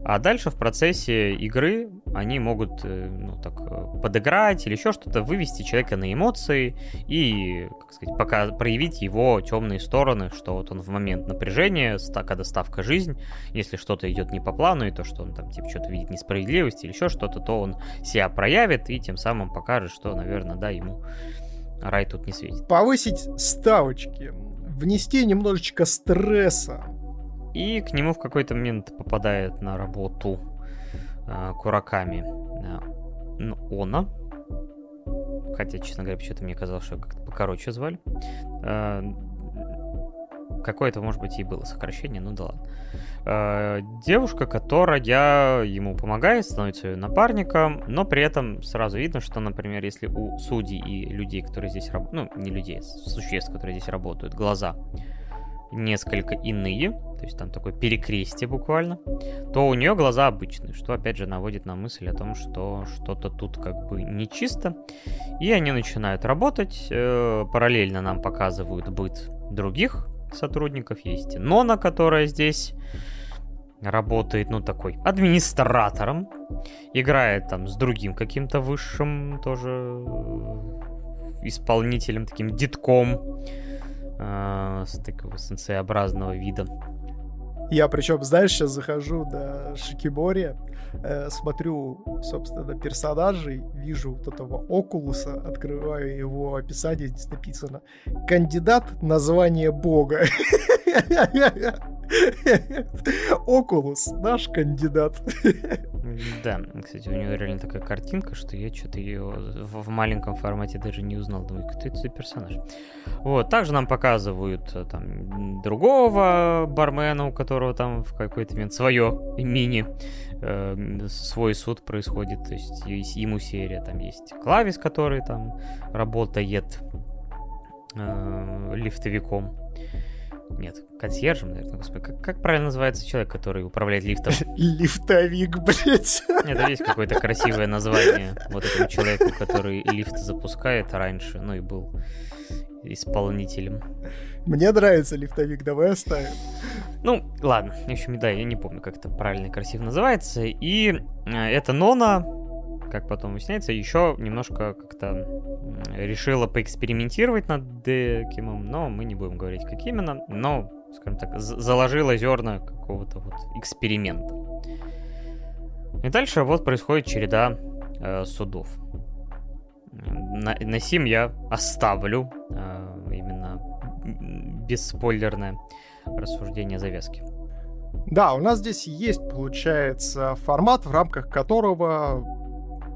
А дальше в процессе игры они могут э, ну, так, э, подыграть или еще что-то, вывести человека на эмоции и, как сказать, пока проявить его темные стороны, что вот он в момент напряжения, когда ставка жизнь, если что-то идет не по плану, и то, что он там типа что-то видит несправедливость или еще что-то, то он себя проявит и тем самым покажет, что, наверное, да, ему рай тут не светит. Повысить ставочки внести немножечко стресса. И к нему в какой-то момент попадает на работу э, Кураками э, Она. Хотя, честно говоря, почему-то мне казалось, что как-то покороче звали. Э, Какое-то, может быть, и было сокращение, ну да ладно. Э, девушка, которая ему помогает, становится ее напарником, но при этом сразу видно, что, например, если у судей и людей, которые здесь работают, ну, не людей, существ, которые здесь работают, глаза несколько иные, то есть там такое перекрестие буквально, то у нее глаза обычные, что опять же наводит на мысль о том, что что-то тут как бы нечисто. И они начинают работать, э, параллельно нам показывают быт других сотрудников. Есть Нона, которая здесь работает, ну, такой администратором, играет там с другим каким-то высшим тоже э, исполнителем, таким детком э, с такого сенсеобразного вида. Я причем, знаешь, сейчас захожу до Шикибори, э, смотрю, собственно, персонажей, вижу вот этого Окулуса, открываю его описание, здесь написано «Кандидат на звание бога». Окулус, наш кандидат. Да, кстати, у него реально такая картинка, что я что-то ее в, в маленьком формате даже не узнал. Думаю, кто это за персонаж? Вот, также нам показывают э, там другого бармена, у которого там в какой-то момент свое мини, э, свой суд происходит, то есть ему серия, там есть Клавис, который там работает э, лифтовиком. Нет, консьержем, наверное, господи. Как, как правильно называется человек, который управляет лифтом? Лифтовик, блядь. Нет, есть какое-то красивое название вот этому человеку, который лифт запускает раньше, ну и был исполнителем. Мне нравится лифтовик, давай оставим. Ну, ладно, в общем, да, я не помню, как это правильно и красиво называется. И э, это Нона, как потом выясняется, еще немножко как-то решила поэкспериментировать над Декимом, но мы не будем говорить, как именно, но, скажем так, заложила зерна какого-то вот эксперимента. И дальше вот происходит череда э, судов. На, на сим я оставлю э, именно бесспойлерное рассуждение завязки. Да, у нас здесь есть, получается, формат, в рамках которого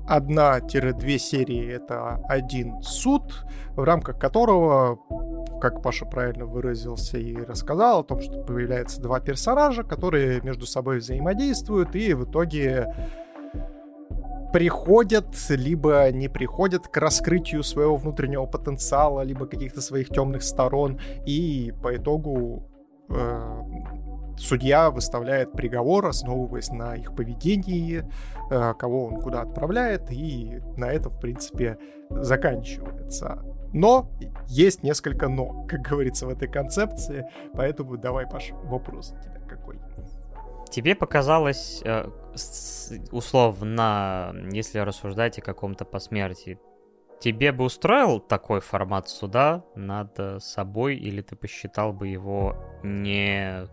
одна-две серии — это один суд, в рамках которого, как Паша правильно выразился и рассказал, о том, что появляются два персонажа, которые между собой взаимодействуют, и в итоге приходят, либо не приходят к раскрытию своего внутреннего потенциала, либо каких-то своих темных сторон, и по итогу э, судья выставляет приговор, основываясь на их поведении, э, кого он куда отправляет, и на это, в принципе, заканчивается. Но есть несколько но, как говорится в этой концепции, поэтому давай, Паш, вопрос у тебя какой? Тебе показалось, э, условно, если рассуждать о каком-то посмертии, тебе бы устроил такой формат суда над собой, или ты посчитал бы его не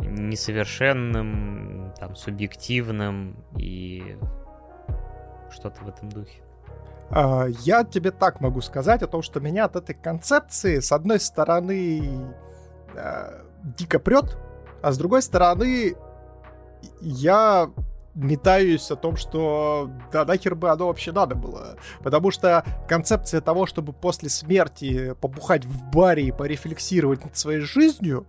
несовершенным, там, субъективным и что-то в этом духе. А, я тебе так могу сказать о том, что меня от этой концепции, с одной стороны, э, дико прет, а с другой стороны, я метаюсь о том, что да нахер бы оно вообще надо было. Потому что концепция того, чтобы после смерти побухать в баре и порефлексировать над своей жизнью,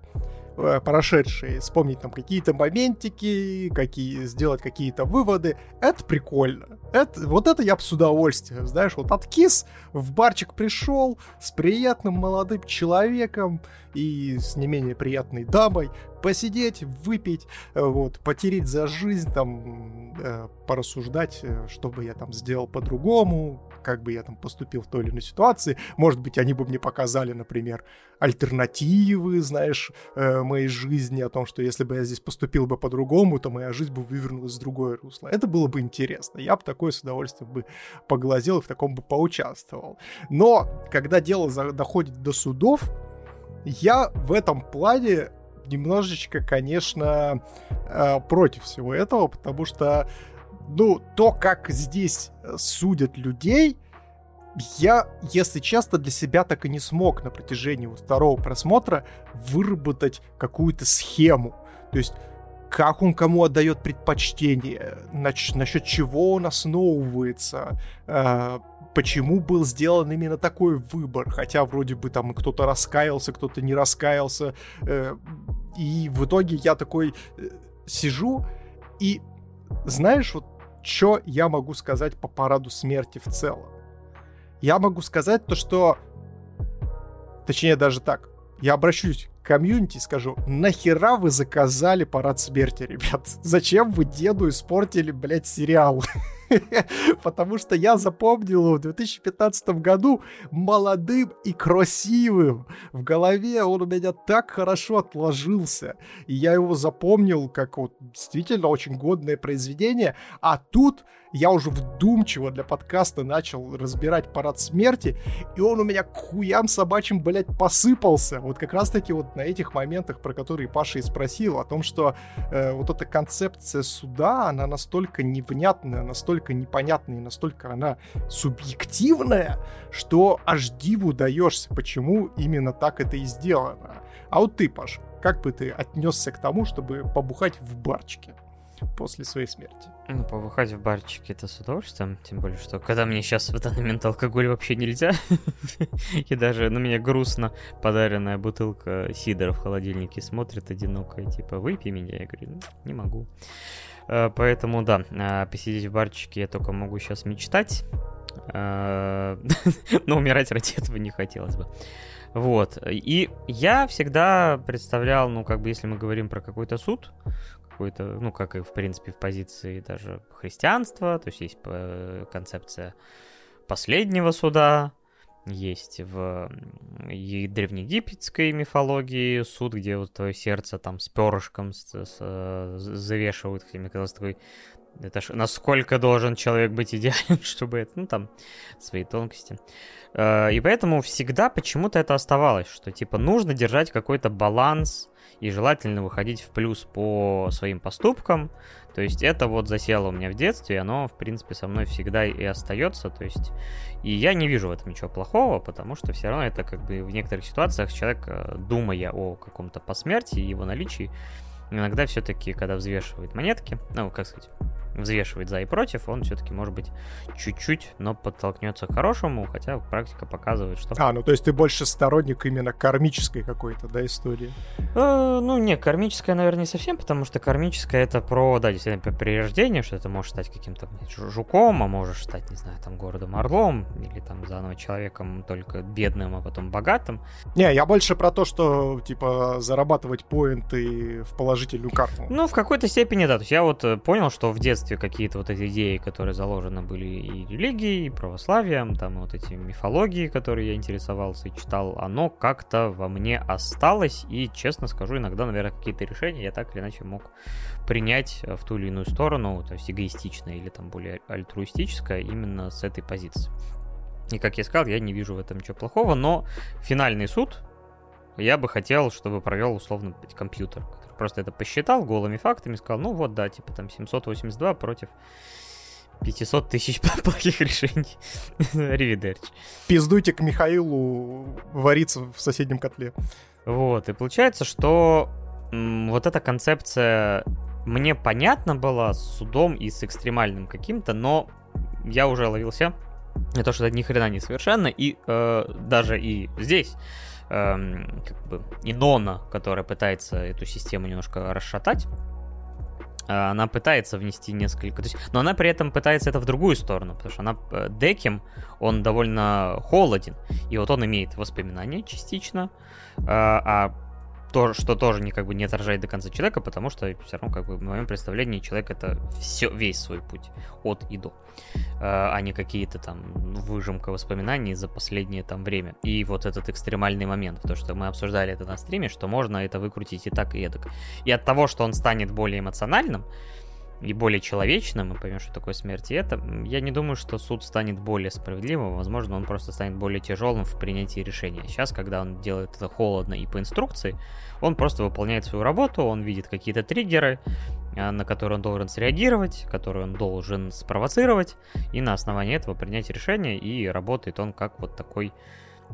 прошедшие, вспомнить там какие-то моментики, какие, сделать какие-то выводы. Это прикольно. Это, вот это я бы с удовольствием, знаешь, вот откис, в барчик пришел с приятным молодым человеком и с не менее приятной дамой, посидеть, выпить, э, вот, потереть за жизнь, там, э, порассуждать, э, что бы я там сделал по-другому, как бы я там поступил в той или иной ситуации. Может быть, они бы мне показали, например, альтернативы, знаешь, э, моей жизни, о том, что если бы я здесь поступил бы по-другому, то моя жизнь бы вывернулась в другое русло. Это было бы интересно. Я бы такое с удовольствием бы поглазел и в таком бы поучаствовал. Но, когда дело доходит до судов, я в этом плане немножечко, конечно, э, против всего этого, потому что ну, то, как здесь э, судят людей, я, если честно, для себя так и не смог на протяжении вот второго просмотра выработать какую-то схему. То есть, как он кому отдает предпочтение, нач- насчет чего он основывается, э, почему был сделан именно такой выбор, хотя вроде бы там кто-то раскаялся, кто-то не раскаялся. Э, и в итоге я такой э, сижу и знаешь, вот что я могу сказать по параду смерти в целом? Я могу сказать то, что... Точнее, даже так. Я обращусь к комьюнити и скажу, нахера вы заказали парад смерти, ребят? Зачем вы деду испортили, блядь, сериал? Потому что я запомнил его в 2015 году молодым и красивым. В голове он у меня так хорошо отложился. И я его запомнил как вот действительно очень годное произведение. А тут я уже вдумчиво для подкаста начал разбирать парад смерти, и он у меня к хуям собачьим, блядь, посыпался. Вот как раз-таки вот на этих моментах, про которые Паша и спросил, о том, что э, вот эта концепция суда, она настолько невнятная, настолько непонятная, настолько она субъективная, что аж диву даешься, почему именно так это и сделано. А вот ты, Паш, как бы ты отнесся к тому, чтобы побухать в барчике? После своей смерти. Ну, побухать в барчике это с удовольствием, тем более, что когда мне сейчас в данный момент алкоголь вообще нельзя, и даже, ну, мне грустно, подаренная бутылка сидора в холодильнике смотрит одинокая, типа, выпей меня, я говорю, ну, не могу. Э, поэтому, да, а, посидеть в барчике я только могу сейчас мечтать, э, но умирать ради этого не хотелось бы. Вот. И я всегда представлял, ну, как бы, если мы говорим про какой-то суд, какой-то, ну, как и, в принципе, в позиции даже христианства, то есть есть э, концепция последнего суда, есть в древнеегипетской мифологии суд, где вот твое сердце там с перышком с, с, с, завешивают, мне казалось, такой это ж насколько должен человек быть идеален, чтобы это, ну там, свои тонкости. Э, и поэтому всегда почему-то это оставалось, что типа нужно держать какой-то баланс и желательно выходить в плюс по своим поступкам. То есть это вот засело у меня в детстве, и оно, в принципе, со мной всегда и остается. То есть, и я не вижу в этом ничего плохого, потому что все равно это как бы в некоторых ситуациях человек, э, думая о каком-то посмертии, его наличии, иногда все-таки, когда взвешивает монетки, ну, как сказать, взвешивает за и против, он все-таки, может быть, чуть-чуть, но подтолкнется к хорошему, хотя практика показывает, что... А, ну то есть ты больше сторонник именно кармической какой-то, да, истории? Э, ну, не, кармическая, наверное, не совсем, потому что кармическая это про, да, действительно, при рождении, что ты можешь стать каким-то жуком, а можешь стать, не знаю, там, городом орлом, или там заново человеком только бедным, а потом богатым. Не, я больше про то, что, типа, зарабатывать поинты в положительную карту. Ну, в какой-то степени, да. То есть я вот э, понял, что в детстве какие-то вот эти идеи, которые заложены были и религией, и православием, там вот эти мифологии, которые я интересовался и читал, оно как-то во мне осталось, и, честно скажу, иногда, наверное, какие-то решения я так или иначе мог принять в ту или иную сторону, то есть эгоистичное или там более альтруистическое именно с этой позиции. И, как я сказал, я не вижу в этом ничего плохого, но финальный суд я бы хотел, чтобы провел условно компьютер, просто это посчитал голыми фактами, сказал, ну вот, да, типа там 782 против 500 тысяч плохих решений. Ривидерч. Пиздуйте к Михаилу вариться в соседнем котле. Вот, и получается, что м, вот эта концепция мне понятна была с судом и с экстремальным каким-то, но я уже ловился на то, что это ни хрена не совершенно, и э, даже и здесь эм, как бы Инона, которая пытается эту систему немножко расшатать, э, она пытается внести несколько... То есть, но она при этом пытается это в другую сторону, потому что она... Э, Деким, он довольно холоден, и вот он имеет воспоминания частично, э, а то, что тоже не, как бы, не отражает до конца человека, потому что все равно, как бы, в моем представлении, человек это все, весь свой путь от и до, а, а не какие-то там выжимка воспоминаний за последнее там время. И вот этот экстремальный момент, то, что мы обсуждали это на стриме, что можно это выкрутить и так, и эдак. И от того, что он станет более эмоциональным, и более человечным, мы поймем, что такое смерть. И это, я не думаю, что суд станет более справедливым, возможно, он просто станет более тяжелым в принятии решения. Сейчас, когда он делает это холодно и по инструкции, он просто выполняет свою работу, он видит какие-то триггеры, а, на которые он должен среагировать, которые он должен спровоцировать, и на основании этого принять решение, и работает он как вот такой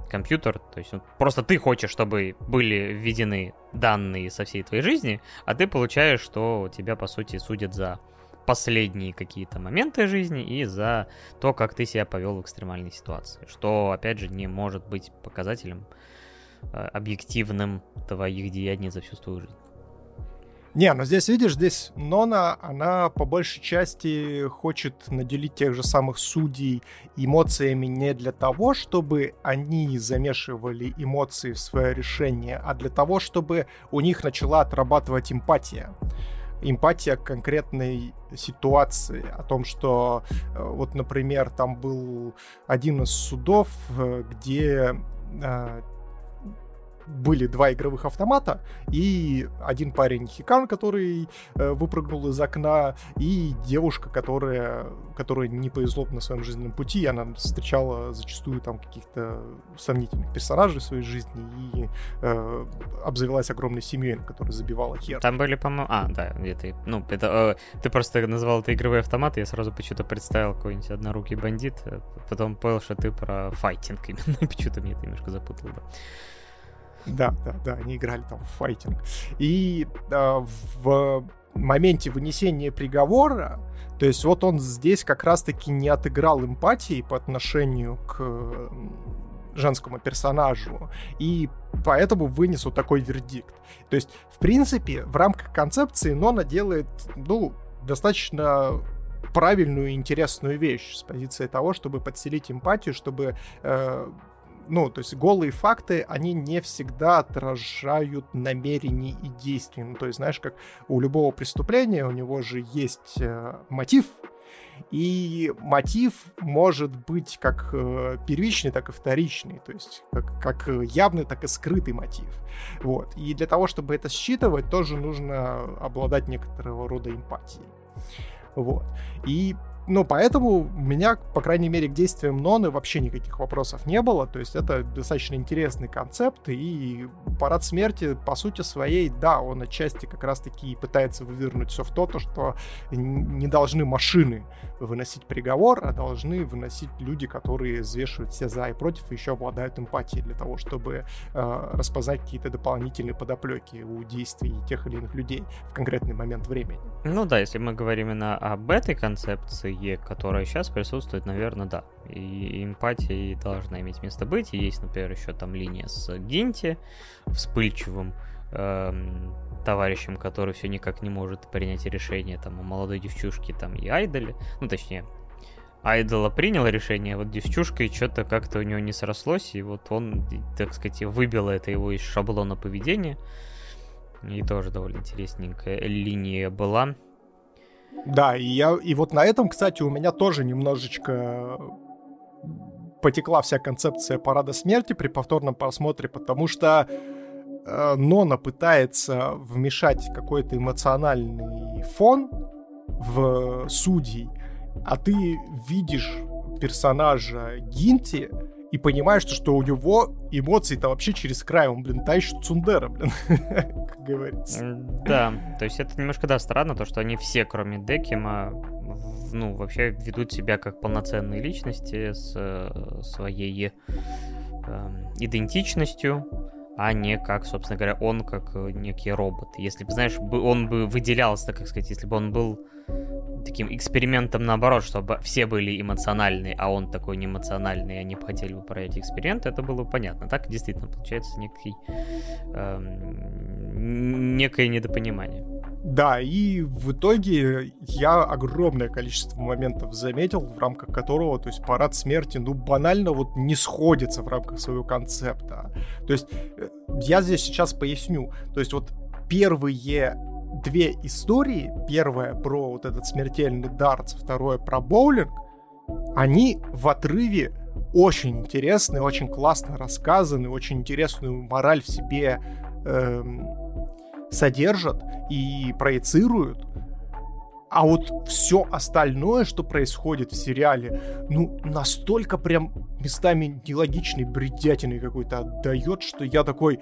компьютер, то есть вот, просто ты хочешь, чтобы были введены данные со всей твоей жизни, а ты получаешь, что тебя, по сути, судят за последние какие-то моменты жизни и за то, как ты себя повел в экстремальной ситуации, что, опять же, не может быть показателем э, объективным твоих деяний за всю твою жизнь. Не, но здесь, видишь, здесь Нона, она по большей части хочет наделить тех же самых судей эмоциями не для того, чтобы они замешивали эмоции в свое решение, а для того, чтобы у них начала отрабатывать эмпатия. Эмпатия к конкретной ситуации, о том, что э, вот, например, там был один из судов, э, где э, были два игровых автомата, и один парень Хикан, который э, выпрыгнул из окна, и девушка, которая, которая не повезло на своем жизненном пути, она встречала зачастую там каких-то сомнительных персонажей в своей жизни и э, обзавелась огромной семьей, на которой забивала хер. Там были, по-моему... А, да, это... Ну, это... Э, ты просто назвал это игровые автоматы, я сразу почему-то представил какой-нибудь однорукий бандит, э, потом понял, что ты про файтинг именно, почему-то мне это немножко запутало. Да, да, да, они играли там в файтинг. И э, в моменте вынесения приговора, то есть вот он здесь как раз-таки не отыграл эмпатии по отношению к женскому персонажу, и поэтому вынес вот такой вердикт. То есть, в принципе, в рамках концепции Нона делает, ну, достаточно правильную и интересную вещь с позиции того, чтобы подселить эмпатию, чтобы э, ну, то есть голые факты, они не всегда отражают намерений и действий. Ну, то есть, знаешь, как у любого преступления, у него же есть э, мотив, и мотив может быть как э, первичный, так и вторичный, то есть как, как явный, так и скрытый мотив. Вот. И для того, чтобы это считывать, тоже нужно обладать некоторого рода эмпатией. Вот. И ну, поэтому у меня, по крайней мере, к действиям Ноны вообще никаких вопросов не было. То есть это достаточно интересный концепт. И парад смерти, по сути своей, да, он отчасти как раз-таки пытается вывернуть все в то, то, что не должны машины выносить приговор, а должны выносить люди, которые взвешивают все за и против, и еще обладают эмпатией для того, чтобы э, распознать какие-то дополнительные подоплеки у действий тех или иных людей в конкретный момент времени. Ну да, если мы говорим именно об этой концепции, которая сейчас присутствует, наверное, да. И эмпатия должна иметь место быть. И есть, например, еще там линия с Гинти, вспыльчивым эм, товарищем, который все никак не может принять решение там у молодой девчушки там и Айдоле. Ну, точнее, Айдола принял решение, а вот девчушка и что-то как-то у него не срослось, и вот он, так сказать, выбил это его из шаблона поведения. И тоже довольно интересненькая линия была. Да, и я и вот на этом, кстати, у меня тоже немножечко потекла вся концепция парада смерти при повторном просмотре, потому что э, Нона пытается вмешать какой-то эмоциональный фон в судей, а ты видишь персонажа Гинти и понимаешь, что, у него эмоции-то вообще через край, он, блин, тащит Цундера, блин, как говорится. Да, то есть это немножко, да, странно, то, что они все, кроме Декима, ну, вообще ведут себя как полноценные личности с э, своей э, идентичностью, а не как, собственно говоря, он как некий робот. Если бы, знаешь, он бы выделялся, так сказать, если бы он был таким экспериментом наоборот, чтобы все были эмоциональные, а он такой не эмоциональный, и они хотели бы проверить эксперимент, это было бы понятно. Так действительно получается некий, эм, некое недопонимание. Да, и в итоге я огромное количество моментов заметил, в рамках которого, то есть парад смерти, ну, банально вот не сходится в рамках своего концепта. То есть э, я здесь сейчас поясню. То есть вот первые две истории, первая про вот этот смертельный дартс, второе про боулинг, они в отрыве очень интересные, очень классно рассказаны, очень интересную мораль в себе эм, содержат и проецируют. А вот все остальное, что происходит в сериале, ну, настолько прям местами нелогичной бредятиной какой-то отдает, что я такой...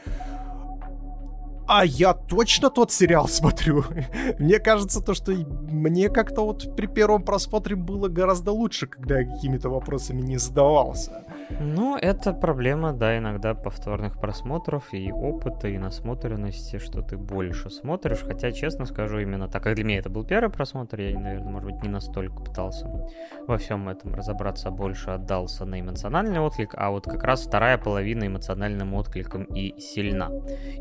А я точно тот сериал смотрю. мне кажется, то, что мне как-то вот при первом просмотре было гораздо лучше, когда я какими-то вопросами не задавался. Ну, это проблема, да, иногда повторных просмотров и опыта, и насмотренности, что ты больше смотришь. Хотя, честно скажу, именно так как для меня это был первый просмотр, я, наверное, может быть, не настолько пытался во всем этом разобраться, больше отдался на эмоциональный отклик, а вот как раз вторая половина эмоциональным откликом и сильна.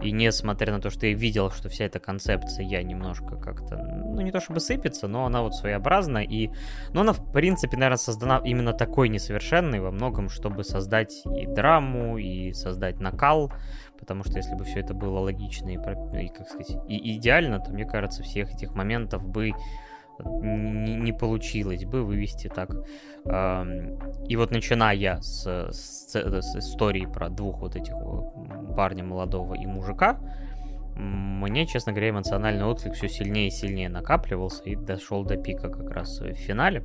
И несмотря на то, что я видел, что вся эта концепция я немножко как-то, ну, не то чтобы сыпется, но она вот своеобразна, и, ну, она, в принципе, наверное, создана именно такой несовершенной во многом, чтобы создать и драму, и создать накал, потому что если бы все это было логично и, и как сказать, и идеально, то, мне кажется, всех этих моментов бы не, не получилось бы вывести так. И вот начиная с, с, с истории про двух вот этих парня молодого и мужика, мне, честно говоря, эмоциональный отклик все сильнее и сильнее накапливался и дошел до пика как раз в финале.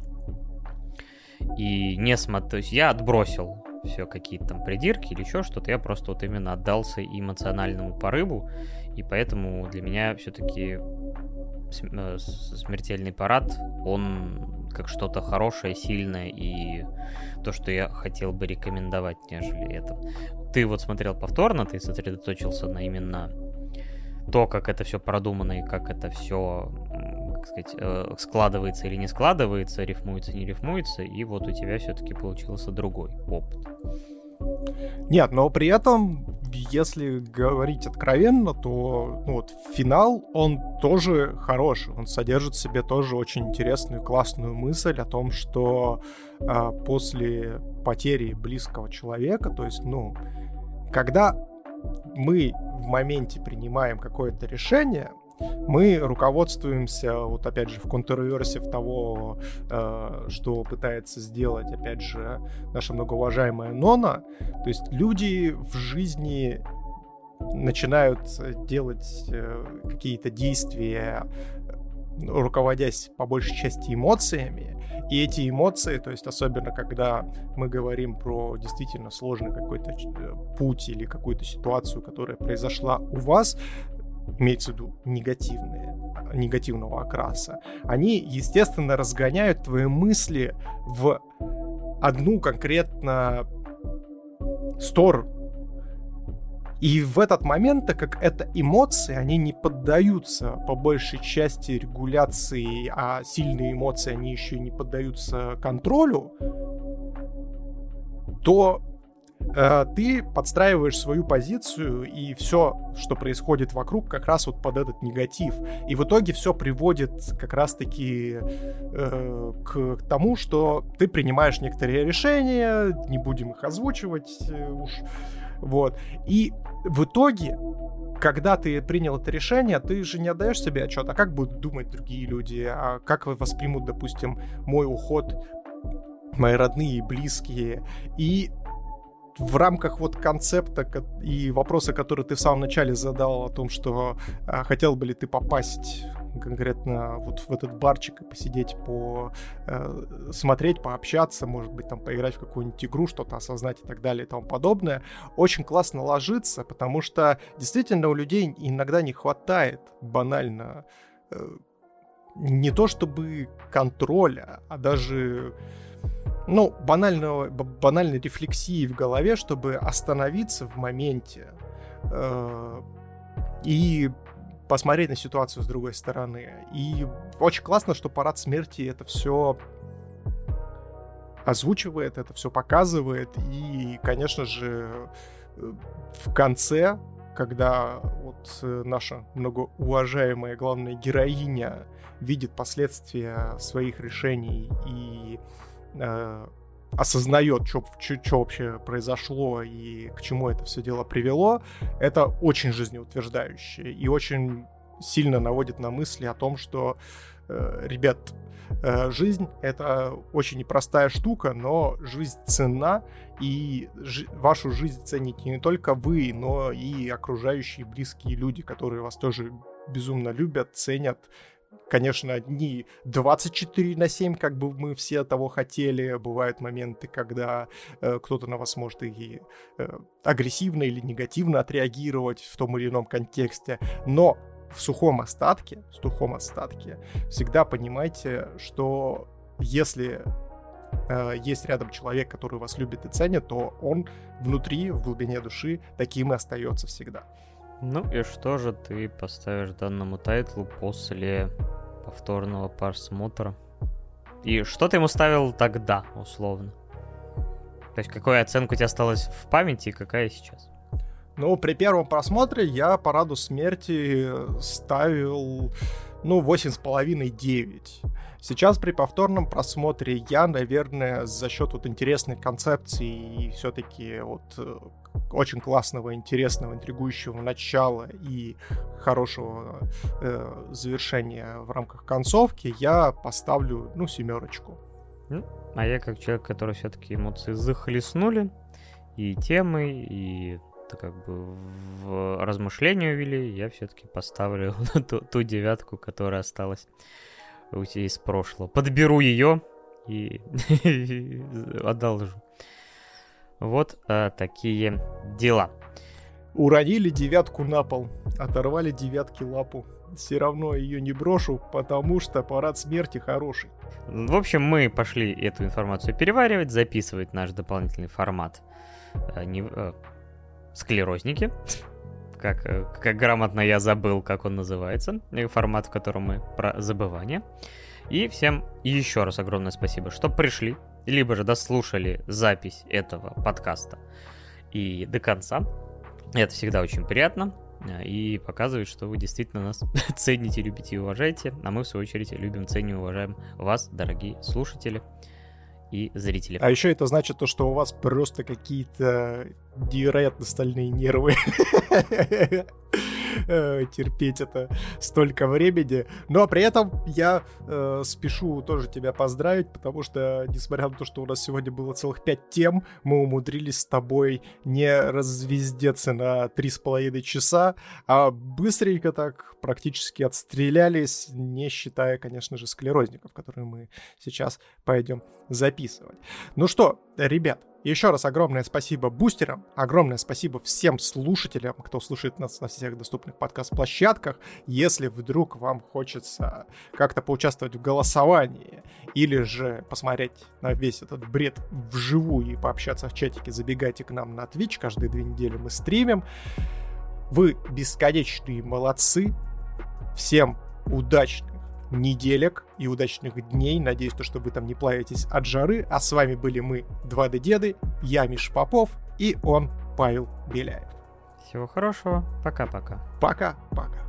И не смотрю, я отбросил все какие-то там придирки или еще что-то, я просто вот именно отдался эмоциональному порыву, и поэтому для меня все-таки э, смертельный парад, он как что-то хорошее, сильное и то, что я хотел бы рекомендовать, нежели это. Ты вот смотрел повторно, ты сосредоточился на именно то, как это все продумано и как это все, как сказать, э, складывается или не складывается, рифмуется, не рифмуется, и вот у тебя все-таки получился другой опыт. Нет, но при этом, если говорить откровенно, то ну, вот, финал, он тоже хороший. Он содержит в себе тоже очень интересную, классную мысль о том, что э, после потери близкого человека, то есть, ну, когда мы в моменте принимаем какое-то решение, мы руководствуемся, вот опять же, в контрверсии того, э, что пытается сделать, опять же, наша многоуважаемая Нона. То есть люди в жизни начинают делать э, какие-то действия, руководясь по большей части эмоциями, и эти эмоции, то есть особенно когда мы говорим про действительно сложный какой-то э, путь или какую-то ситуацию, которая произошла у вас, имеется в виду негативные, негативного окраса, они, естественно, разгоняют твои мысли в одну конкретно сторону. И в этот момент, так как это эмоции, они не поддаются по большей части регуляции, а сильные эмоции, они еще не поддаются контролю, то ты подстраиваешь свою позицию, и все, что происходит вокруг, как раз вот под этот негатив. И в итоге все приводит как раз-таки э, к тому, что ты принимаешь некоторые решения, не будем их озвучивать э, уж, вот. И в итоге когда ты принял это решение, ты же не отдаешь себе отчет, а как будут думать другие люди, а как воспримут, допустим, мой уход мои родные и близкие. И в рамках вот концепта и вопроса, который ты в самом начале задал о том, что а, хотел бы ли ты попасть конкретно вот в этот барчик и посидеть, по э, смотреть, пообщаться, может быть, там поиграть в какую-нибудь игру, что-то осознать и так далее и тому подобное, очень классно ложится, потому что действительно у людей иногда не хватает банально э, не то чтобы контроля, а даже ну, банального, банальной рефлексии в голове, чтобы остановиться в моменте э, и посмотреть на ситуацию с другой стороны. И очень классно, что парад смерти это все озвучивает, это все показывает. И, конечно же, в конце, когда вот наша многоуважаемая главная героиня видит последствия своих решений и э, осознает, что вообще произошло и к чему это все дело привело, это очень жизнеутверждающе и очень сильно наводит на мысли о том, что, э, ребят, э, жизнь — это очень непростая штука, но жизнь ценна, и жи- вашу жизнь цените не только вы, но и окружающие близкие люди, которые вас тоже безумно любят, ценят, конечно, не 24 на 7, как бы мы все того хотели. Бывают моменты, когда э, кто-то на вас может и э, агрессивно или негативно отреагировать в том или ином контексте. Но в сухом остатке, в сухом остатке всегда понимайте, что если э, есть рядом человек, который вас любит и ценит, то он внутри, в глубине души, таким и остается всегда. Ну и что же ты поставишь данному тайтлу после повторного просмотра? И что ты ему ставил тогда, условно? То есть какую оценку у тебя осталось в памяти и какая сейчас? Ну, при первом просмотре я параду смерти ставил, ну, 8,5-9. Сейчас при повторном просмотре я, наверное, за счет вот интересной концепции и все-таки вот э, очень классного, интересного, интригующего начала и хорошего э, завершения в рамках концовки, я поставлю, ну, семерочку. Ну, а я как человек, который все-таки эмоции захлестнули, и темы, и как бы в размышления увели, я все-таки поставлю ту, ту девятку, которая осталась у тебя из прошлого. Подберу ее и одолжу. Вот а, такие дела. Уронили девятку на пол, оторвали девятки лапу. Все равно ее не брошу, потому что парад смерти хороший. В общем, мы пошли эту информацию переваривать, записывать наш дополнительный формат а, не, а, склерозники. Как, э, как грамотно я забыл, как он называется, формат, в котором мы про забывание. И всем еще раз огромное спасибо, что пришли, либо же дослушали запись этого подкаста и до конца. Это всегда очень приятно э, и показывает, что вы действительно нас цените, любите и уважаете, а мы, в свою очередь, любим, ценим и уважаем вас, дорогие слушатели и зрители. А еще это значит то, что у вас просто какие-то невероятно стальные нервы. Э, терпеть это столько времени. Но при этом я э, спешу тоже тебя поздравить, потому что, несмотря на то, что у нас сегодня было целых пять тем, мы умудрились с тобой не развездеться на три с половиной часа, а быстренько так практически отстрелялись, не считая, конечно же, склерозников, которые мы сейчас пойдем записывать. Ну что, ребят, еще раз огромное спасибо бустерам, огромное спасибо всем слушателям, кто слушает нас на всех доступных подкаст-площадках. Если вдруг вам хочется как-то поучаствовать в голосовании или же посмотреть на весь этот бред вживую и пообщаться в чатике, забегайте к нам на Twitch, каждые две недели мы стримим. Вы бесконечные молодцы. Всем удачных неделек и удачных дней. Надеюсь, то, что вы там не плавитесь от жары. А с вами были мы, 2D-деды, я Миш Попов и он, Павел Беляев. Всего хорошего. Пока-пока. Пока-пока.